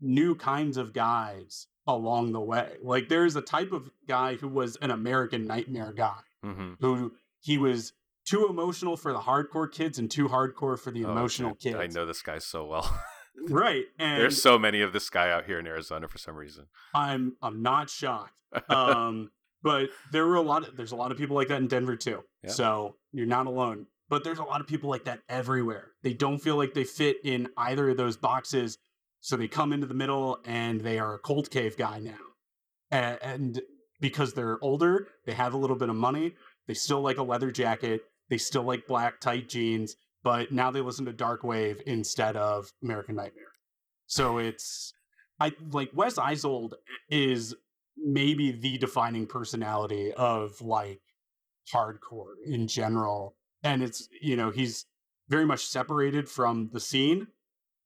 new kinds of guys along the way. Like there's a type of guy who was an American nightmare guy hmm who he was too emotional for the hardcore kids and too hardcore for the Oh, emotional dude, kids. I know this guy so well. Right. And There's so many of this guy out here in Arizona for some reason. I'm I'm not shocked. um, but there were a lot of there's a lot of people like that in Denver too. Yeah. So you're not alone. But there's a lot of people like that everywhere. They don't feel like they fit in either of those boxes, so they come into the middle and they are a cold cave guy now. And, and because they're older, they have a little bit of money. They still like a leather jacket. They still like black tight jeans, but now they listen to Dark Wave instead of American Nightmare. So it's I like Wes Eisold is maybe the defining personality of like hardcore in general. And it's, you know, he's very much separated from the scene.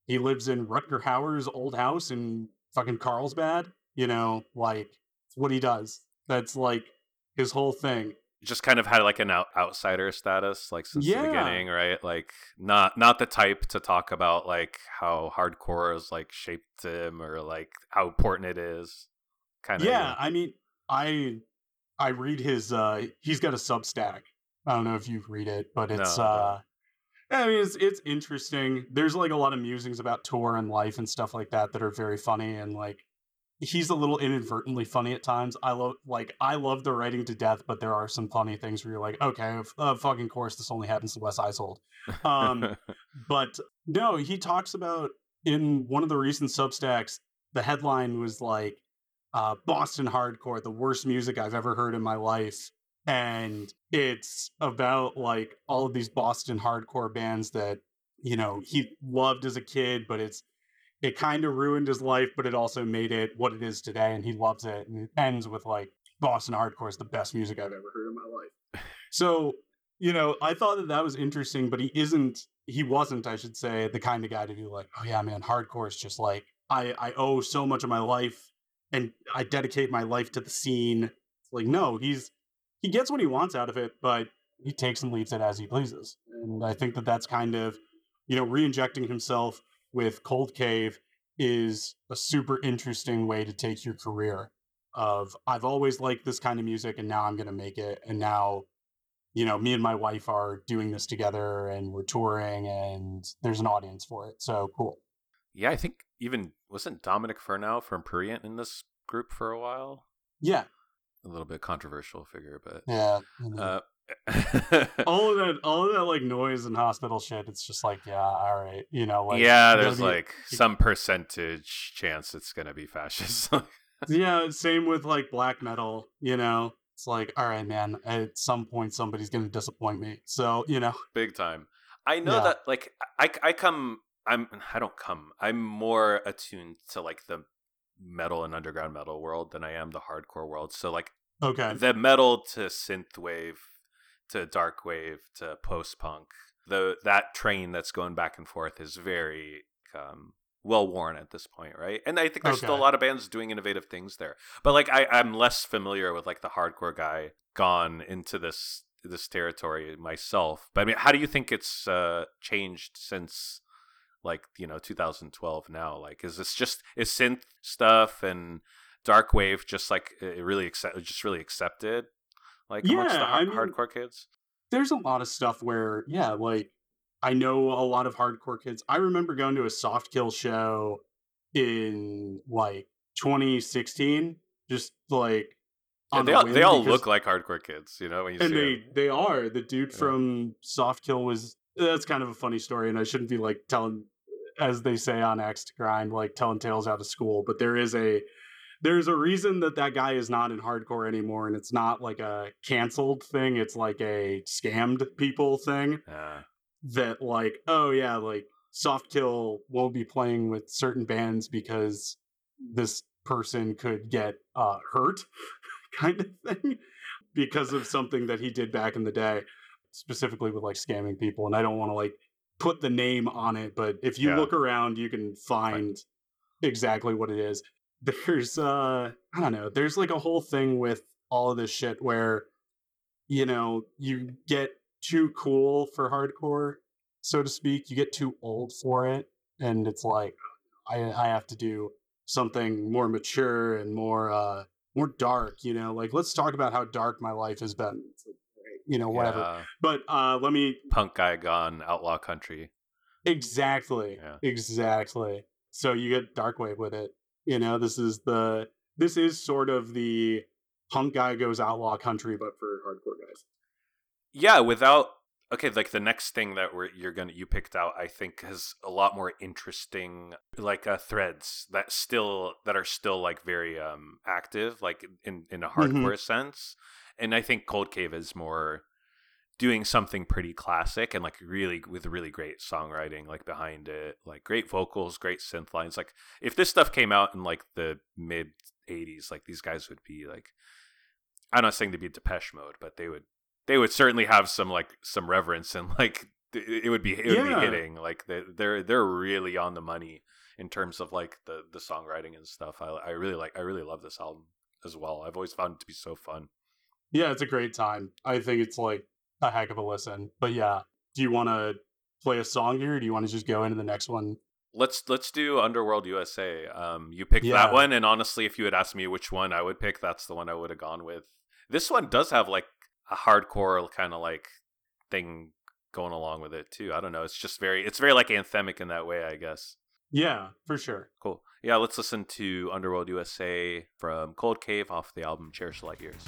He lives in Rutger Hauer's old house in fucking Carlsbad, you know, like what he does. That's like his whole thing. Just kind of had like an out- outsider status, like since Yeah. the beginning, right? Like not not the type to talk about like how hardcore has like shaped him or like how important it is. Kind of yeah, I mean, I I read his uh he's got a Substack. I don't know if you read it, but it's No, uh I mean it's it's interesting. There's like a lot of musings about tour and life and stuff like that that are very funny and like he's a little inadvertently funny at times. I love like I love the writing to death, but there are some funny things where you're like, okay, of uh, fucking course this only happens to Wes Eisold. Um but no, he talks about in one of the recent Substacks, the headline was like, uh, Boston hardcore, the worst music I've ever heard in my life. And it's about like all of these Boston hardcore bands that, you know, he loved as a kid, but it's, it kind of ruined his life, but it also made it what it is today. And he loves it. And it ends with like, Boston hardcore is the best music I've ever heard in my life. So, you know, I thought that that was interesting, but he isn't, he wasn't, I should say, the kind of guy to be like, oh yeah, man, hardcore is just like, I, I owe so much of my life and I dedicate my life to the scene. It's like, no, he's, he gets what he wants out of it, but he takes and leaves it as he pleases. And I think that that's kind of, you know, re-injecting himself with Cold Cave is a super interesting way to take your career of I've always liked this kind of music and now I'm going to make it and now you know me and my wife are doing this together and we're touring and there's an audience for it so cool yeah, I think even wasn't Dominick Fernow from Prurient in this group for a while. yeah A little bit controversial figure, but yeah uh, all of that all of that like noise and hospital shit it's just like yeah all right you know like yeah, there's be- like some percentage chance it's gonna be fascist. yeah same with like black metal you know it's like all right man at some point somebody's gonna disappoint me so you know big time. I know Yeah. that like I I come I'm I don't come. I'm more attuned to like the metal and underground metal world than I am the hardcore world. So like okay the metal to synthwave to dark wave to post punk the that train that's going back and forth is very um, well worn at this point, right? And I think there's still a lot of bands doing innovative things there. But like I, I'm less familiar with like the hardcore guy gone into this this territory myself. But I mean, how do you think it's uh, changed since like you know 2012 now? Like, is this just is synth stuff and dark wave just like it really accept just really accepted like amongst the Yeah, I mean- hardcore kids? there's a lot of stuff where yeah like i know a lot of hardcore kids i remember going to a soft kill show in like 2016 just like Yeah, they all, they all look like hardcore kids, you know. You and they them. they are the dude Yeah. from soft kill was that's kind of a funny story and i shouldn't be like telling as they say on axe to grind like telling tales out of school but there is a there's a reason that that guy is not in hardcore anymore and it's not like a canceled thing it's like a scammed people thing Yeah. that like oh yeah like soft kill won't be playing with certain bands because this person could get uh hurt kind of thing because of something that he did back in the day specifically with like scamming people and i don't want to like put the name on it but if you Yeah. look around you can find exactly what it is there's uh i don't know there's like a whole thing with all of this shit where you know you get too cool for hardcore so to speak you get too old for it and it's like i i have to do something more mature and more uh more dark you know like let's talk about how dark my life has been like, you know whatever Yeah. but uh let me Punk guy gone outlaw country. Exactly. Yeah. Exactly. So you get dark wave with it. You know, this is the this is sort of the punk guy goes outlaw country, but for hardcore guys. Yeah, without okay, like the next thing that we're you're gonna you picked out, I think has a lot more interesting like uh, threads that still that are still like very um active, like in in a hardcore sense. And I think Cold Cave is more doing something pretty classic and like really with really great songwriting like behind it like great vocals great synth lines like if this stuff came out in like the mid 80s like these guys would be like i'm not saying to be depeche mode but they would they would certainly have some like some reverence and like it would be it would Yeah. be hitting like they, they're they're really on the money in terms of like the the songwriting and stuff i i really like i really love this album as well i've always found it to be so fun Yeah, it's a great time. I think it's like a heck of a listen. But yeah, do you want to play a song here? Or do you want to just go into the next one? Let's let's do Underworld USA. Um, you picked Yeah. that one, and honestly, if you had asked me which one I would pick, that's the one I would have gone with. This one does have like a hardcore kind of like thing going along with it too. I don't know. It's just very it's very like anthemic in that way, I guess. Yeah, for sure. Cool. Yeah, let's listen to Underworld USA from Cold Cave off the album Cherish the Light Years.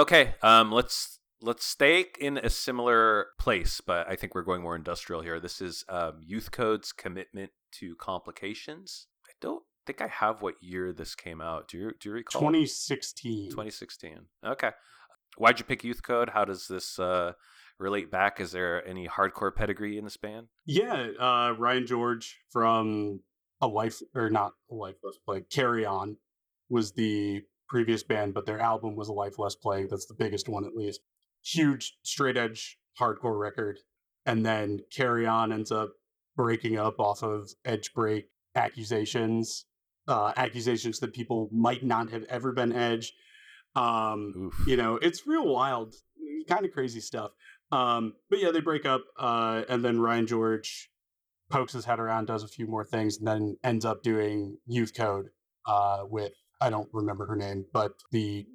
Okay, um, let's let's stay in a similar place, but I think we're going more industrial here. This is um, Youth Code's commitment to complications. I don't think I have what year this came out. Do you do you recall? 2016. 2016. Okay. Why'd you pick Youth Code? How does this uh, relate back? Is there any hardcore pedigree in this band? Yeah, uh, Ryan George from a life or not a life play. Carry On was the previous band, but their album was a life less plagued. That's the biggest one, at least. Huge straight edge hardcore record, and then Carry On ends up breaking up off of Edge Break accusations, uh, accusations that people might not have ever been Edge. Um, Oof. you know, it's real wild, kind of crazy stuff. Um, but yeah, they break up, uh, and then Ryan George pokes his head around, does a few more things, and then ends up doing Youth Code uh, with I don't remember her name, but the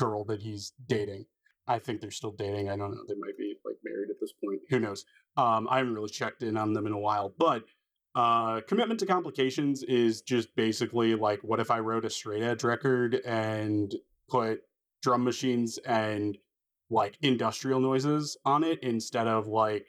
girl that he's dating. I think they're still dating. I don't know. They might be like married at this point. Who knows? Um, I haven't really checked in on them in a while, but uh, commitment to complications is just basically like, what if I wrote a straight edge record and put drum machines and like industrial noises on it instead of like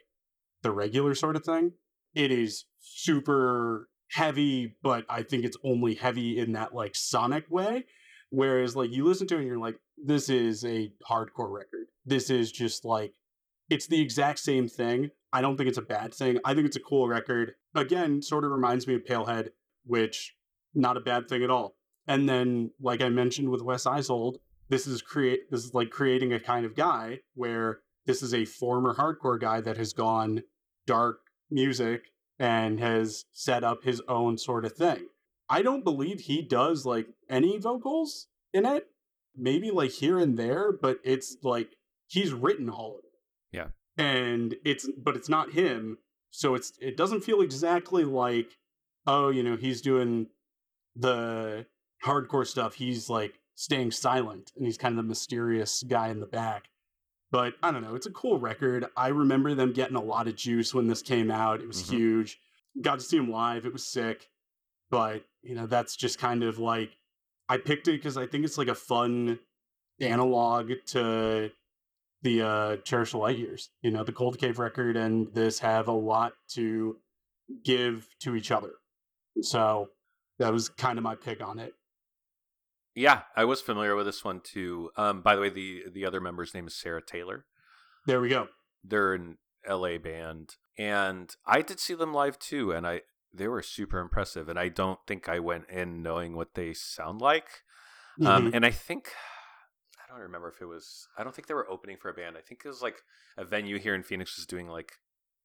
the regular sort of thing? It is super heavy, but I think it's only heavy in that like sonic way. Whereas like you listen to it and you're like, this is a hardcore record. This is just like it's the exact same thing. I don't think it's a bad thing. I think it's a cool record. Again, sort of reminds me of Palehead, which not a bad thing at all. And then, like I mentioned with Wes Eisold, this is create this is like creating a kind of guy where this is a former hardcore guy that has gone dark music and has set up his own sort of thing. I don't believe he does like any vocals in it. Maybe like here and there, but it's like he's written all of it. Yeah. And it's but it's not him. So it's it doesn't feel exactly like oh, you know, he's doing the hardcore stuff. He's like staying silent and he's kind of the mysterious guy in the back. But I don't know, it's a cool record. I remember them getting a lot of juice when this came out. It was Mhm. huge. Got to see them live. It was sick. But, you know, that's just kind of like I picked it because I think it's like a fun analog to the uh Cherish the Light Years. You know, the Cold Cave record and this have a lot to give to each other. So that was kind of my pick on it. Yeah, I was familiar with this one too. Um, by the way, the the other member's name is Sarah Taylor. There we go. They're an LA band, and I did see them live too, and I they were super impressive. And I don't think I went in knowing what they sound like. Um, Mhm. and I think I don't remember if it was. I don't think they were opening for a band. I think it was like a venue here in Phoenix was doing like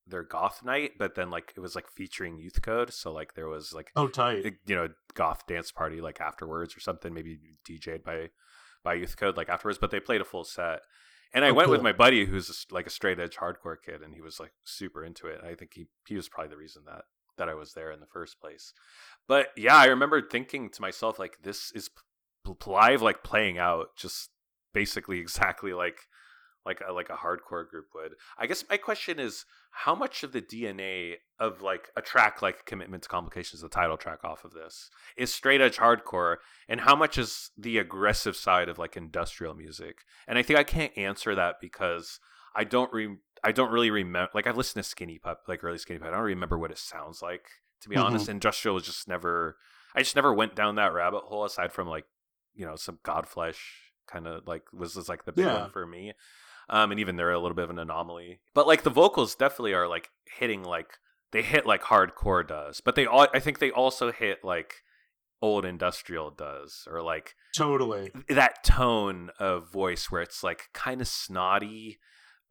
their goth night, but then like it was like featuring Youth Code. So like there was like oh, tight. Eh, you know goth dance party like afterwards or something maybe DJ'd by by Youth Code like afterwards but they played a full set and I Oh, went with my buddy who's like a straight edge hardcore kid and he was like super into it I think he he was probably the reason that that I was there in the first place but yeah I remember thinking to myself like this is live like playing out just basically exactly like like a, like a hardcore group would. I guess my question is how much of the DNA of like a track like Commitment to Complications, the title track off of this, is straight edge hardcore, and how much is the aggressive side of like industrial music? And I think I can't answer that because I don't re I don't really remember. Like I've listened to Skinny Puppy, like early Skinny Puppy. I don't remember what it sounds like to be Mhm. honest. Industrial was just never. I just never went down that rabbit hole aside from like you know some Godflesh kind of like was, was like the big Yeah. one for me. Um, and even they're a little bit of an anomaly. But like the vocals definitely are like hitting like they hit like hardcore does, but they all I think they also hit like old industrial does or like Totally. that tone of voice where it's like kind of snotty,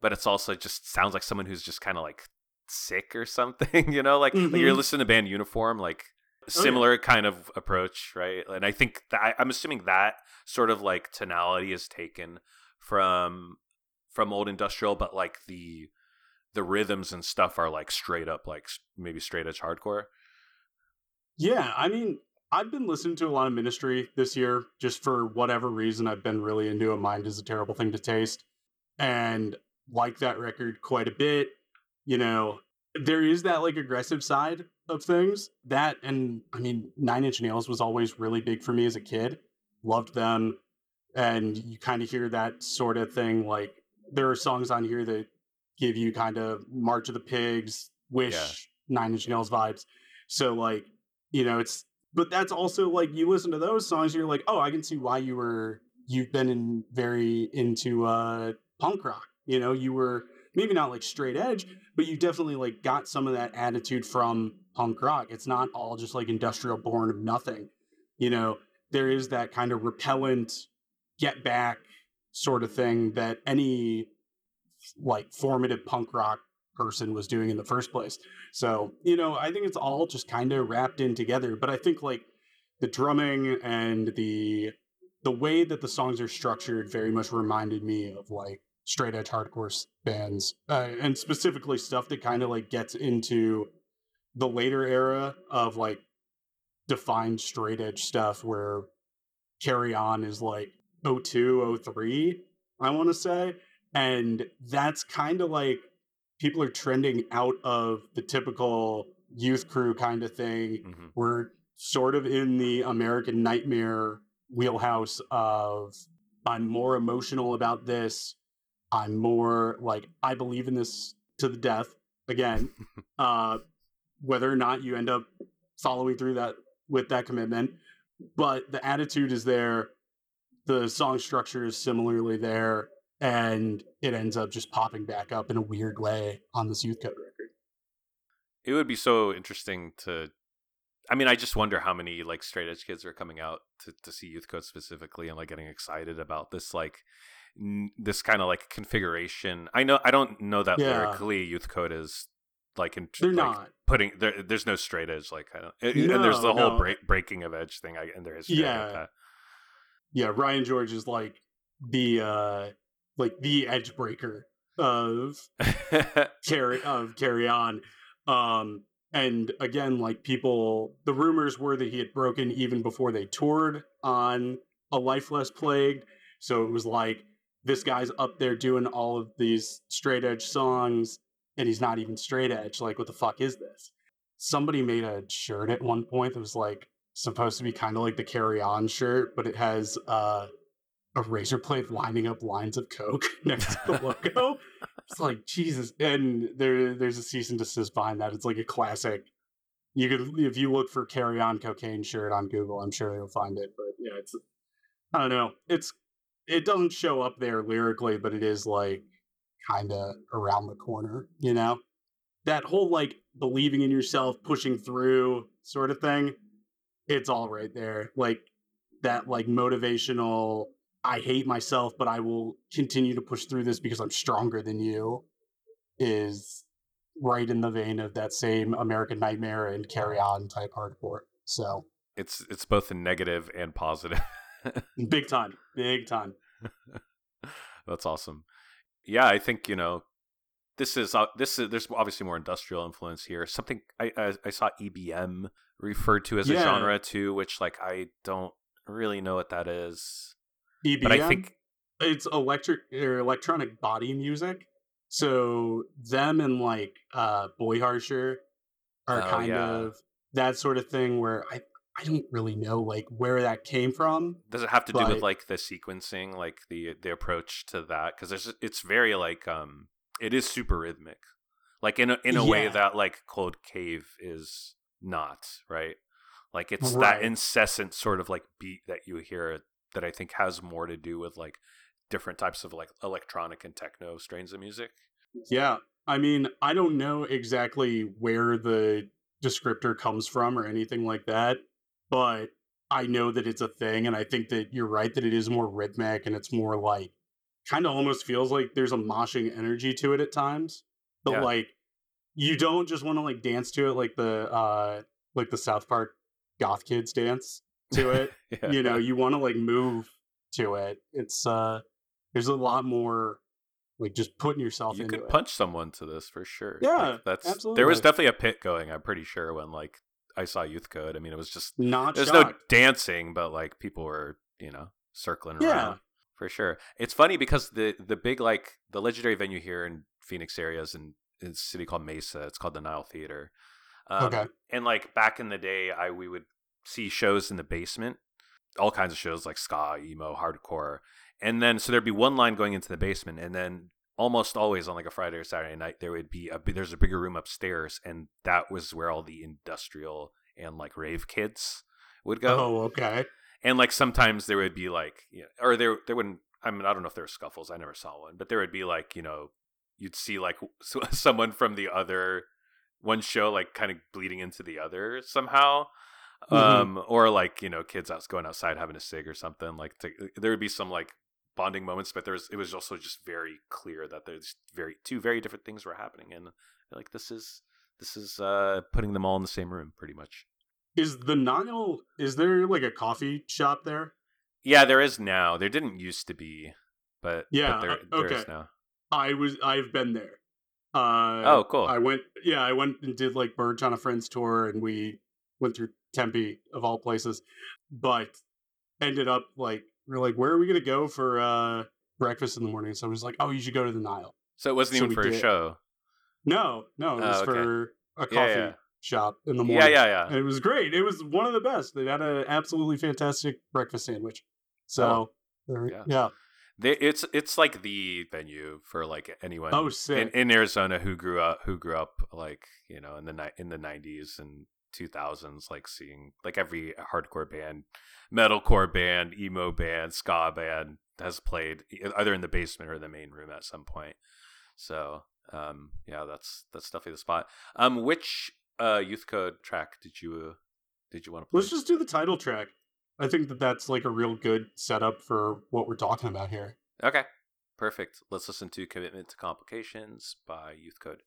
but it's also just sounds like someone who's just kind of like sick or something, you know, like, like you're Mhm. listening to band uniform, like yeah. similar kind of approach, right? And I think that I, I'm assuming that sort of like tonality is taken from from old industrial, but like the the rhythms and stuff are like straight up like maybe straight edge hardcore. Yeah, I mean, I've been listening to a lot of Ministry this year, just for whatever reason. I've been really into a Mind is a Terrible Thing to Taste, and like that record quite a bit. You know, there is that like aggressive side of things. That, and I mean, Nine Inch Nails was always really big for me as a kid. Loved them. and you kind of hear that sort of thing. Like there are songs on here that give you kind of March of the Pigs, Wish, Nine Inch Nails vibes. So like, you know, it's but that's also like you listen to those songs, you're like, oh, I can see why you were you've been in very into uh punk rock. You know, you were maybe not like straight edge, but you definitely like got some of that attitude from punk rock. It's not all just like industrial born of nothing. You know, there is that kind of repellent get back sort of thing that any like formative punk rock person was doing in the first place. So, you know, I think it's all just kind of wrapped in together, but I think like the drumming and the the way that the songs are structured very much reminded me of like straight edge hardcore bands uh, and specifically stuff that kind of like gets into the later era of like defined straight edge stuff where carry on is like 02 03 i want to say and that's kind of like people are trending out of the typical youth crew kind of thing. Mhm. we're sort of in the american nightmare wheelhouse of i'm more emotional about this. I'm more like i believe in this to the death again uh whether or not you end up following through that with that commitment but the attitude is there the song structure is similarly there and it ends up just popping back up in a weird way on this youth code record It would be so interesting to. I mean, I just wonder how many like straight edge kids are coming out to, to see Youth Code specifically and like getting excited about this like n- this kind of like configuration. I know I don't know that Yeah. lyrically Youth Code is like in they're like, not putting there. There's no straight edge like kind of, and there's the No, whole no. break, breaking of edge thing. I, and there is Yeah. Yeah ryan george is like the uh like the edge breaker of carry of carry on um and again like people the rumors were that he had broken even before they toured on a life less plagued so it was like this guy's up there doing all of these straight edge songs and he's not even straight edge like what the fuck is this? Somebody made a shirt at one point that was like supposed to be kind of like the carry on shirt but it has uh a razor blade lining up lines of coke next to the logo it's like Jesus, and there there's a cease and desist behind that. It's like a classic. You could if you look for "carry on cocaine" shirt on Google, I'm sure you'll find it. But yeah, it's I don't know. It's it doesn't show up there lyrically, but it is like kind of around the corner. You know, that whole like believing in yourself, pushing through sort of thing. It's all right there. Like that like motivational I hate myself, but I will continue to push through this because I'm stronger than you is right in the vein of that same American Nightmare and Carry On type hardcore. So it's it's both a negative and positive. big time, big time. That's awesome. Yeah, I think you know this is uh, this is there's obviously more industrial influence here. Something I I, I saw EBM referred to as a genre too, which like I don't really know what that is. EBM, But I think it's electric or electronic body music. So them and like uh Boy Harsher are Oh, kind yeah. of that sort of thing where I I don't really know like where that came from. does it have to do with like the sequencing, like the the approach to that? Because there's it's very like um it is super rhythmic, like in a in a way that like Cold Cave is not right. Like it's that incessant sort of like beat that you hear that I think has more to do with like different types of like electronic and techno strains of music. Yeah. I mean, I don't know exactly where the descriptor comes from or anything like that, but I know that it's a thing. And I think that you're right that it is more rhythmic and it's more like kind of almost feels like there's a moshing energy to it at times. But Yeah. like, you don't just want to like dance to it like the, uh, like the South Park goth kids dance to it yeah. you know you want to like move to it it's uh there's a lot more like just putting yourself you could it punch someone to this for sure. Yeah, Like, that's there was definitely a pit going. I'm pretty sure when like I saw Youth Code. I mean, it was just not there's no dancing, but like people were you know circling Yeah. around for sure. It's funny because the the big like the legendary venue here in Phoenix area is in, in a city called Mesa. It's called the Nile Theater. Um, Okay. And like back in the day, I we would see shows in the basement all kinds of shows like ska, emo, hardcore, and then so there'd be one line going into the basement, and then almost always on like a Friday or Saturday night there would be a there's a bigger room upstairs, and that was where all the industrial and like rave kids would go Oh, okay. And like sometimes there would be like you know, or there there wouldn't i mean i don't know if there were scuffles i never saw one but there would be like you know you'd see like someone from the other one show like kind of bleeding into the other somehow Mhm. um or like you know kids out going outside having a cig or something like to, there would be some like bonding moments but there was it was also just very clear that there's very two very different things were happening and like this is this is uh putting them all in the same room pretty much Is the Nile? Is there like a coffee shop there? Yeah, there is now. There didn't used to be, but Yeah, but there, there okay. is now. I was. I've been there. Uh, Oh, cool. I went. Yeah, I went and did like Birch on a friend's tour, and we went through Tempe of all places, but ended up like we're like, where are we gonna go for uh breakfast in the morning? So I was like, oh, you should go to the Nile. So it wasn't So even for a show. No, no, it was Oh, okay. for a coffee Yeah, yeah. Shop in the morning. yeah, yeah. And it was great. It was one of the best. They had an absolutely fantastic breakfast sandwich. So there- Oh, yeah. yeah. They, it's it's like the venue for like anyone Oh, in, in Arizona who grew up who grew up like you know in the ni- in the nineties and two thousands, like seeing like every hardcore band, metalcore band, emo band, ska band has played either in the basement or the main room at some point. So um, yeah, that's that's definitely the spot. Um, which uh, youth code track did you uh, did you want to play? Let's just do the title track. I think that that's like a real good setup for what we're talking about here. Okay, perfect. Let's listen to "Commitment to Complications" by Youth Code.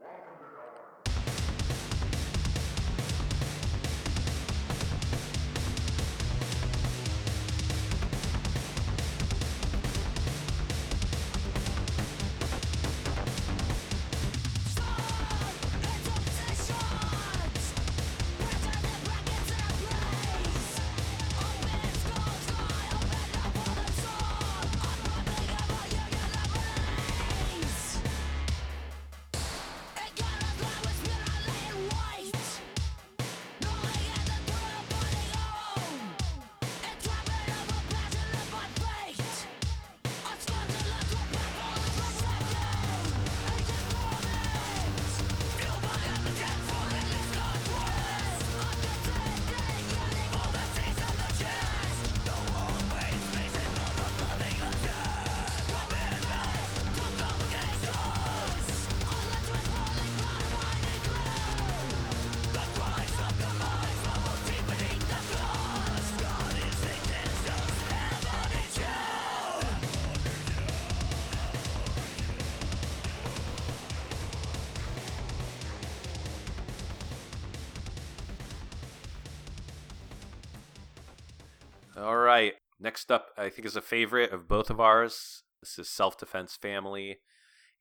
All right. Next up, I think is a favorite of both of ours. This is Self Defense Family,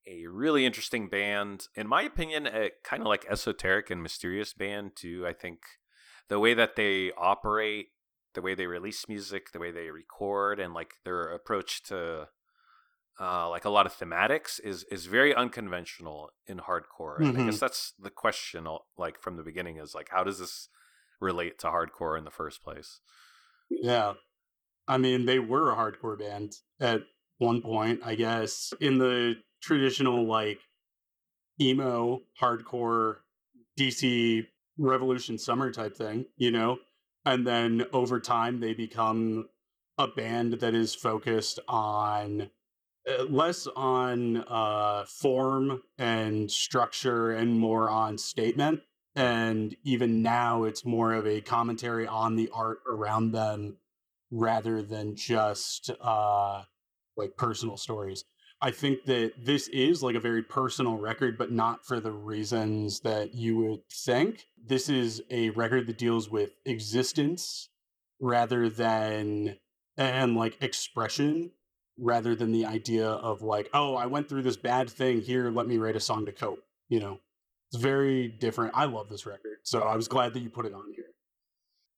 a really interesting band. In my opinion, a kind of like esoteric and mysterious band too. I think the way that they operate, the way they release music, the way they record, and like their approach to uh, like a lot of thematics is is very unconventional in hardcore. And I guess that's the question, like from the beginning, is like how does this relate to hardcore in the first place? Yeah. I mean, they were a hardcore band at one point, I guess, in the traditional like emo hardcore DC Revolution Summer type thing, you know? And then over time they become a band that is focused on uh, less on uh form and structure and more on statement and even now it's more of a commentary on the art around them rather than just uh like personal stories. I think that this is like a very personal record but not for the reasons that you would think. This is a record that deals with existence rather than and like expression rather than the idea of like oh i went through this bad thing here let me write a song to cope you know it's very different i love this record so i was glad that you put it on here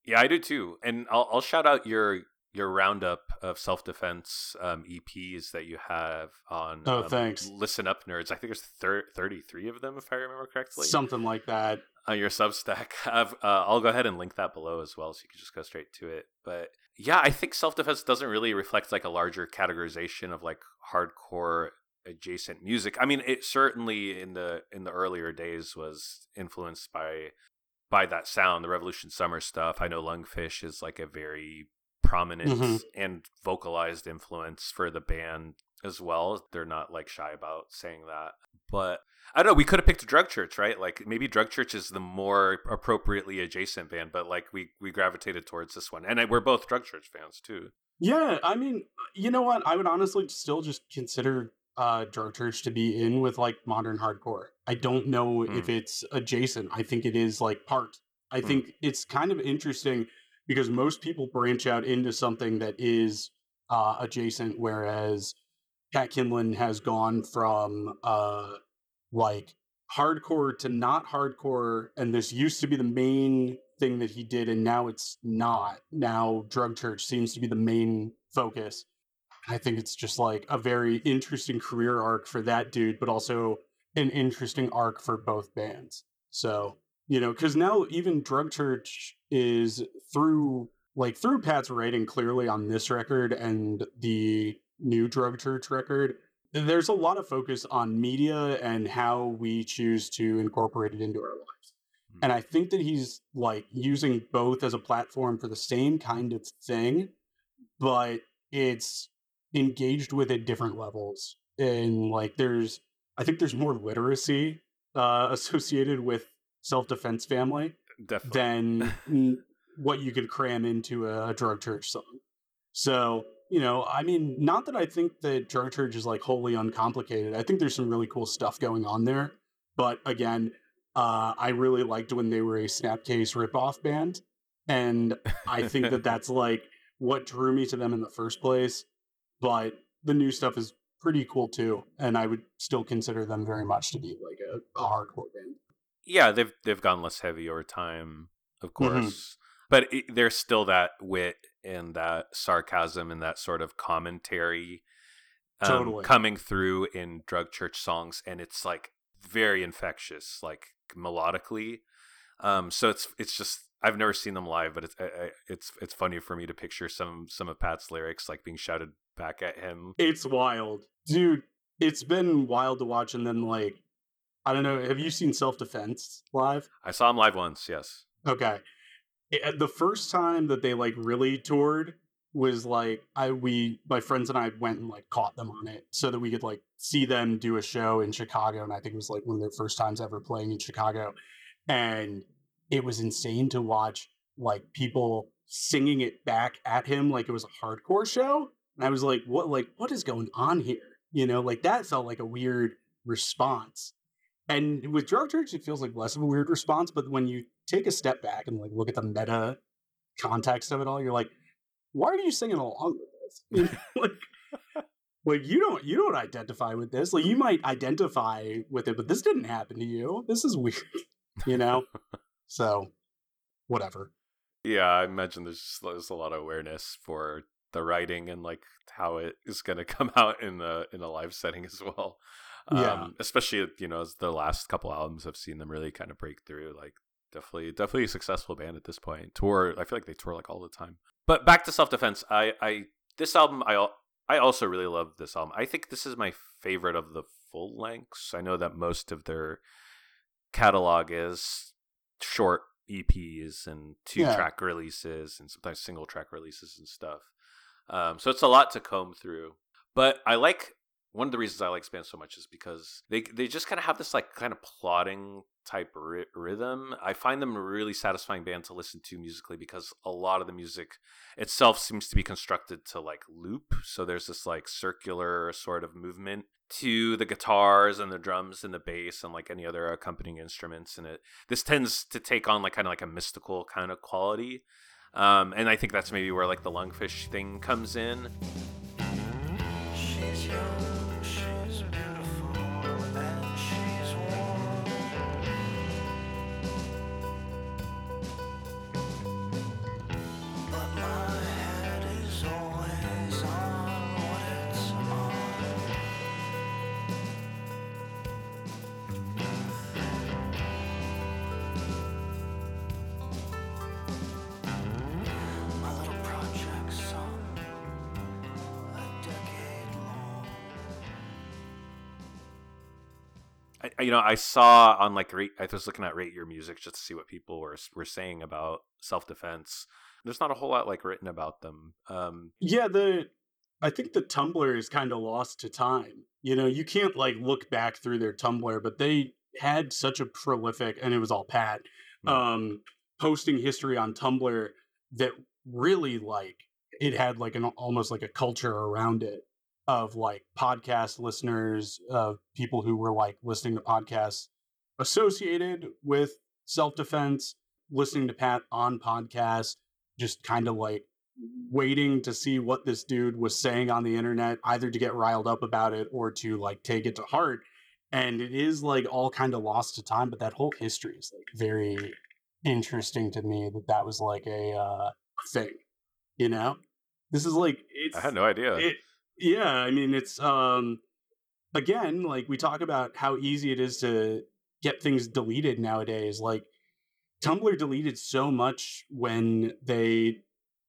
Yeah, I do too. And I'll, I'll shout out your your roundup of self defense um, EPs that you have on. Oh, um, thanks. Listen up, nerds. I think there's thir- 33 of them, if I remember correctly. something like that on your Substack. I've, uh, I'll go ahead and link that below as well, so you can just go straight to it. But yeah, I think self defense doesn't really reflect like a larger categorization of like hardcore adjacent music. I mean, it certainly in the in the earlier days was influenced by by that sound, the Revolution Summer stuff. I know Lungfish is like a very prominent Mhm. and vocalized influence for the band as well. They're not like shy about saying that. But I don't know, we could have picked Drug Church, right? Like maybe Drug Church is the more appropriately adjacent band, but like we we gravitated towards this one. And I, we're both Drug Church fans too. Yeah, I mean, you know what? I would honestly still just consider uh Drug Church to be in with like modern hardcore. I don't know if it's adjacent. I think it is like part. I Hmm. think it's kind of interesting because most people branch out into something that is uh adjacent, whereas Pat Kindlon has gone from uh like hardcore to not hardcore and this used to be the main thing that he did and now it's not now drug church seems to be the main focus i think it's just like a very interesting career arc for that dude but also an interesting arc for both bands so you know because now even drug church is through like through pat's writing clearly on this record and the new drug church record there's a lot of focus on media and how we choose to incorporate it into our lives. Mm. And I think that he's like using both as a platform for the same kind of thing, but it's engaged with at different levels. And like there's I think there's more literacy uh associated with self-defense family Definitely. than what you could cram into a, a drug church song. So, you know, I mean, not that I think that drug church is like wholly uncomplicated. I think there's some really cool stuff going on there. But again, uh, I really liked when they were a Snapcase ripoff band. And I think that that's like what drew me to them in the first place. But the new stuff is pretty cool too. And I would still consider them very much to be like a, a hardcore band. yeah, they've they've gone less heavy over time, of Mhm. course, but it, there's still that wit and that sarcasm and that sort of commentary um, Totally. coming through in drug church songs, and it's like very infectious, like melodically. Um, so it's it's just I've never seen them live, but it's I, I, it's it's funny for me to picture some some of Pat's lyrics like being shouted back at him. It's wild. Dude, it's been wild to watch and then like I don't know, have you seen Self Defense live? I saw him live once, yes. Okay. It- the first time that they like really toured was like I we my friends and I went and like caught them on it so that we could like see them do a show in Chicago and I think it was like one of their first times ever playing in Chicago and it was insane to watch like people singing it back at him like it was a hardcore show and I was like what like what is going on here? You know like that felt like a weird response. And with drug church it feels like less of a weird response but when you take a step back and like look at the meta context of it all you're like why are you singing along with this? Like like you don't you don't identify with this. Like you might identify with it but this didn't happen to you. This is weird you know? So whatever. Yeah, I imagine there's there's a lot of awareness for the writing and like how it is going to come out in the in a live setting as well. Yeah. Um, especially you know as the last couple albums I've seen them really kind of break through. Like definitely definitely a successful band at this point. Tour I feel like they tour like all the time. But back to self defense. I I this album I I also really love this album. I think this is my favorite of the full lengths. I know that most of their catalog is short EPs and two Yeah. track releases and sometimes single track releases and stuff. Um, so it's a lot to comb through. But I like one of the reasons I like Span so much is because they they just kind of have this like kind of plotting type ry- rhythm. I find them a really satisfying band to listen to musically because a lot of the music itself seems to be constructed to like loop. So there's this like circular sort of movement to the guitars and the drums and the bass and like any other accompanying instruments and it this tends to take on like kind of like a mystical kind of quality um, and i think that's maybe where like the lungfish thing comes in you know, I saw on like rate, I was looking at rate your music just to see what people were were saying about self defense. There's not a whole lot like written about them. Um, Yeah, the I think the Tumblr is kind of lost to time. You know, you can't like look back through their Tumblr, but they had such a prolific and it was all Pat Hmm. um posting history on Tumblr that really like it had like an almost like a culture around it of like podcast listeners, of people who were like listening to podcasts associated with self-defense, listening to Pat on podcasts, just kind of like waiting to see what this dude was saying on the internet, either to get riled up about it or to like take it to heart. And it is like all kind of lost to time, but that whole history is like very interesting to me that that was like a uh, thing, you know? This is like, it's, I had no idea. it, yeah, I mean, it's um again, like we talk about how easy it is to get things deleted nowadays. Like Tumblr deleted so much when they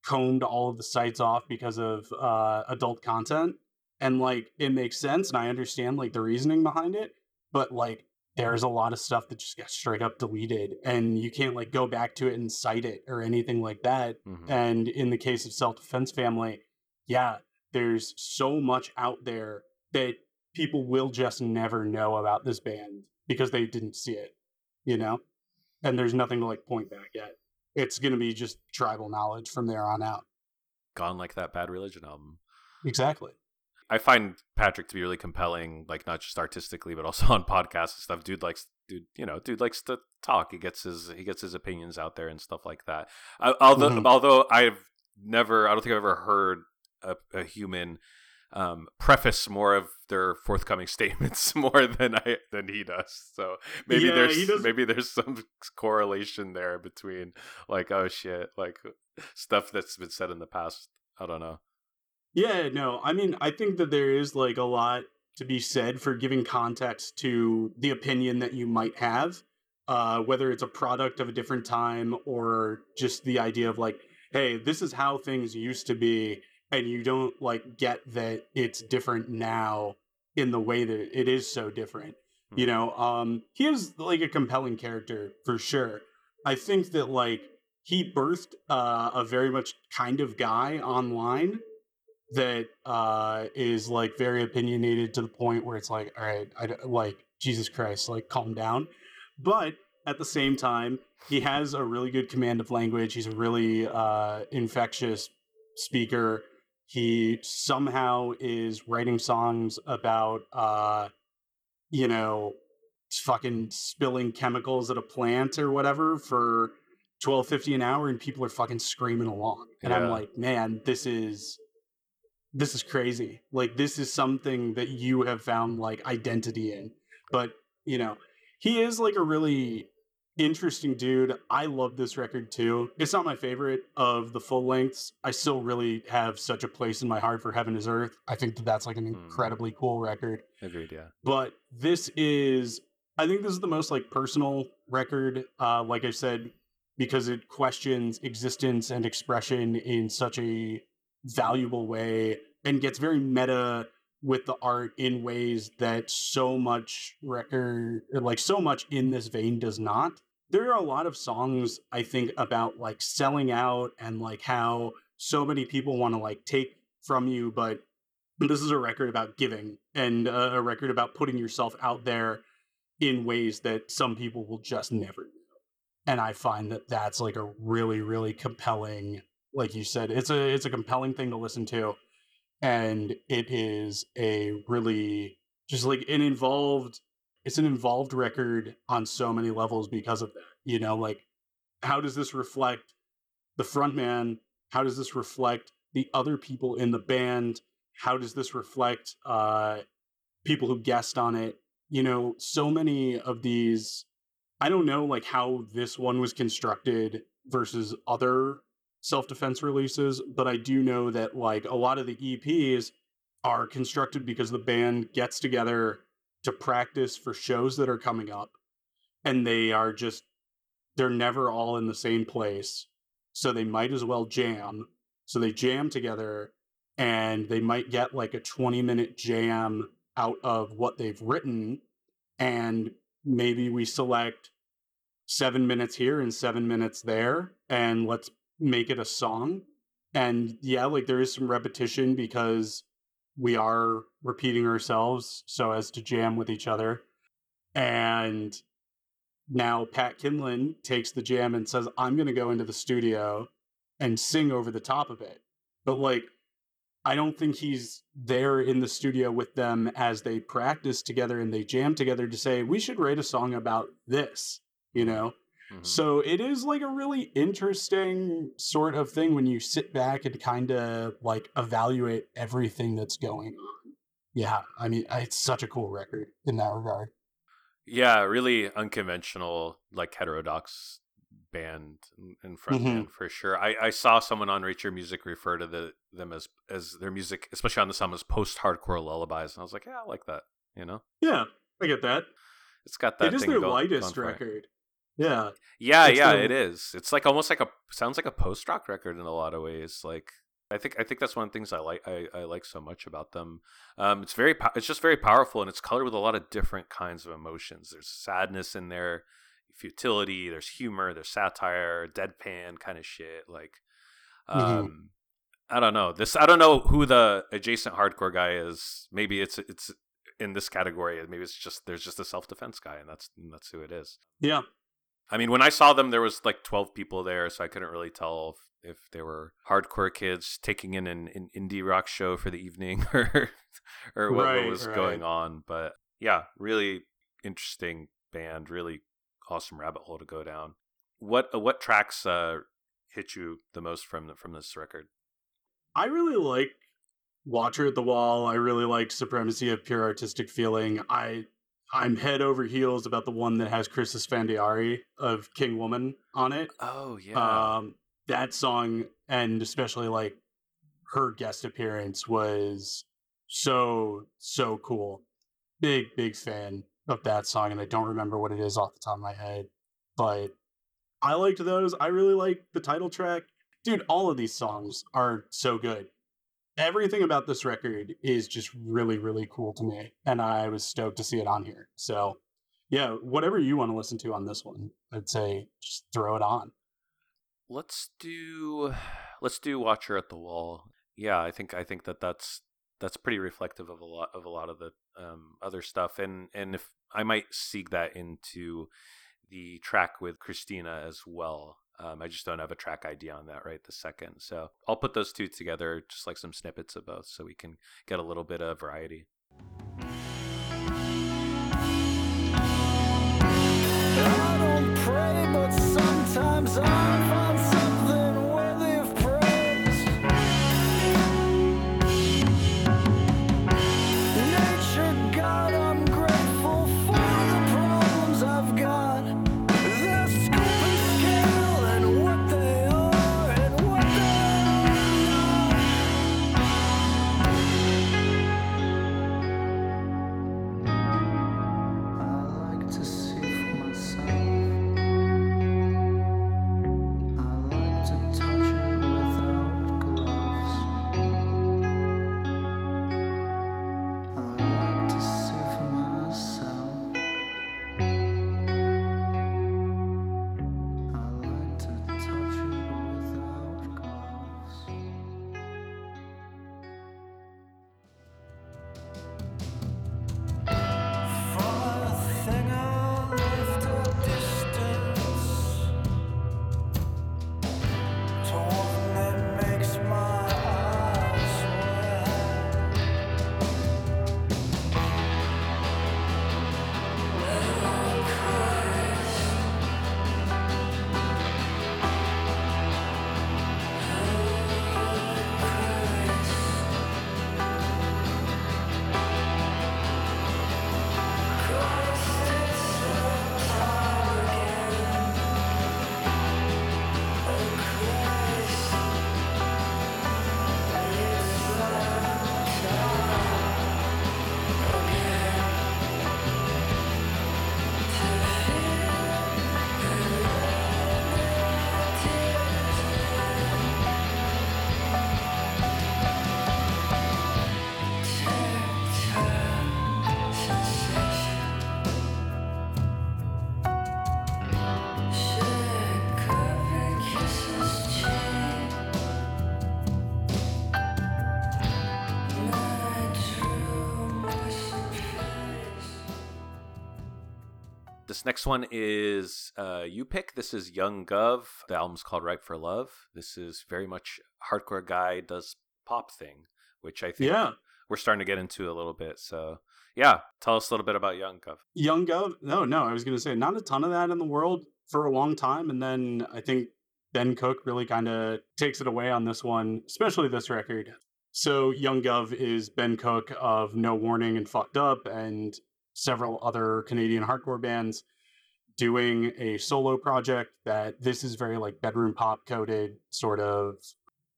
combed all of the sites off because of uh adult content. And like it makes sense and I understand like the reasoning behind it, but like there's a lot of stuff that just got straight up deleted and you can't like go back to it and cite it or anything like that. Mhm. And in the case of self defense family, yeah, there's so much out there that people will just never know about this band because they didn't see it, you know? And there's nothing to like point back at. It's going to be just tribal knowledge from there on out. Gone like that Bad Religion album. Exactly. I find Patrick to be really compelling, like not just artistically, but also on podcasts and stuff. Dude likes, dude, you know, dude likes to talk. He gets his he gets his opinions out there and stuff like that. I, although, Mhm. although I've never, I don't think I've ever heard a, a human um, preface more of their forthcoming statements more than I than he does. So maybe Yeah, there's maybe there's some correlation there between like oh shit, like stuff that's been said in the past. I don't know. Yeah, no, I mean, I think that there is like a lot to be said for giving context to the opinion that you might have, uh, whether it's a product of a different time or just the idea of like, hey, this is how things used to be, and you don't like get that it's different now in the way that it is so different. You know, um, he is like a compelling character for sure. I think that like he birthed uh, a very much kind of guy online that uh is like very opinionated to the point where it's like all right i like jesus christ like calm down but at the same time he has a really good command of language he's a really uh infectious speaker he somehow is writing songs about uh you know fucking spilling chemicals at a plant or whatever for 12.50 an hour and people are fucking screaming along. And i'm like man this is this is crazy. Like this is something that you have found like identity in. But you know he is like a really interesting dude i love this record too it's not my favorite of the full lengths i still really have such a place in my heart for heaven is earth i think that that's like an Hmm. incredibly cool record Agreed. Yeah. but this is i think this is the most like personal record uh like i said because it questions existence and expression in such a valuable way and gets very meta with the art in ways that so much record or like so much in this vein does not. There are a lot of songs i think about like selling out and like how so many people want to like take from you but this is a record about giving and uh, a record about putting yourself out there in ways that some people will just never do. And i find that that's like a really really compelling like you said it's a it's a compelling thing to listen to and it is a really just like an involved it's an involved record on so many levels because of that you know like how does this reflect the frontman how does this reflect the other people in the band? How does this reflect uh people who guest on it? You know so many of these i don't know like how this one was constructed versus other self-defense releases but i do know that like a lot of the eps are constructed because the band gets together to practice for shows that are coming up and they are just they're never all in the same place so they might as well jam. So they jam together and they might get like a 20 minute jam out of what they've written and maybe we select seven minutes here and seven minutes there, and let's make it a song. And yeah, like there is some repetition because we are repeating ourselves so as to jam with each other. And now Pat Kindlon takes the jam and says, I'm going to go into the studio and sing over the top of it. But like, I don't think he's there in the studio with them as they practice together and they jam together to say, we should write a song about this, you know? Mhm. So it is like a really interesting sort of thing when you sit back and kind of like evaluate everything that's going on. Yeah, I mean, it's such a cool record in that regard. Yeah, really unconventional, like heterodox band and- and front band for sure. I, I saw someone on Rate Your Music refer to the them as as their music, especially on the song, as post hardcore lullabies, and I was like, yeah, I like that. You know, Yeah, I get that. it's got that. it is thing their lightest going for it. record. Yeah, Yeah, It's yeah, their- it is. It's like almost like a sounds like a post rock record in a lot of ways. Like I think I think that's one of the things I like I, I like so much about them. Um, it's very it's just very powerful and it's colored with a lot of different kinds of emotions. There's sadness in there, futility. There's humor. There's satire, deadpan kind of shit. Like, Mhm. um, I don't know this. I don't know who the adjacent hardcore guy is. Maybe it's it's in this category. Maybe it's just there's just a self defense guy and that's and that's who it is. yeah. I mean, when I saw them, there was like 12 people there, so I couldn't really tell if, if they were hardcore kids taking in an, an indie rock show for the evening or or what, what was right. going on. But yeah, really interesting band, really awesome rabbit hole to go down. What uh, what tracks uh, hit you the most from the, from this record? I really like Watcher at the Wall. I really like Supremacy of Pure Artistic Feeling. I I'm head over heels about the one that has Chris Esfandiari of King Woman on it. Oh yeah, Um, that song and especially like her guest appearance was so so cool. Big big fan of that song, and I don't remember what it is off the top of my head, but I liked those. I really like the title track, dude. All of these songs are so good. Everything about this record is just really really cool to me, and I was stoked to see it on here. So. Yeah, whatever you want to listen to on this one, I'd say just throw it on. let's do let's do Watcher at the Wall. Yeah, I think I think that that's that's pretty reflective of a lot of a lot of the um, other stuff, and and if I might seek that into the track with Kristina as well. Um, I just don't have a track ID on that right this second, so I'll put those two together, just like some snippets of both, so we can get a little bit of variety. This next one is uh, you pick. This is Young Guv. The album's called Ripe for Love. This is very much hardcore guy does pop thing, which I think Yeah. we're starting to get into a little bit. So yeah, tell us a little bit about Young Guv. Young Guv. No, no, I was going to say not a ton of that in the world for a long time. And then I think Ben Cook really kind of takes it away on this one, especially this record. So Young Guv is Ben Cook of No Warning and Fucked Up and several other Canadian hardcore bands doing a solo project that this is very like bedroom pop coded sort of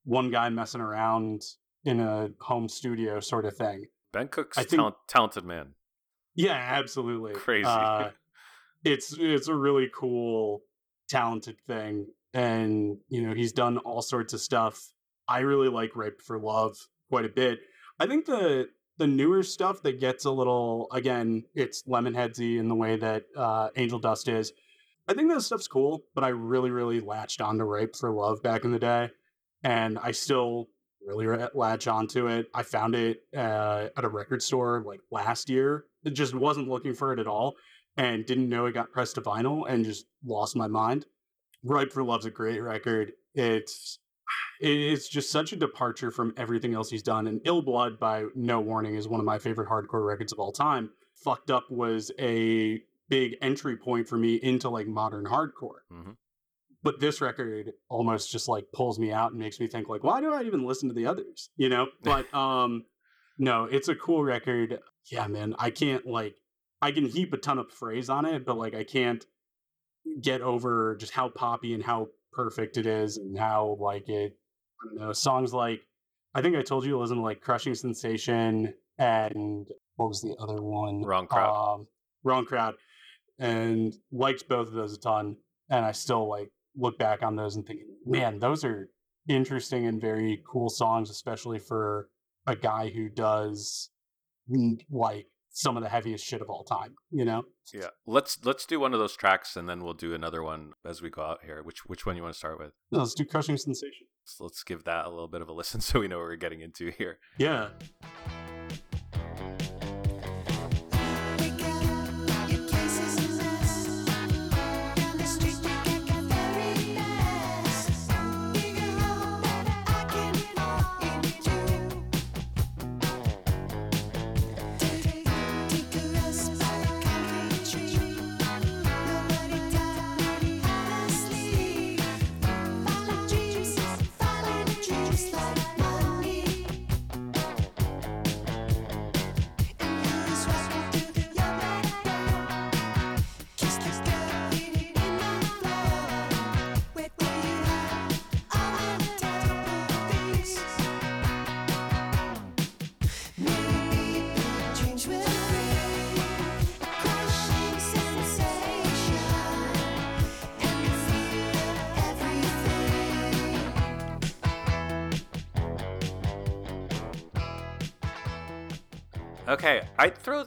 one guy messing around in a home studio sort of thing. Ben Cook's I think- talent, talented man. Yeah, absolutely. Crazy. Uh, it's it's a really cool, talented thing, and you know he's done all sorts of stuff. I really like Ripe for Love quite a bit. I think the the newer stuff that gets a little again, it's Lemonheadsy in the way that uh, Angel Dust is. I think that stuff's cool, but I really really latched onto Ripe for Love back in the day, and I still really latch onto it. I found it uh, at a record store like last year. It just wasn't looking for it at all and didn't know it got pressed to vinyl and just lost my mind. Ripe for Love's a great record. It's it's just such a departure from everything else he's done. And Ill Blood by No Warning is one of my favorite hardcore records of all time. Fucked Up was a big entry point for me into like modern hardcore. Mhm. But this record almost just like pulls me out and makes me think like, why do I even listen to the others? You know? But um no, it's a cool record. Yeah, man. I can't like I can heap a ton of praise on it, but like I can't get over just how poppy and how perfect it is and how like it I don't know, songs like I think I told you listen to like Crushing Sensation and what was the other one? Wrong crowd. Um, wrong crowd. And liked both of those a ton. And I still like look back on those and think, man, those are interesting and very cool songs, especially for a guy who does like some of the heaviest shit of all time, you know? Yeah, let's let's do one of those tracks, and then we'll do another one as we go out here. Which which one you want to start with? No, let's do Crushing Sensation. So let's give that a little bit of a listen, so we know what we're getting into here. Yeah.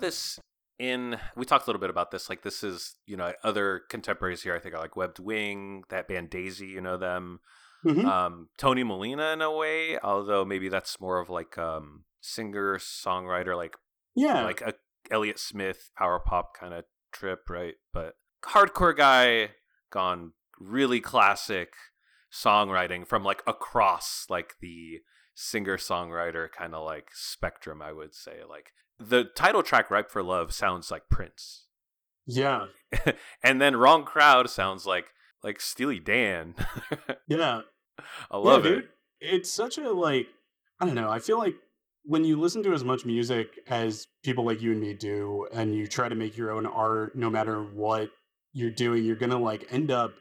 This in. We talked a little bit about this. Like, this is you know other contemporaries here. I think are like Webbed Wing, that band Daisy. You know them. Mhm. Um, Tony Molina in a way, although maybe that's more of like um singer songwriter, like yeah. like a Elliott Smith power pop kind of trip, right? But hardcore guy gone really classic songwriting from like across like the singer songwriter kind of like spectrum, I would say. Like the title track "Ripe for Love" sounds like Prince, yeah. and then "Wrong Crowd" sounds like like Steely Dan. Yeah. I love yeah, it. dude. It's such a like I don't know. I feel like when you listen to as much music as people like you and me do, and you try to make your own art, no matter what you're doing, you're gonna like end up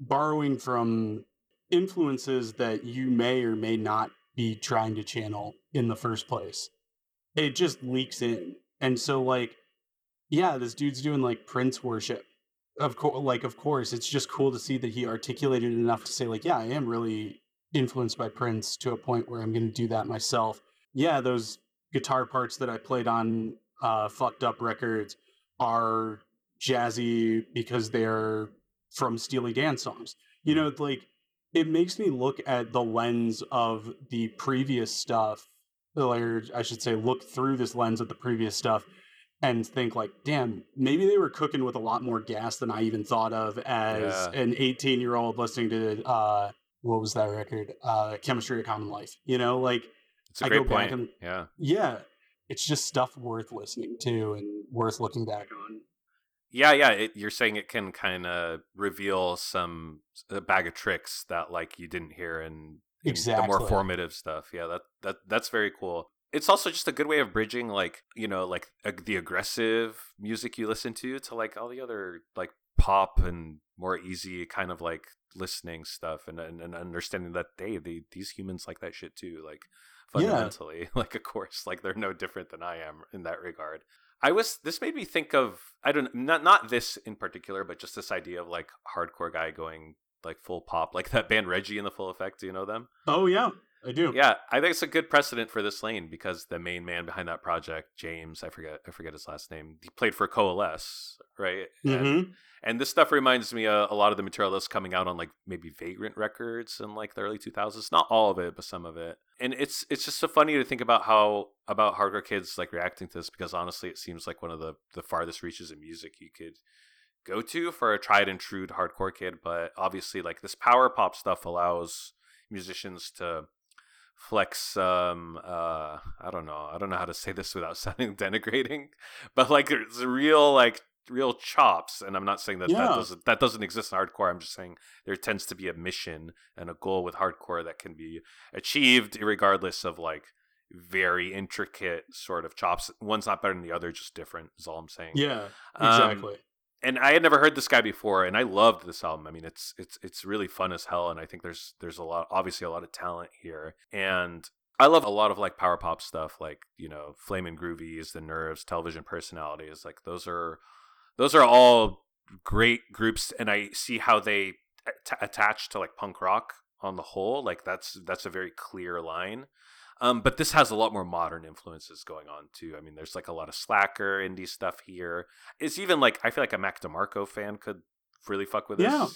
borrowing from influences that you may or may not be trying to channel in the first place. It just leaks in, and so like, yeah, this dude's doing like Prince worship. Of course like of course it's just cool to see that he articulated enough to say like yeah i am really influenced by prince to a point where i'm going to do that myself. Yeah those guitar parts that i played on uh fucked up records are jazzy because they're from steely dan songs. You know like it makes me look at the lens of the previous stuff or i should say look through this lens of the previous stuff and think like, damn, maybe they were cooking with a lot more gas than I even thought of as Yeah. an 18 year old listening to uh what was that record? Uh Chemistry of Common Life. You know, like It's a I great go back and- yeah. yeah, it's just stuff worth listening to and worth looking back on. Yeah, yeah. It, you're saying it can kind of reveal some a bag of tricks that like you didn't hear in, in the more formative stuff. Yeah, that that that's very cool. It's also just a good way of bridging like you know like the aggressive music you listen to to like all the other like pop and more easy kind of like listening stuff and and, and understanding that hey they, these humans like that shit too like Yeah. fundamentally like of course like they're no different than I am in that regard. I was this made me think of I don't not not this in particular, but just this idea of like hardcore guy going like full pop, like that band Reggie and the Full Effect. Do you know them? Oh yeah, I do. Yeah, I think it's a good precedent for this lane because the main man behind that project, James, I forget I forget his last name. He played for Coalesce, right? And, Mhm. and this stuff reminds me uh, a lot of the material that's coming out on like maybe Vagrant Records in like the early 2000s. Not all of it, but some of it. And it's it's just so funny to think about how about hardcore kids like reacting to this because honestly, it seems like one of the the farthest reaches in music you could go to for a tried and true hardcore kid. But obviously, like this power pop stuff allows musicians to flex um uh i don't know i don't know how to say this without sounding denigrating but like it's real like real chops and i'm not saying that that doesn't that doesn't exist in hardcore i'm just saying there tends to be a mission and a goal with hardcore that can be achieved regardless of like very intricate sort of chops one's not better than the other just different is all i'm saying Yeah, Um, exactly. And I had never heard this guy before, and I loved this album. I mean, it's it's it's really fun as hell, and I think there's there's a lot, obviously a lot of talent here, and I love a lot of like power pop stuff, like you know, Flamin' Groovies, The Nerves, Television Personalities. Like those are those are all great groups, and I see how they at- attach to like punk rock on the whole. Like that's that's a very clear line. Um, but this has a lot more modern influences going on too. I mean, there's like a lot of slacker indie stuff here. It's even like I feel like a Mac DeMarco fan could really fuck with this. Yeah.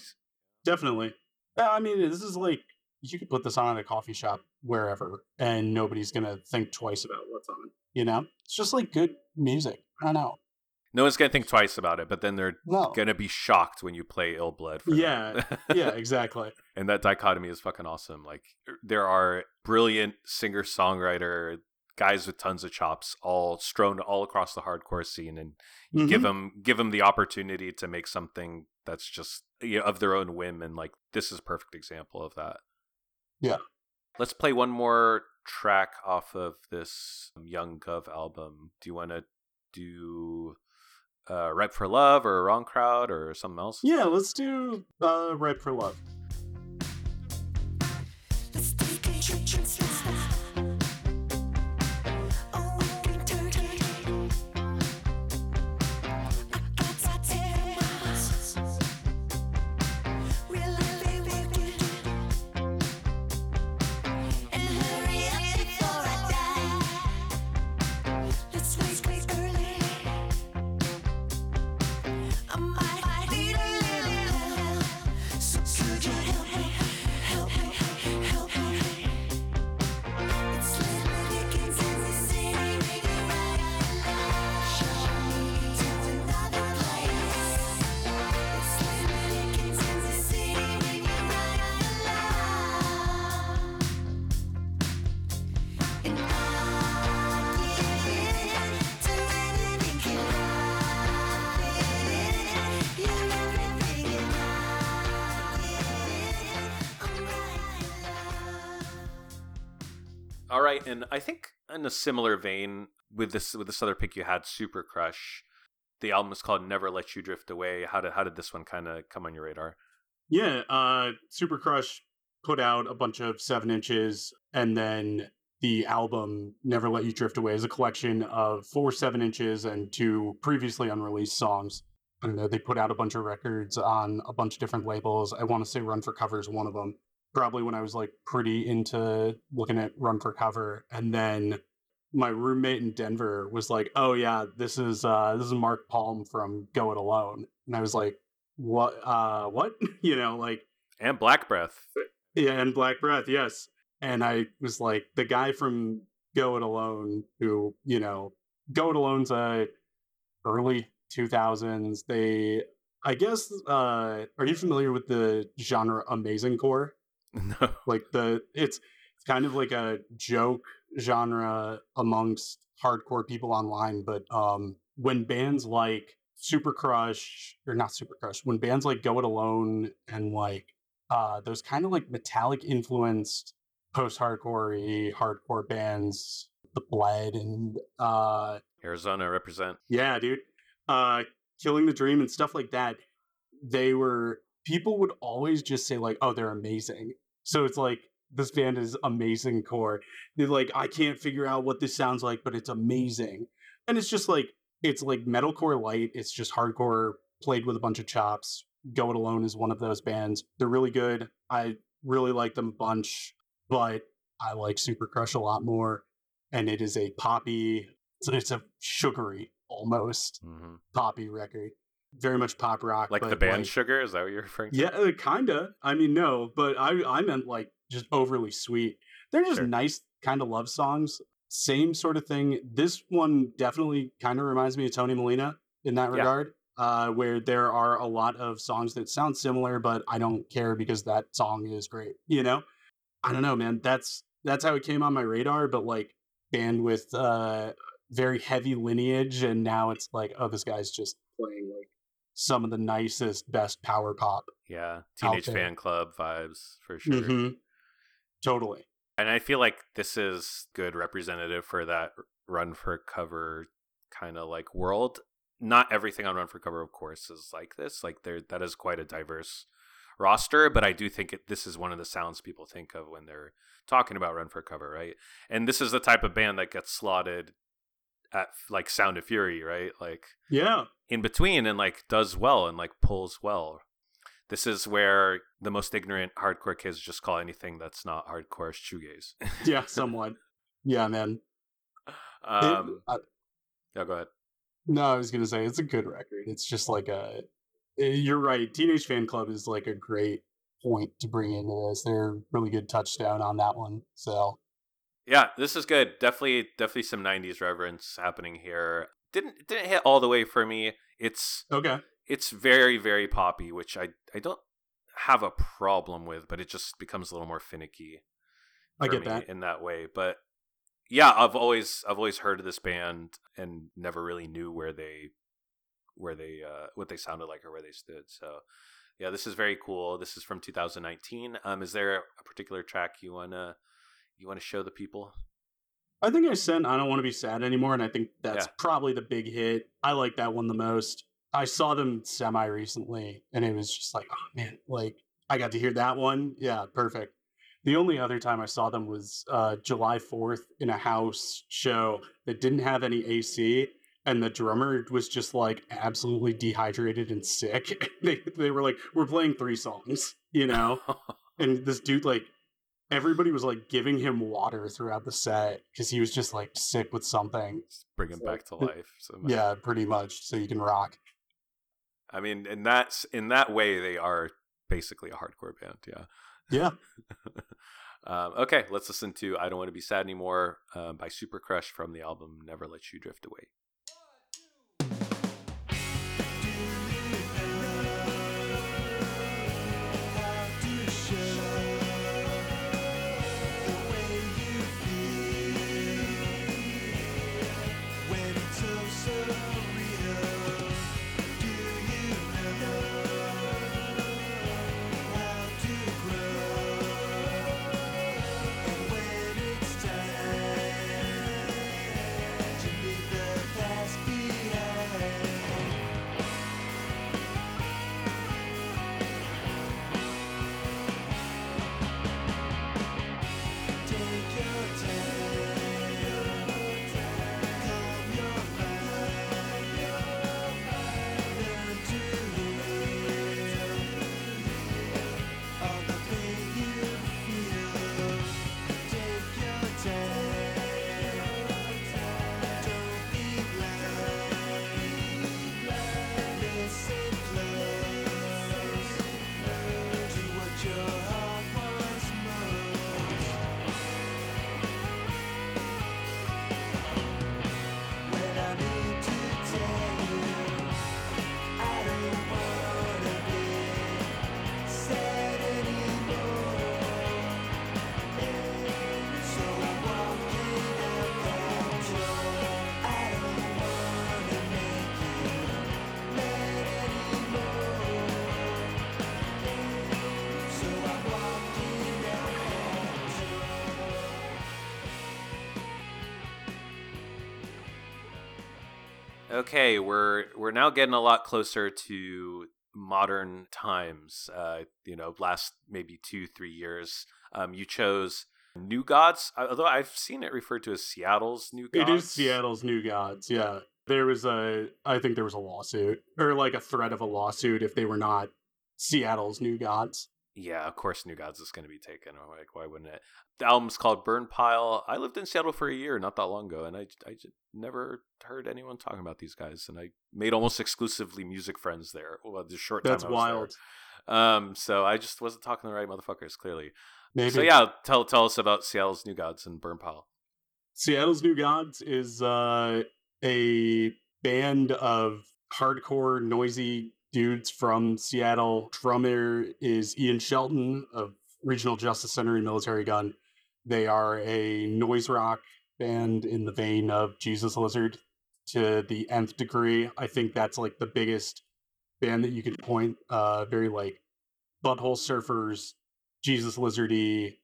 Definitely. Yeah, I mean, this is like you could put this on at a coffee shop wherever, and nobody's gonna think twice about what's on. You know, it's just like good music. I don't know. No one's gonna think twice about it, but then they're No. gonna be shocked when you play Ill Blood. For. Yeah, yeah, exactly. and that dichotomy is fucking awesome. Like er, there are brilliant singer songwriter guys with tons of chops, all strewn all across the hardcore scene, and you give mm-hmm. them give them the opportunity to make something that's just you know, of their own whim, and like this is a perfect example of that. Yeah. Let's play one more track off of this Young Guv album. Do you want to do uh, "Ripe for Love" or "Wrong Crowd" or something else? Yeah, let's do uh, "Ripe for Love." All right, and I think in a similar vein with this with this other pick you had, Super Crush. The album is called Never Let You Drift Away. How did how did this one kind of come on your radar? Yeah, uh, Super Crush put out a bunch of seven inches, and then the album "Never Let You Drift Away" is a collection of four seven inches and two previously unreleased songs. I don't know. They put out a bunch of records on a bunch of different labels. I want to say Run for Cover is one of them. Probably when I was like pretty into looking at Run for Cover, and then my roommate in Denver was like, "Oh yeah, this is uh, this is Mark Palm from Go It Alone," and I was like, "What? Uh, what? you know, like." And Black Breath. Yeah, and Black Breath, yes. And I was like, the guy from Go It Alone, who, you know, Go It Alone's a early 2000s. They, I guess, uh, are you familiar with the genre amazing core? no. Like the it's it's kind of like a joke genre amongst hardcore people online. But um, when bands like Super Crush or not Super Crush, when bands like Go It Alone and like uh, those kind of like metallic influenced post-hardcore hardcore bands, The Bled and uh, Arizona represent. yeah, dude. Uh Killing the Dream and stuff like that. They were people would always just say like, "Oh, they're amazing." So it's like this band is amazing core. They're like, "I can't figure out what this sounds like, but it's amazing." And it's just like it's like metalcore light. It's just hardcore played with a bunch of chops. Go It Alone is one of those bands. They're really good. I really like them a bunch, but I like Super Crush a lot more. And it is a poppy it's, a sugary almost hmm poppy record very much pop rock Like the band Sugar? Is that what you're referring to? yeah uh, kinda i mean no but i i meant like just overly sweet they're just Sure. nice kind of love songs same sort of thing this one definitely kind of reminds me of tony molina in that Yeah. regard uh, where there are a lot of songs that sound similar but i don't care because that song is great you know i don't know man that's that's how it came on my radar but like band with uh very heavy lineage and now it's like oh this guy's just playing like some of the nicest best power pop Yeah. Teenage Fanclub vibes for sure. Mhm. totally And I feel like this is good representative for that run for cover kind of like world. Not everything on Run for Cover, of course, is like this. Like there, that is quite a diverse roster. But I do think it, this is one of the sounds people think of when they're talking about Run for Cover, right? And this is the type of band that gets slotted at like Sound of Fury, right? Like yeah in between and like does well and like pulls well. This is where the most ignorant hardcore kids just call anything that's not hardcore shoegaze. yeah somewhat yeah man It- um, I- yeah, go ahead. no i was gonna say it's a good record it's just like a eh, you're right Teenage Fanclub is like a great point to bring into this they're really good touchdown on that one so Yeah, this is good. Definitely, definitely some '90s reverence happening here. Didn't didn't hit all the way for me. It's okay it's very very poppy, which I I don't have a problem with, but it just becomes a little more finicky. i get that in that way. But yeah, I've always I've always heard of this band and never really knew where they where they uh what they sounded like or where they stood. So yeah, this is very cool. This is from 2019. Um is there a particular track you want to you want to show the people? I think I sent I don't want to be sad anymore, and I think that's Yeah. probably the big hit. I like that one the most. I saw them semi recently, and it was just like, oh man, like I got to hear that one. Yeah, perfect. The only other time I saw them was uh, July Fourth in a house show that didn't have any AC, and the drummer was just like absolutely dehydrated and sick. they they were like, we're playing three songs, you know, and this dude like everybody was like giving him water throughout the set because he was just like sick with something. Just bring him So- back to life. So Yeah, pretty much. So you can rock. I mean, in that in that way, they are basically a hardcore band. Yeah. Yeah. um, okay, let's listen to "I Don't Want to Be Sad Anymore" uh, by Supercrush from the album "Never Let You Drift Away." Okay, we're we're now getting a lot closer to modern times. Uh, you know, last maybe two three years. Um, you chose New Gods, uh, although I've seen it referred to as Seattle's New Gods. It is Seattle's New Gods. Yeah, there was a. I think there was a lawsuit or like a threat of a lawsuit if they were not Seattle's New Gods. Yeah, of course, New Gods is going to be taken. I'm like, why wouldn't it? The album's called Burn Pile. I lived in Seattle for a year not that long ago, and I, I never heard anyone talking about these guys. And I made almost exclusively music friends there. Well, the short time That's was wild. there. Um, so I just wasn't talking to the right motherfuckers, clearly. Maybe. So yeah, tell tell us about Seattle's New Gods and Burn Pile. Seattle's New Gods is uh, a band of hardcore, noisy dudes from Seattle. Drummer is Ian Shelton of Regional Justice Center and Militarie Gun. They are a noise rock band in the vein of Jesus Lizard to the nth degree. I think that's like the biggest band that you could point. Uh, very like Butthole Surfers, Jesus Lizardy,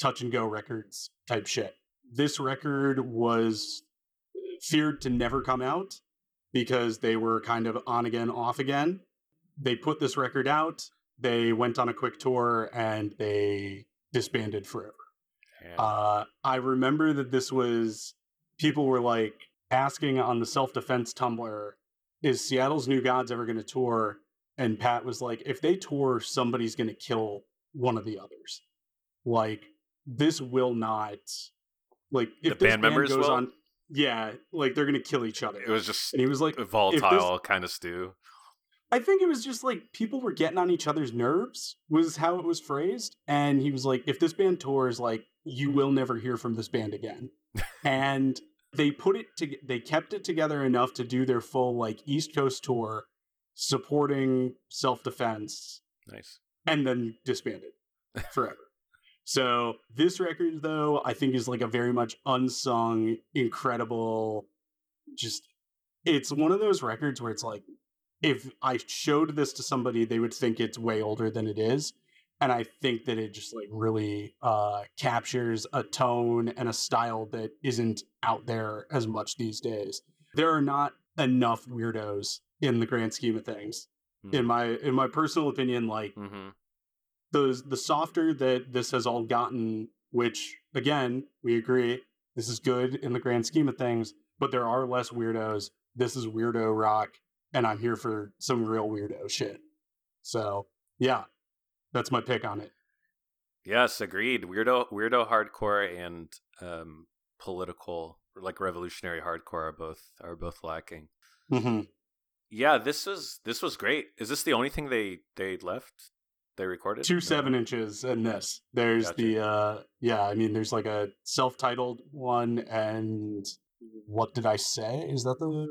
touch and go records type shit. This record was feared to never come out because they were kind of on again, off again. They put this record out, they went on a quick tour, and they disbanded forever. Uh, I remember that this was people were like asking on the self defense Tumblr, is Seattle's New Gods ever going to tour? And Pat was like, if they tour, somebody's going to kill one of the others. Like this will not, like if The this band members goes will? on, yeah, like they're to kill each other. it was just and he was like, a volatile kind of stew. I think it was just like people were getting on each other's nerves, was how it was phrased. And he was like, if this band tours, like, you will never hear from this band again. and they put it to, they kept it together enough to do their full, like, East Coast tour supporting self defense Nice. and then disbanded forever. So this record, though, I think is like a very much unsung, incredible. Just it's one of those records where it's like if I showed this to somebody, they would think it's way older than it is. And I think that it just like really uh, captures a tone and a style that isn't out there as much these days. There are not enough weirdos in the grand scheme of things. In my in my personal opinion, like Mm-hmm. The the softer that this has all gotten, which again we agree this is good in the grand scheme of things, but there are less weirdos. This is weirdo rock, and I'm here for some real weirdo shit. So yeah, that's my pick on it. Yes, agreed. Weirdo, weirdo hardcore and um, political, like revolutionary hardcore, are both are both lacking. Mm-hmm. Yeah, this was this was great. Is this the only thing they they left? They recorded Two No. seven inches and this. There's Gotcha. the uh yeah, I mean there's like a self-titled one and what did I say? Is that the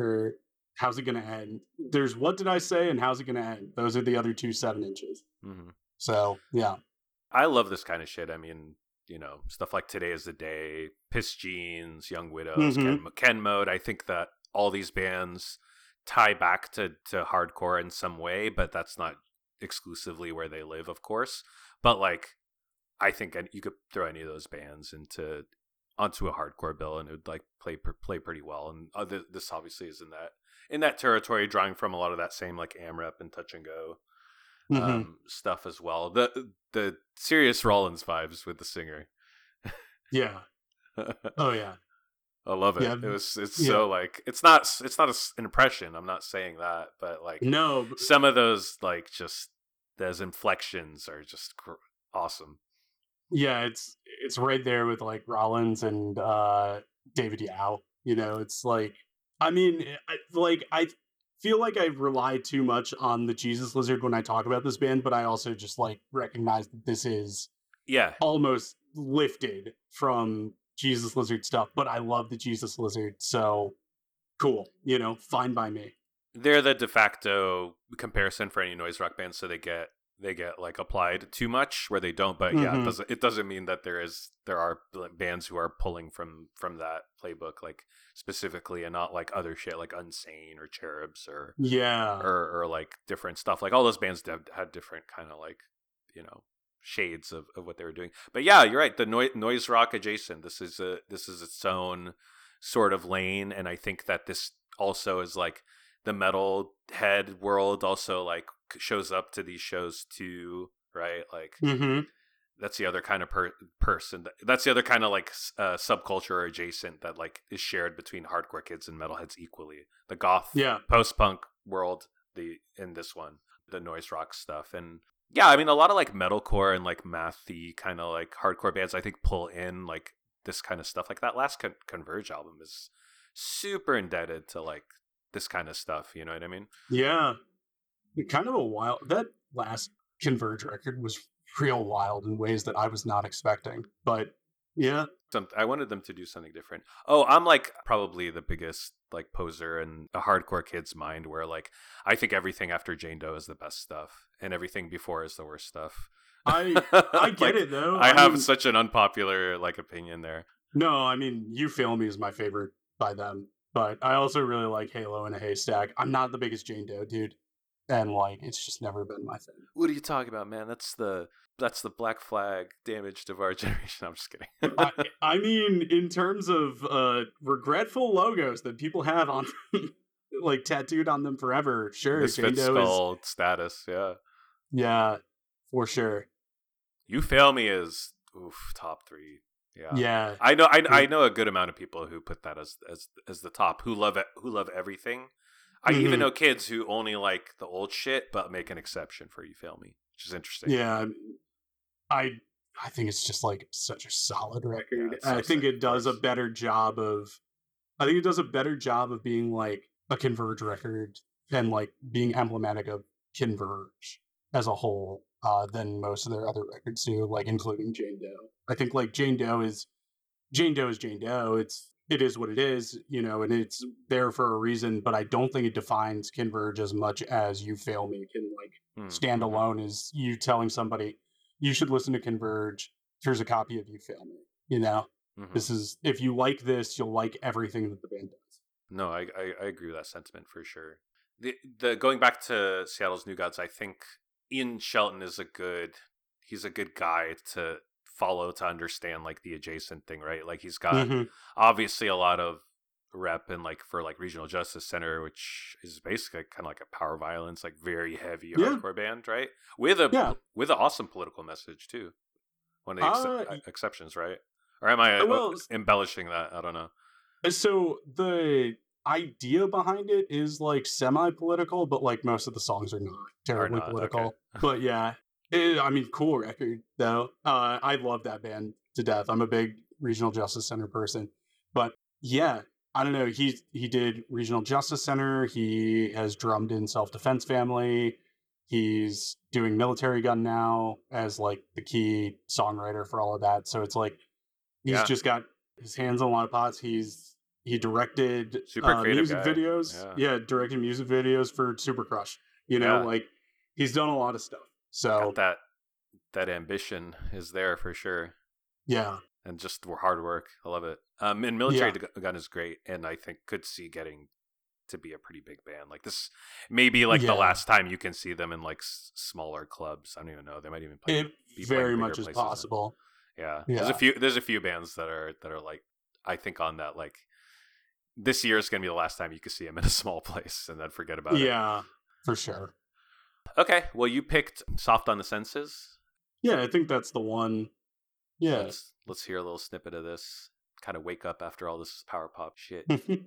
or how's it gonna end? There's what did I say and how's it gonna end? Those are the other two seven inches. Mhm. So yeah. I love this kind of shit. I mean, you know, stuff like Today is the Day, Pissed Jeans, Young Widows, Ken, Ken Mode. I think that all these bands tie back to, to hardcore in some way, but that's not exclusively where they live, of course. But like, I think you could throw any of those bands into onto a hardcore bill and it would like play play pretty well. And uh, th- this obviously is in that in that territory, drawing from a lot of that same like AMREP and Touch and Go Mhm. um, stuff as well. The the serious Rollins vibes with the singer. yeah. Oh yeah. I love it. Yeah, it was it's yeah. so like it's not it's not an impression. I'm not saying that, but like No, but- some of those like just those inflections are just gr- awesome. yeah, it's it's right there with like Rollins and uh David Yow. You know, it's like I mean, I, like I feel like I rely too much on the Jesus Lizard when I talk about this band, but I also just like recognize that this is Yeah, almost lifted from Jesus Lizard stuff. But I love the Jesus Lizard, so cool. You know, fine by me. they're the de facto comparison for any noise rock band, so they get they get like applied too much where they don't. But yeah, it Mhm. doesn't it doesn't mean that there is there are bands who are pulling from from that playbook like specifically, and not like other shit like Unsane or Cherubs or Yeah, or or like different stuff. Like all those bands had, had different kind of like you know shades of, of what they were doing. But yeah, you're right. The noi- noise rock adjacent. This is a this is its own sort of lane, and I think that this also is like the metal head world also like shows up to these shows too, right? Like hmm that's the other kind of per- person that, that's the other kind of like uh, subculture or adjacent that like is shared between hardcore kids and metalheads equally the goth Yeah. post-punk world the in this one the noise rock stuff and yeah i mean a lot of like metalcore and like mathy kind of like hardcore bands i think pull in like this kind of stuff like that last Con- converge album is super indebted to like this kind of stuff you know what i mean Yeah. Kind of a wild that last Converge record was real wild in ways that I was not expecting. But yeah. I wanted them to do something different. Oh, I'm like probably the biggest like poser in a hardcore kid's mind where like I think everything after Jane Doe is the best stuff and everything before is the worst stuff. I I get Like, it though. I, have mean, such an unpopular like opinion there. No, I mean, You Fail Me is my favorite by them, but I also really like Halo in a Haystack. I'm not the biggest Jane Doe dude, and like, it's just never been my thing. What are you talking about, man? That's the that's the black flag damaged of our generation. I'm just kidding. I, I mean, in terms of uh regretful logos that people have on, like tattooed on them forever, sure, Jane Doe is, skull status, yeah. Yeah, for sure, You fail me is oof top three. Yeah. yeah, I know I, I know a good amount of people who put that as as as the top who love it who love everything. I Mhm. even know kids who only like the old shit but make an exception for you fail me, which is interesting. yeah. I I think it's just like such a solid record. so I think it does a better job of. I think it does a better job of being like a Converge record and like being emblematic of Converge as a whole uh, than most of their other records do, like including Jane Doe. I think like Jane Doe is Jane Doe is Jane Doe. It's it is what it is, you know, and it's there for a reason. But I don't think it defines Converge as much as You Fail Me can like Hmm, stand alone as you telling somebody you should listen to Converge. Here's a copy of You Fail Me. You know, Mhm. this is if you like this, you'll like everything that the band does. No, I, I I agree with that sentiment for sure. The the going back to Seattle's New Gods, I think Ian Shelton is a good he's a good guy to follow to understand like the adjacent thing, right? Like he's got Mhm. obviously a lot of rep and like for like regional justice center which is basically kind of like a power violence like very heavy Yeah. hardcore band right with a Yeah. with an awesome political message too one of the ex- Uh, uh, exceptions right or am i Uh, uh, well, embellishing that i don't know Uh, So the idea behind it is like semi-political, but like most of the songs are not terribly not, political. okay. But yeah, it, I mean, cool record though. Uh, I love that band to death. I'm a big Regional Justice Center person, but yeah, I don't know. He he did Regional Justice Center. He has drummed in Self Defense Family. He's doing Militarie Gun now as like the key songwriter for all of that. So it's like he's Yeah. just got his hands on a lot of pots. He's he directed Super uh, music guy. videos. Yeah. Yeah. directed music videos for Supercrush. You know, Yeah. like he's done a lot of stuff. So Got that that ambition is there for sure yeah, and just hard work i love it um and military Gu- gun is great and i think could see getting to be a pretty big band like this maybe like Yeah. the last time you can see them in like s- smaller clubs i don't even know they might even play it very much is than- possible. Yeah. There's a few there's a few bands that are that are like I think on that like this year is going to be the last time you can see him in a small place and then forget about it. Yeah, for sure. Okay, well you picked Soft on the Senses. Yeah, I think that's the one. Yeah. Let's let's hear a little snippet of this. Kind of wake up after all this power pop shit.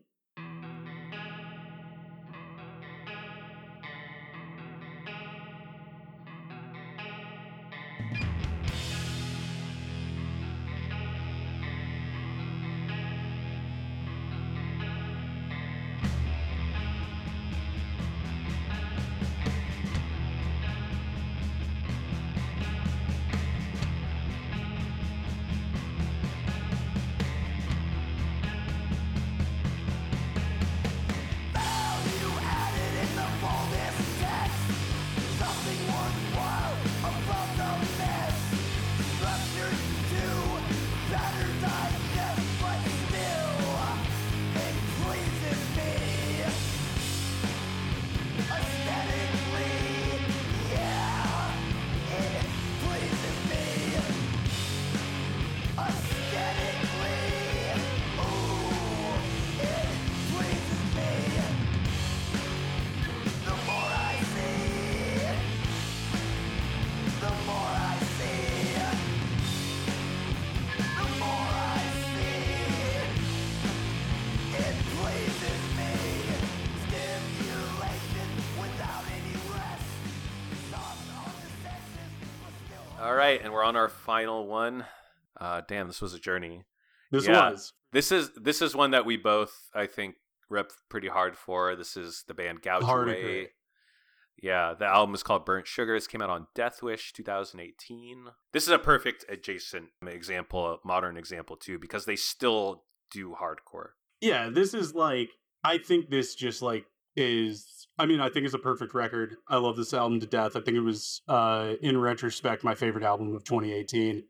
we're on our final one. Uh, damn, this was a journey. This Yeah. was. This is this is one that we both, I think, rep pretty hard for. This is the band Gouge Hard Away. agree. Yeah, the album is called Burnt Sugars. Came out on Deathwish 2018. This is a perfect adjacent example, a modern example too, because they still do hardcore. Yeah, this is like I think this just like is I mean, I think it's a perfect record. I love this album to death. I think it was uh in retrospect my favorite album of 2018.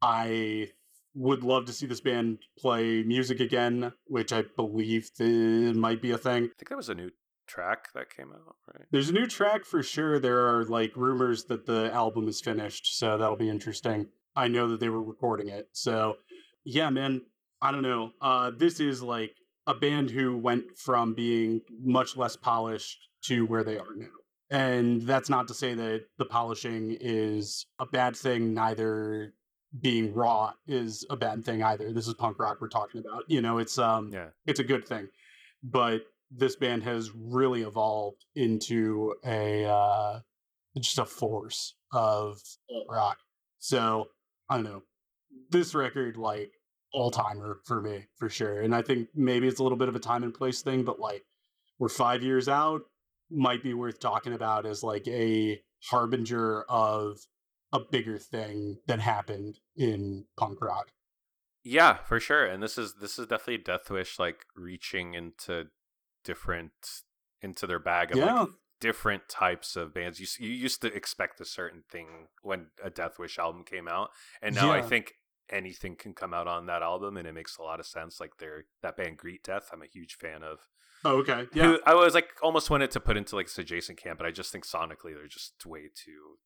I would love to see this band play music again, which I believe th- might be a thing. I think there was a new track that came out, right? There's a new track for sure. There are like rumors that the album is finished, so that'll be interesting. I know that they were recording it. So, yeah, man, I don't know. Uh this is like a band who went from being much less polished to where they are now. And that's not to say that the polishing is a bad thing, neither being raw is a bad thing either. This is punk rock we're talking about. You know, it's um Yeah. it's a good thing. But this band has really evolved into a uh just a force of rock. So I don't know. This record, like all timer for me, for sure. And I think maybe it's a little bit of a time and place thing, but like we're five years out, might be worth talking about as like a harbinger of a bigger thing that happened in punk rock. Yeah, for sure. And this is this is definitely Deathwish like reaching into different into their bag of Yeah. like different types of bands. You you used to expect a certain thing when a Deathwish album came out, and now I think anything can come out on that album, and it makes a lot of sense. Like they're that band Greet Death, I'm a huge fan of. Oh, okay. Yeah. Who I was like almost wanted to put into like this adjacent camp, but I just think sonically they're just way too.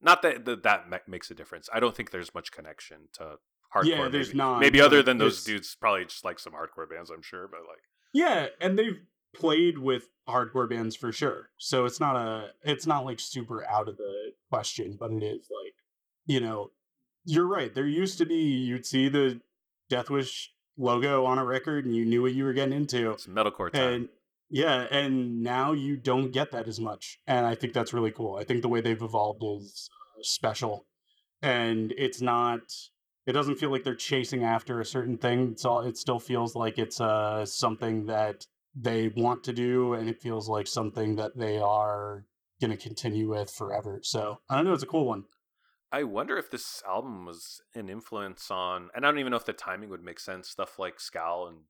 Not that that, that makes a difference. I don't think there's much connection to hardcore. Yeah, there's maybe. not, Maybe other than those dudes, probably just like some hardcore bands. I'm sure, but like Yeah, and they've played with hardcore bands for sure. So it's not a it's not like super out of the question, but it is like, you know, you're right. There used to be you'd see the Deathwish logo on a record and you knew what you were getting into. it's metalcore time. And yeah, and now you don't get that as much. And I think that's really cool. I think the way they've evolved is uh, special. And it's not it doesn't feel like they're chasing after a certain thing. It's all it still feels like it's uh something that they want to do and it feels like something that they are going to continue with forever. So, I don't know, it's a cool one. I wonder if this album was an influence on, and I don't even know if the timing would make sense. Stuff like Scowl and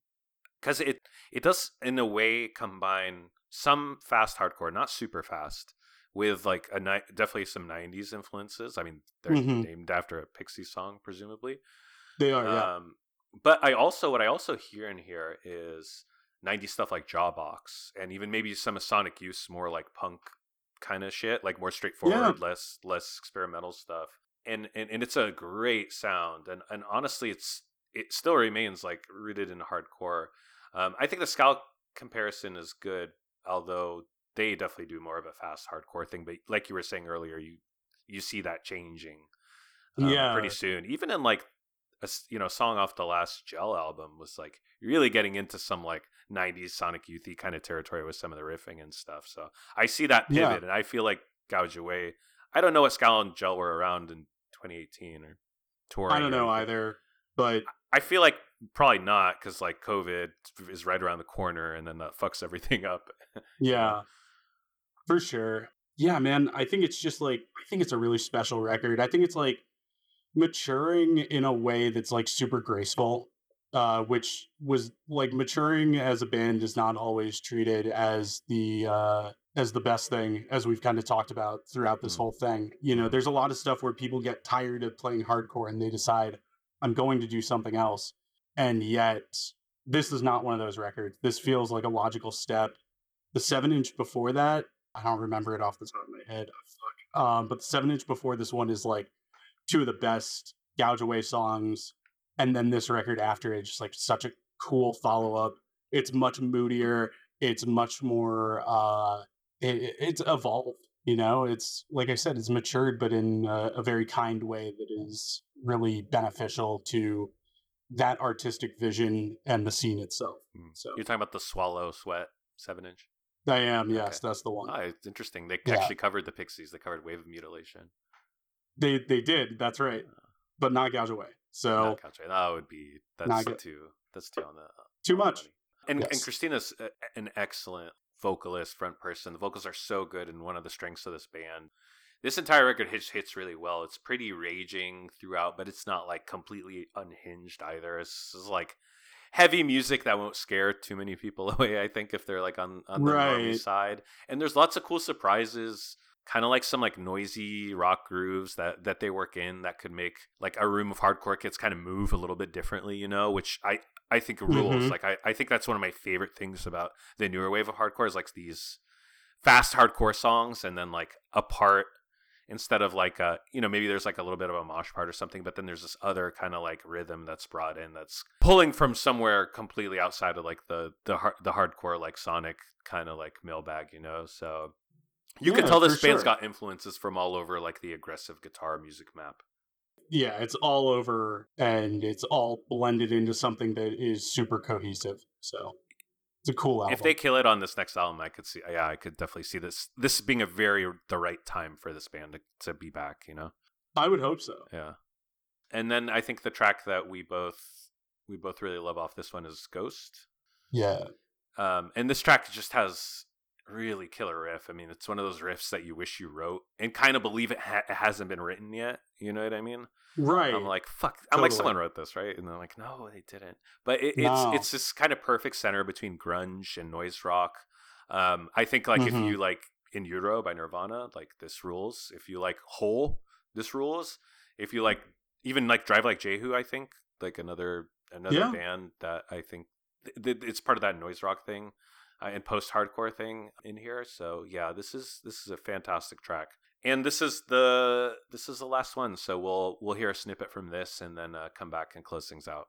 because it it does in a way combine some fast hardcore, not super fast, with like a ni- definitely some '90s influences. I mean, they're Mhm. named after a Pixie song, presumably. They are, yeah. Um, but I also what I also hear in here is '90s stuff like Jawbox, and even maybe some of Sonic Youth, more like punk kind of shit, like more straightforward, less less experimental stuff. And, and and it's a great sound, and and honestly, it's it still remains like rooted in hardcore. Um, I think the Scowl comparison is good, although they definitely do more of a fast hardcore thing. But like you were saying earlier, you you see that changing um, Yeah. pretty soon. Even in like a you know song off the last Gel album was like really getting into some like '90s Sonic Youthy kind of territory with some of the riffing and stuff. So I see that pivot, Yeah. and I feel like Gouge Away. I don't know what Scowl and Gel were around in 2018 or touring. I don't know either, but I feel like probably not because like COVID is right around the corner, and then that fucks everything up. Yeah, for sure. Yeah, man. I think it's just like I think it's a really special record. I think it's like maturing in a way that's like super graceful, uh, which was like maturing as a band is not always treated as the uh, as the best thing, as we've kind of talked about throughout this Mm. whole thing. You know, there's a lot of stuff where people get tired of playing hardcore and they decide I'm going to do something else, and yet this is not one of those records. This feels like a logical step the seven inch before that, I don't remember it off the top of my head. Um, but the seven inch before this one is like two of the best gouge away songs, and then this record after it, just like such a cool follow up. It's much moodier. It's much more. Uh, it, it- it's evolved. You know, it's like I said, it's matured, but in a, a very kind way that is really beneficial to that artistic vision and the scene itself. Mm. So You're talking about the Swallow Sweat seven inch. I am. Yes, Okay. that's the one. Oh, it's interesting. They Yeah. actually covered the Pixies. They covered Wave of Mutilation. They they did. That's right, but not gouge away. So Not Country. That would be that's too that's too on the Too much. money. And and Christina's an excellent vocalist, front person. The vocals are so good, and one of the strengths of this band. This entire record hits hits really well. It's pretty raging throughout, but it's not like completely unhinged either. It's, it's like heavy music that won't scare too many people away. I think if they're like on on the Right. side, and there's lots of cool surprises. Kind of like some like noisy rock grooves that that they work in that could make like a room of hardcore kids kind of move a little bit differently, you know, which I I think rules. Mhm. Like I, I think that's one of my favorite things about the newer wave of hardcore is like these fast hardcore songs and then like a part instead of like a you know maybe there's like a little bit of a mosh part or something but then there's this other kind of like rhythm that's brought in that's pulling from somewhere completely outside of like the the the hardcore like sonic kind of like mailbag you know so you can tell this band's sure. got influences from all over like the aggressive guitar music map yeah, it's all over and it's all blended into something that is super cohesive. So it's a cool album. if they kill it on this next album i could see yeah i could definitely see this this being a very the right time for this band to, to be back you know I would hope so. Yeah. And then I think the track that we both we both really love off this one is Ghost. Yeah. Um and this track just has really killer riff. I mean, it's one of those riffs that you wish you wrote and kind of believe it, ha- it hasn't been written yet. You know what I mean? Right. I'm like, fuck. I'm like, someone wrote this, right? And they're like, no, they didn't. But it, No. it's it's this kind of perfect center between grunge and noise rock. Um, I think like if Mhm. you like in Utero by Nirvana, like this rules. If you like Hole, this rules. If you like even like Drive Like Jehu, I think like another another Yeah. band that I think th- th- it's part of that noise rock thing uh, and post hardcore thing in here. So yeah, this is this is a fantastic track. And this is the this is the last one, so we'll we'll hear a snippet from this and then uh, come back and close things out.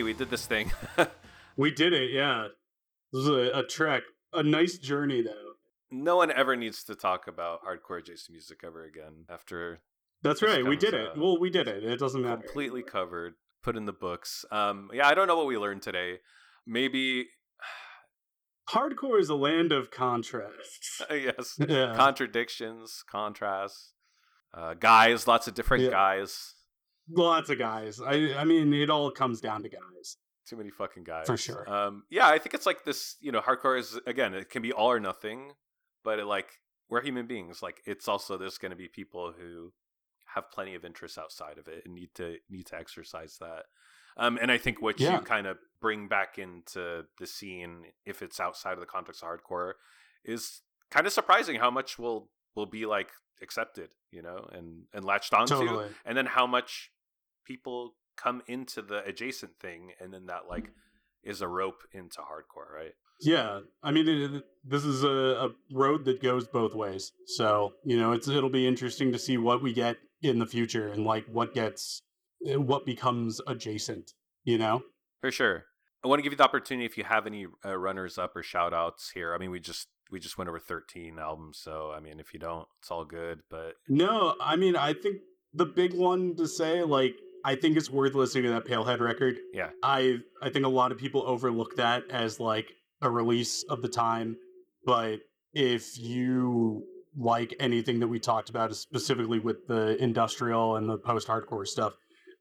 Jay, we did this thing. We did it, yeah. This is a, a trek. A nice journey though. no one ever needs to talk about hardcore Jason music ever again after That's right. We did it. uh, Well, we did it. It doesn't matter. completely covered, put in the books. Um, yeah, I don't know what we learned today. Maybe Hardcore is a land of contrasts. yes, Yeah. contradictions, contrasts, uh, guys, lots of different Yeah. guys. Lots of guys. I I mean, it all comes down to guys. Too many fucking guys. For sure. Um, yeah, I think it's like this. You know, hardcore is again, it can be all or nothing, but it, like we're human beings. Like it's also there's going to be people who have plenty of interests outside of it and need to need to exercise that. Um, and I think what Yeah. you kind of bring back into the scene, if it's outside of the context of hardcore, is kind of surprising how much will will be like accepted, you know, and and latched onto, Totally. and then how much people come into the adjacent thing, and then that like is a rope into hardcore, right? Yeah, I mean, it, it- this is a, a road that goes both ways. So you know, it's it'll be interesting to see what we get in the future and like what gets eh, what becomes adjacent. You know, For sure. I want to give you the opportunity if you have any uh, runners up or shout outs here. I mean, we just we just went over 13 albums, so I mean, if you don't, it's all good. But no, I mean, I think the big one to say, like, I think it's worth listening to that Pailhead record. Yeah. I I think a lot of people overlook that as like a release of the time, but if you like anything that we talked about, specifically with the industrial and the post-hardcore stuff,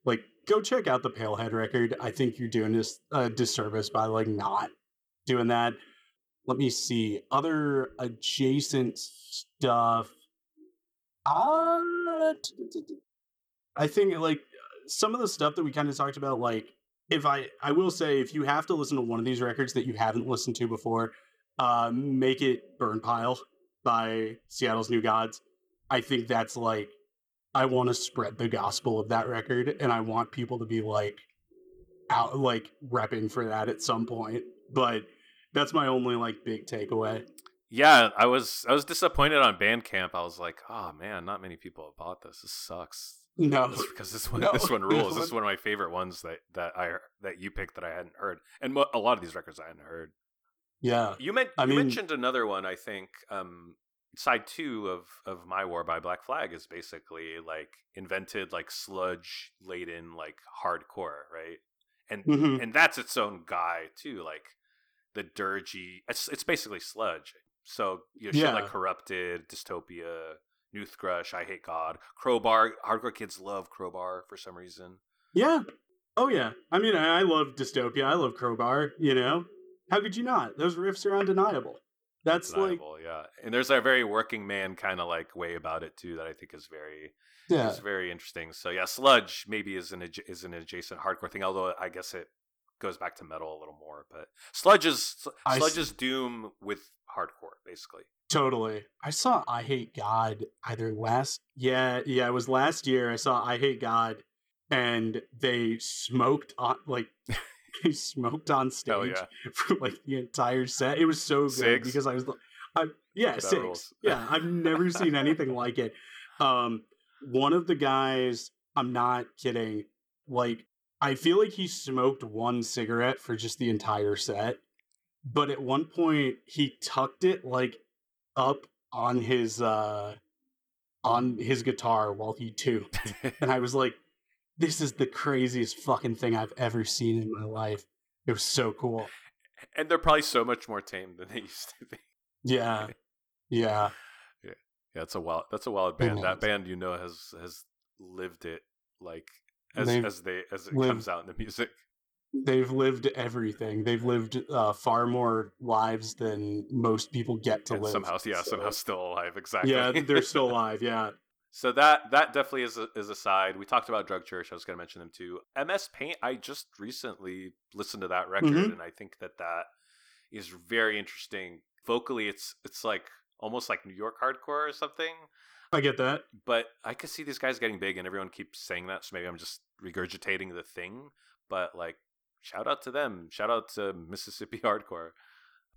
like go check out the Pailhead record. I think you're doing this a disservice by like not doing that. Let me see other adjacent stuff. Uh, I think like some of the stuff that we kind of talked about, like if I I will say if you have to listen to one of these records that you haven't listened to before, uh, make it Burn Pile by Seattle's New Gods. I think that's like I want to spread the gospel of that record, and I want people to be like out like repping for that at some point. But that's my only like big takeaway. yeah, I was I was disappointed on Bandcamp. I was like, oh man, not many people have bought this. This sucks. No, because this one No, this one rules. This is one- of my favorite ones that that I that you picked that I hadn't heard, and mo- a lot of these records I hadn't heard. yeah, You, meant, you mean- mentioned another one, I think. Um, side two of of My War by Black Flag is basically like invented like sludge laden like hardcore, right? And Mhm. and that's its own guy too, like the dirgy. It's it's basically sludge. So you know, shit Yeah. like corrupted, dystopia, Noothgrush, I hate God, Crowbar. Hardcore kids love Crowbar for some reason. yeah. Oh yeah. I mean, I love dystopia. I love Crowbar. You know, how could you not? Those riffs are undeniable. That's like yeah. And there's a very working man kind of like way about it too that I think is very yeah. is very interesting. So yeah, sludge maybe is an is an adjacent hardcore thing, although I guess it goes back to metal a little more. But sludge is sludge is doom with hardcore basically. Totally. I saw Eyehategod either last yeah, yeah, it was last year. I saw Eyehategod and they smoked on like they smoked on stage yeah, for like the entire set. It was so good Sigs? because I was like I yeah, That six. rules. Yeah, I've never seen anything like it. Um one of the guys, I'm not kidding, like I feel like he smoked one cigarette for just the entire set. But at one point he tucked it like up on his uh on his guitar while he tuned. And I was like, this is the craziest fucking thing I've ever seen in my life. It was so cool. and they're probably so much more tame than they used to be. Yeah. Yeah. Yeah, that's a wild that's a wild band. That band you know has has lived it like as as they as it lived- comes out in the music. They've lived everything. They've lived uh, far more lives than most people get to and live. somehow yeah, So- somehow still alive, exactly. Yeah, they're still alive. Yeah. So that that definitely is a, is a side. We talked about Drug Church. I was going to mention them too. MS Paint. I just recently listened to that record, Mhm. and I think that that is very interesting. Vocally, it's it's like almost like New York hardcore or something. I get that. But I could see these guys getting big, and everyone keeps saying that. So maybe I'm just regurgitating the thing. But like, shout out to them. Shout out to Mississippi hardcore.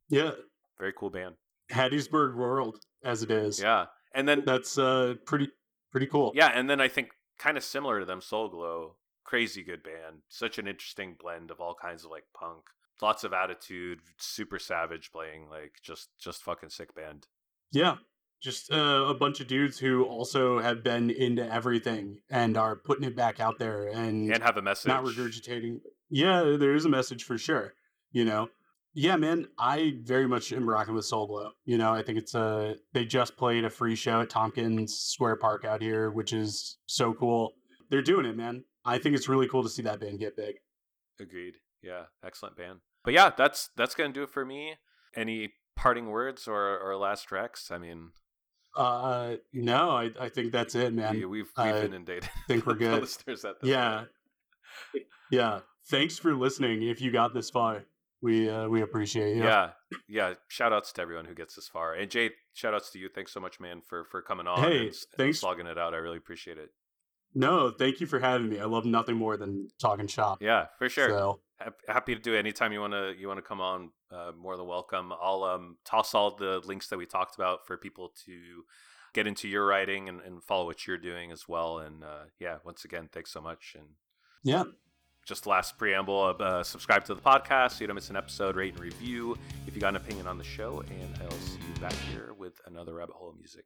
Yeah. Very cool band. Hattiesburg World, as it is. Yeah, and then That's uh pretty pretty cool. Yeah, and then I think kind of similar to them, Soul Glo, crazy good band. Such an interesting blend of all kinds of like punk, lots of attitude, super savage playing, like just just fucking sick band. Yeah. Just uh, a bunch of dudes who also have been into everything and are putting it back out there and, And have a message. not regurgitating. Yeah, there is a message for sure. You know, yeah, man. I very much am rocking with Soul Glo. You know, I think it's a. They just played a free show at Tompkins Square Park out here, which is so cool. They're doing it, man. I think it's really cool to see that band get big. Agreed. Yeah, excellent band. But yeah, that's that's gonna do it for me. Any parting words or or last tracks? I mean, Uh, no, I, I think that's it, man. we, we've we've I inundated. think we're good. listeners at this Yeah. point. Yeah. Thanks for listening. If you got this far, we uh, we appreciate you. Yeah, yeah. Shout outs to everyone who gets this far. And Jay, shout outs to you. Thanks so much, man, for for coming on Hey, and, thanks. slogging it out. I really appreciate it. No, thank you for having me. I love nothing more than talking shop. Yeah, for sure. So happy to do it anytime you want to you want to come on uh, more than welcome i'll um, toss all the links that we talked about for people to get into your writing and, and follow what you're doing as well and uh, yeah once again thanks so much and yeah, just last preamble uh, subscribe to the podcast so you don't miss an episode rate and review if you got an opinion on the show and i'll see you back here with another rabbit hole of music!